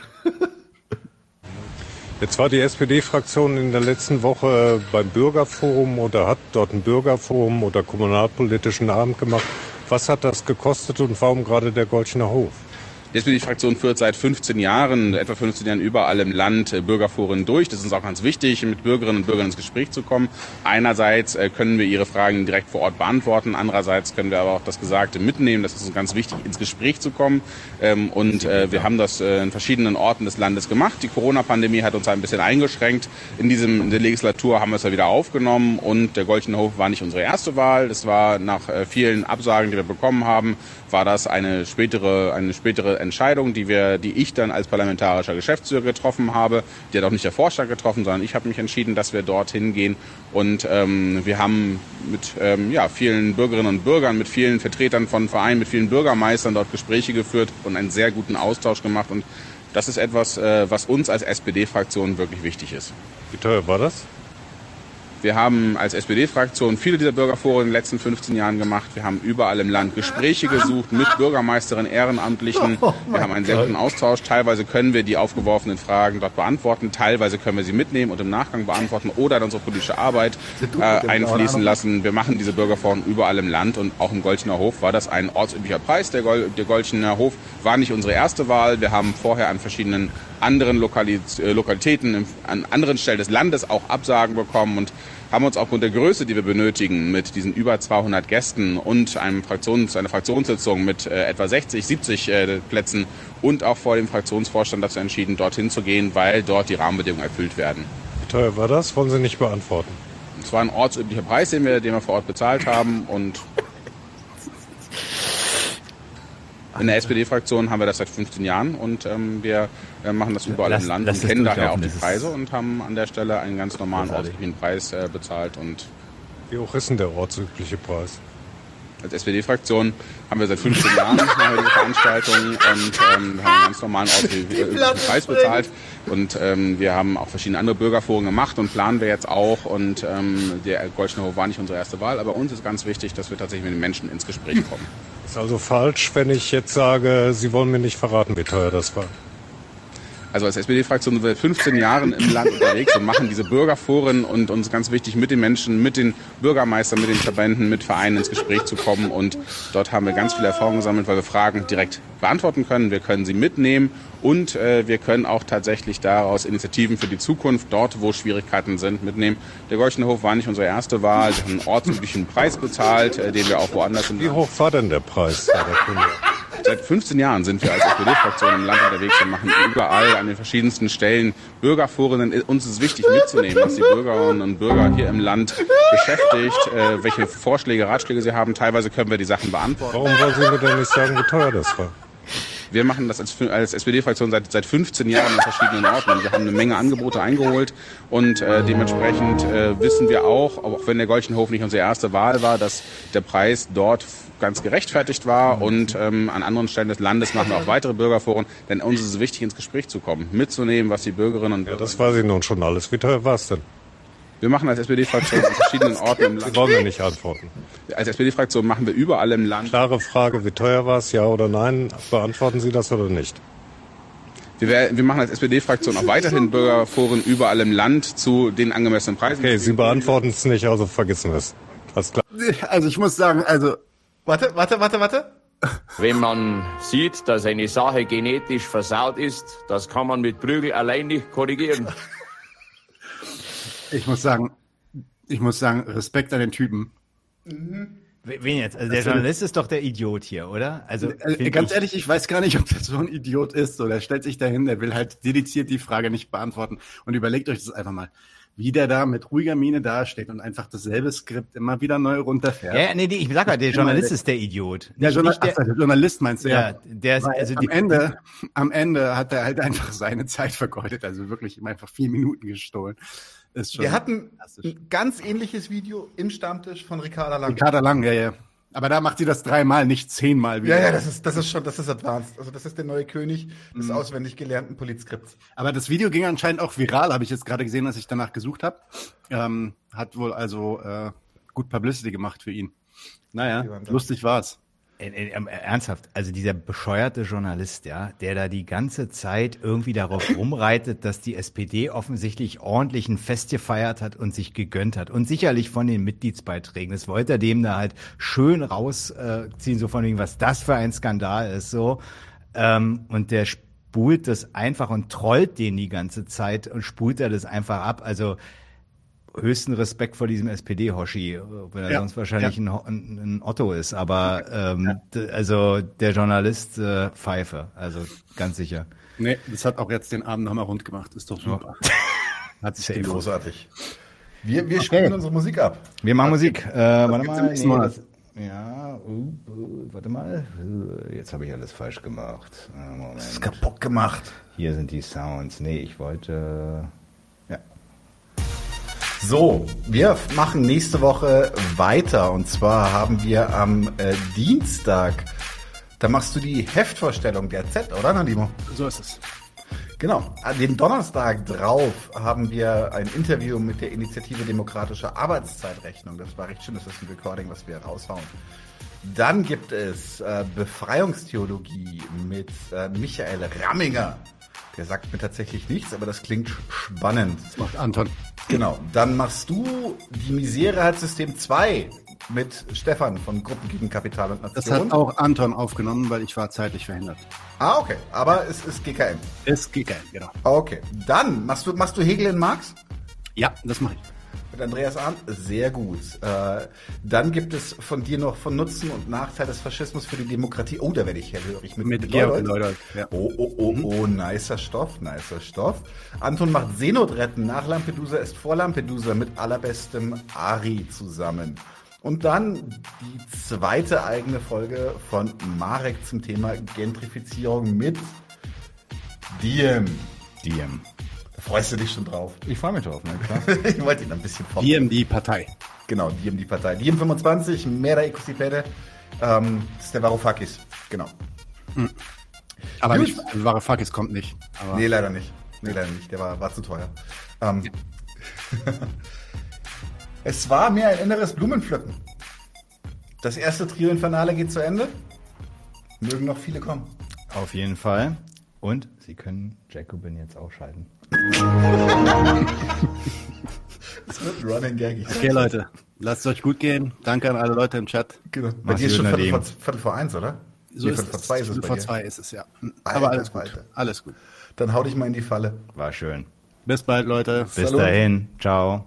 Jetzt war die SPD-Fraktion in der letzten Woche beim Bürgerforum oder hat dort ein Bürgerforum oder kommunalpolitischen Abend gemacht. Was hat das gekostet und warum gerade der Goldschner Hof? Die SPD-Fraktion führt seit 15 Jahren, etwa 15 Jahren überall im Land äh, Bürgerforen durch. Das ist uns auch ganz wichtig, mit Bürgerinnen und Bürgern ins Gespräch zu kommen. Einerseits äh, können wir ihre Fragen direkt vor Ort beantworten, andererseits können wir aber auch das Gesagte mitnehmen. Das ist uns ganz wichtig, ins Gespräch zu kommen. Ähm, Und äh, wir haben das in verschiedenen Orten des Landes gemacht. Die Corona-Pandemie hat uns ein bisschen eingeschränkt. In diesem in der Legislatur haben wir es ja wieder aufgenommen und der Goldene Hof war nicht unsere erste Wahl. Das war nach vielen Absagen, die wir bekommen haben, war das eine spätere, eine spätere Entscheidung, die wir, die ich dann als parlamentarischer Geschäftsführer getroffen habe. Die hat auch nicht der Vorstand getroffen, sondern ich habe mich entschieden, dass wir dorthin gehen. Und ähm, wir haben mit ähm, ja, vielen Bürgerinnen und Bürgern, mit vielen Vertretern von Vereinen, mit vielen Bürgermeistern dort Gespräche geführt und einen sehr guten Austausch gemacht. Und das ist etwas, äh, was uns als SPD-Fraktion wirklich wichtig ist. Wie teuer war das? Wir haben als SPD-Fraktion viele dieser Bürgerforen in den letzten 15 Jahren gemacht. Wir haben überall im Land Gespräche gesucht mit Bürgermeisterinnen, Ehrenamtlichen. Wir haben einen sehr guten Austausch. Teilweise können wir die aufgeworfenen Fragen dort beantworten. Teilweise können wir sie mitnehmen und im Nachgang beantworten oder in unsere politische Arbeit äh, einfließen lassen. Wir machen diese Bürgerforen überall im Land und auch im Golchener Hof war das ein ortsüblicher Preis. Der, Gol der Golchener Hof war nicht unsere erste Wahl. Wir haben vorher an verschiedenen anderen Lokali äh, Lokalitäten, im- an anderen Stellen des Landes auch Absagen bekommen und haben uns aufgrund der Größe, die wir benötigen, mit diesen über 200 Gästen und einem Fraktions, einer Fraktionssitzung mit äh, etwa 60, 70 äh, Plätzen und auch vor dem Fraktionsvorstand dazu entschieden, dorthin zu gehen, weil dort die Rahmenbedingungen erfüllt werden. Wie teuer war das? Wollen Sie nicht beantworten. Es war ein ortsüblicher Preis, den wir, den wir vor Ort bezahlt haben und in der SPD-Fraktion haben wir das seit 15 Jahren und ähm, wir äh, machen das überall Lass- im Land und kennen daher auch die Preise und haben an der Stelle einen ganz normalen ortsüblichen Preis äh, bezahlt und Wie hoch ist denn der ortsübliche Preis? als SPD-Fraktion haben wir seit 15 Jahren machen wir diese Veranstaltung und ähm, wir haben einen ganz normalen ortsüblichen Preis bezahlt und ähm, wir haben auch verschiedene andere Bürgerforen gemacht und planen wir jetzt auch und ähm, der Goldschner Hof war nicht unsere erste Wahl, aber uns ist ganz wichtig, dass wir tatsächlich mit den Menschen ins Gespräch kommen. Ist also falsch, wenn ich jetzt sage, Sie wollen mir nicht verraten, wie teuer das war. Also als SPD-Fraktion sind wir seit 15 Jahren im Land unterwegs und machen diese Bürgerforen und uns ganz wichtig, mit den Menschen, mit den Bürgermeistern, mit den Verbänden, mit Vereinen ins Gespräch zu kommen. Und dort haben wir ganz viel Erfahrung gesammelt, weil wir Fragen direkt beantworten können. Wir können sie mitnehmen und äh, wir können auch tatsächlich daraus Initiativen für die Zukunft, dort wo Schwierigkeiten sind, mitnehmen. Der Golchener Hof war nicht unsere erste Wahl. Wir haben einen ortsüblichen Preis bezahlt, äh, den wir auch woanders in Wie hoch war denn der Preis? Herr der Kunde? Seit 15 Jahren sind wir als SPD-Fraktion im Land unterwegs und machen überall an den verschiedensten Stellen Bürgerforen. Uns ist wichtig mitzunehmen, was die Bürgerinnen und Bürger hier im Land beschäftigt, äh, welche Vorschläge, Ratschläge sie haben. Teilweise können wir die Sachen beantworten. Warum wollen Sie mir denn nicht sagen, wie teuer das war? Wir machen das als, als SPD-Fraktion seit, seit 15 Jahren in verschiedenen Orten. Wir haben eine Menge Angebote eingeholt und äh, dementsprechend äh, wissen wir auch, auch wenn der Golchenhof nicht unsere erste Wahl war, dass der Preis dort ganz gerechtfertigt war und ähm, an anderen Stellen des Landes machen wir auch weitere Bürgerforen, denn uns ist es wichtig, ins Gespräch zu kommen, mitzunehmen, was die Bürgerinnen und Bürger... Das weiß ich nun schon alles. Wie teuer war es denn? Wir machen als SPD-Fraktion an verschiedenen Orten im Sie Land... wollen mir nicht antworten. Als SPD-Fraktion machen wir überall im Land... Klare Frage, wie teuer war es, ja oder nein? Beantworten Sie das oder nicht? Wir, wer- wir machen als SPD-Fraktion auch weiterhin Bürgerforen überall im Land zu den angemessenen Preisen. Okay, Sie beantworten es nicht, also vergessen wir es. Alles klar. Also ich muss sagen, also Warte, warte, warte, warte. Wenn man sieht, dass eine Sache genetisch versaut ist, das kann man mit Prügel allein nicht korrigieren. Ich muss sagen, ich muss sagen, Respekt an den Typen. Wen jetzt? Also der Also- Journalist ist doch der Idiot hier, oder? Also Äh, find ganz ich- ehrlich, ich weiß gar nicht, ob der so ein Idiot ist. So, der stellt sich dahin, der will halt dediziert die Frage nicht beantworten. Und überlegt euch das einfach mal. wie der da mit ruhiger Miene dasteht und einfach dasselbe Skript immer wieder neu runterfährt. Ja, nee, nee, ich sag mal, der Journalist ist der Idiot. Der, Journal der- Ach, der Journalist meinst du, ja. Ja, der ist- Weil also am Ende, am Ende hat er halt einfach seine Zeit vergeudet, also wirklich ihm einfach vier Minuten gestohlen. Wir hatten ein ganz ähnliches Video im Stammtisch von Ricarda Lang. Ricarda Lang, ja, ja. Aber da macht sie das dreimal, nicht zehnmal wieder. Ja, ja, das ist, das ist schon, das ist advanced. Also das ist der neue König des Mhm. auswendig gelernten Politskripts. Aber das Video ging anscheinend auch viral, habe ich jetzt gerade gesehen, als ich danach gesucht habe. Ähm, hat wohl also äh, gut Publicity gemacht für ihn. Naja, lustig war's. Äh, äh, ähm, äh, Ernsthaft, also dieser bescheuerte Journalist, ja, der da die ganze Zeit irgendwie darauf rumreitet, dass die SPD offensichtlich ordentlich ein Fest gefeiert hat und sich gegönnt hat. Und sicherlich von den Mitgliedsbeiträgen. Das wollte er dem da halt schön rausziehen, so von wegen, was das für ein Skandal ist, so. Ähm, und der spult das einfach und trollt den die ganze Zeit und spult er das einfach ab. Also, höchsten Respekt vor diesem SPD-Hoshi, wenn er Ja, sonst wahrscheinlich ja. ein, ein, Otto ist. Aber ähm, d- also der Journalist äh, Pfeife, also ganz sicher. Nee, das hat auch jetzt den Abend nochmal rund gemacht. Ist doch super. Hat sich Sehr großartig. Wir, wir Okay. spielen unsere Musik ab. Wir machen Musik. Äh, warte gibt's mal. im nächsten Mal? das, ja, uh, uh, warte mal. Uh, Jetzt habe ich alles falsch gemacht. Äh, Moment. Das ist kaputt gemacht. Hier sind die Sounds. Nee, ich wollte. So, wir machen nächste Woche weiter. Und zwar haben wir am äh, Dienstag, da machst du die Heftvorstellung der Z, oder Nadimo? So ist es. Genau. An dem Donnerstag drauf haben wir ein Interview mit der Initiative Demokratische Arbeitszeitrechnung. Das war recht schön, das ist ein Recording, was wir raushauen. Dann gibt es äh, Befreiungstheologie mit äh, Michael Ramminger. Der sagt mir tatsächlich nichts, aber das klingt spannend. Das macht Anton. Genau. Dann machst du die Misere hat System 2 mit Stefan von Gruppen gegen Kapital und Nation. Das hat auch Anton aufgenommen, weil ich war zeitlich verhindert. Ah, okay. Aber es ist GKM. Es GKM, genau. Okay. Dann machst du, machst du Hegel in Marx? Ja, das mache ich. Mit Andreas Arndt? Sehr gut. Äh, dann gibt es von dir noch von Nutzen und Nachteil des Faschismus für die Demokratie. Oh, da werde ich hellhörig mit, Mit Georg Leudold, ja. Oh, oh, oh, oh, nicer Stoff, nicer Stoff. Anton macht Seenot retten. Nach Lampedusa ist vor Lampedusa mit allerbestem Ari zusammen. Und dann die zweite eigene Folge von Marek zum Thema Gentrifizierung mit Diem. Diem. Freust du dich schon drauf. Ich freue mich drauf, ne? Klar. ich wollte ihn ein bisschen vom. Diem die Partei. Genau, die Partei. Diem 25, Mera Ecosipede. Ähm, das ist der Varoufakis. Genau. Aber Gut. nicht, Varoufakis kommt nicht. Aber Nee, leider nicht. Nee, leider nicht. Der war, war zu teuer. Ähm, es war mir ein inneres Blumenpflücken. Das erste Trio Infernale geht zu Ende. Mögen noch viele kommen. Auf jeden Fall. Und Sie können Jacobin jetzt ausschalten. Das wird ein Running Gag. Okay, Leute, lasst es euch gut gehen. Danke an alle Leute im Chat. Genau. Bei dir ist schon Viertel vor, Viertel vor eins, oder? So Nee, Viertel vor zwei ist es Viertel vor zwei ist es, ja. Alter, Aber alles gut. Alter. Alles gut. Dann hau dich mal in die Falle. War schön. Bis bald, Leute. Bis Salut. dahin. Ciao.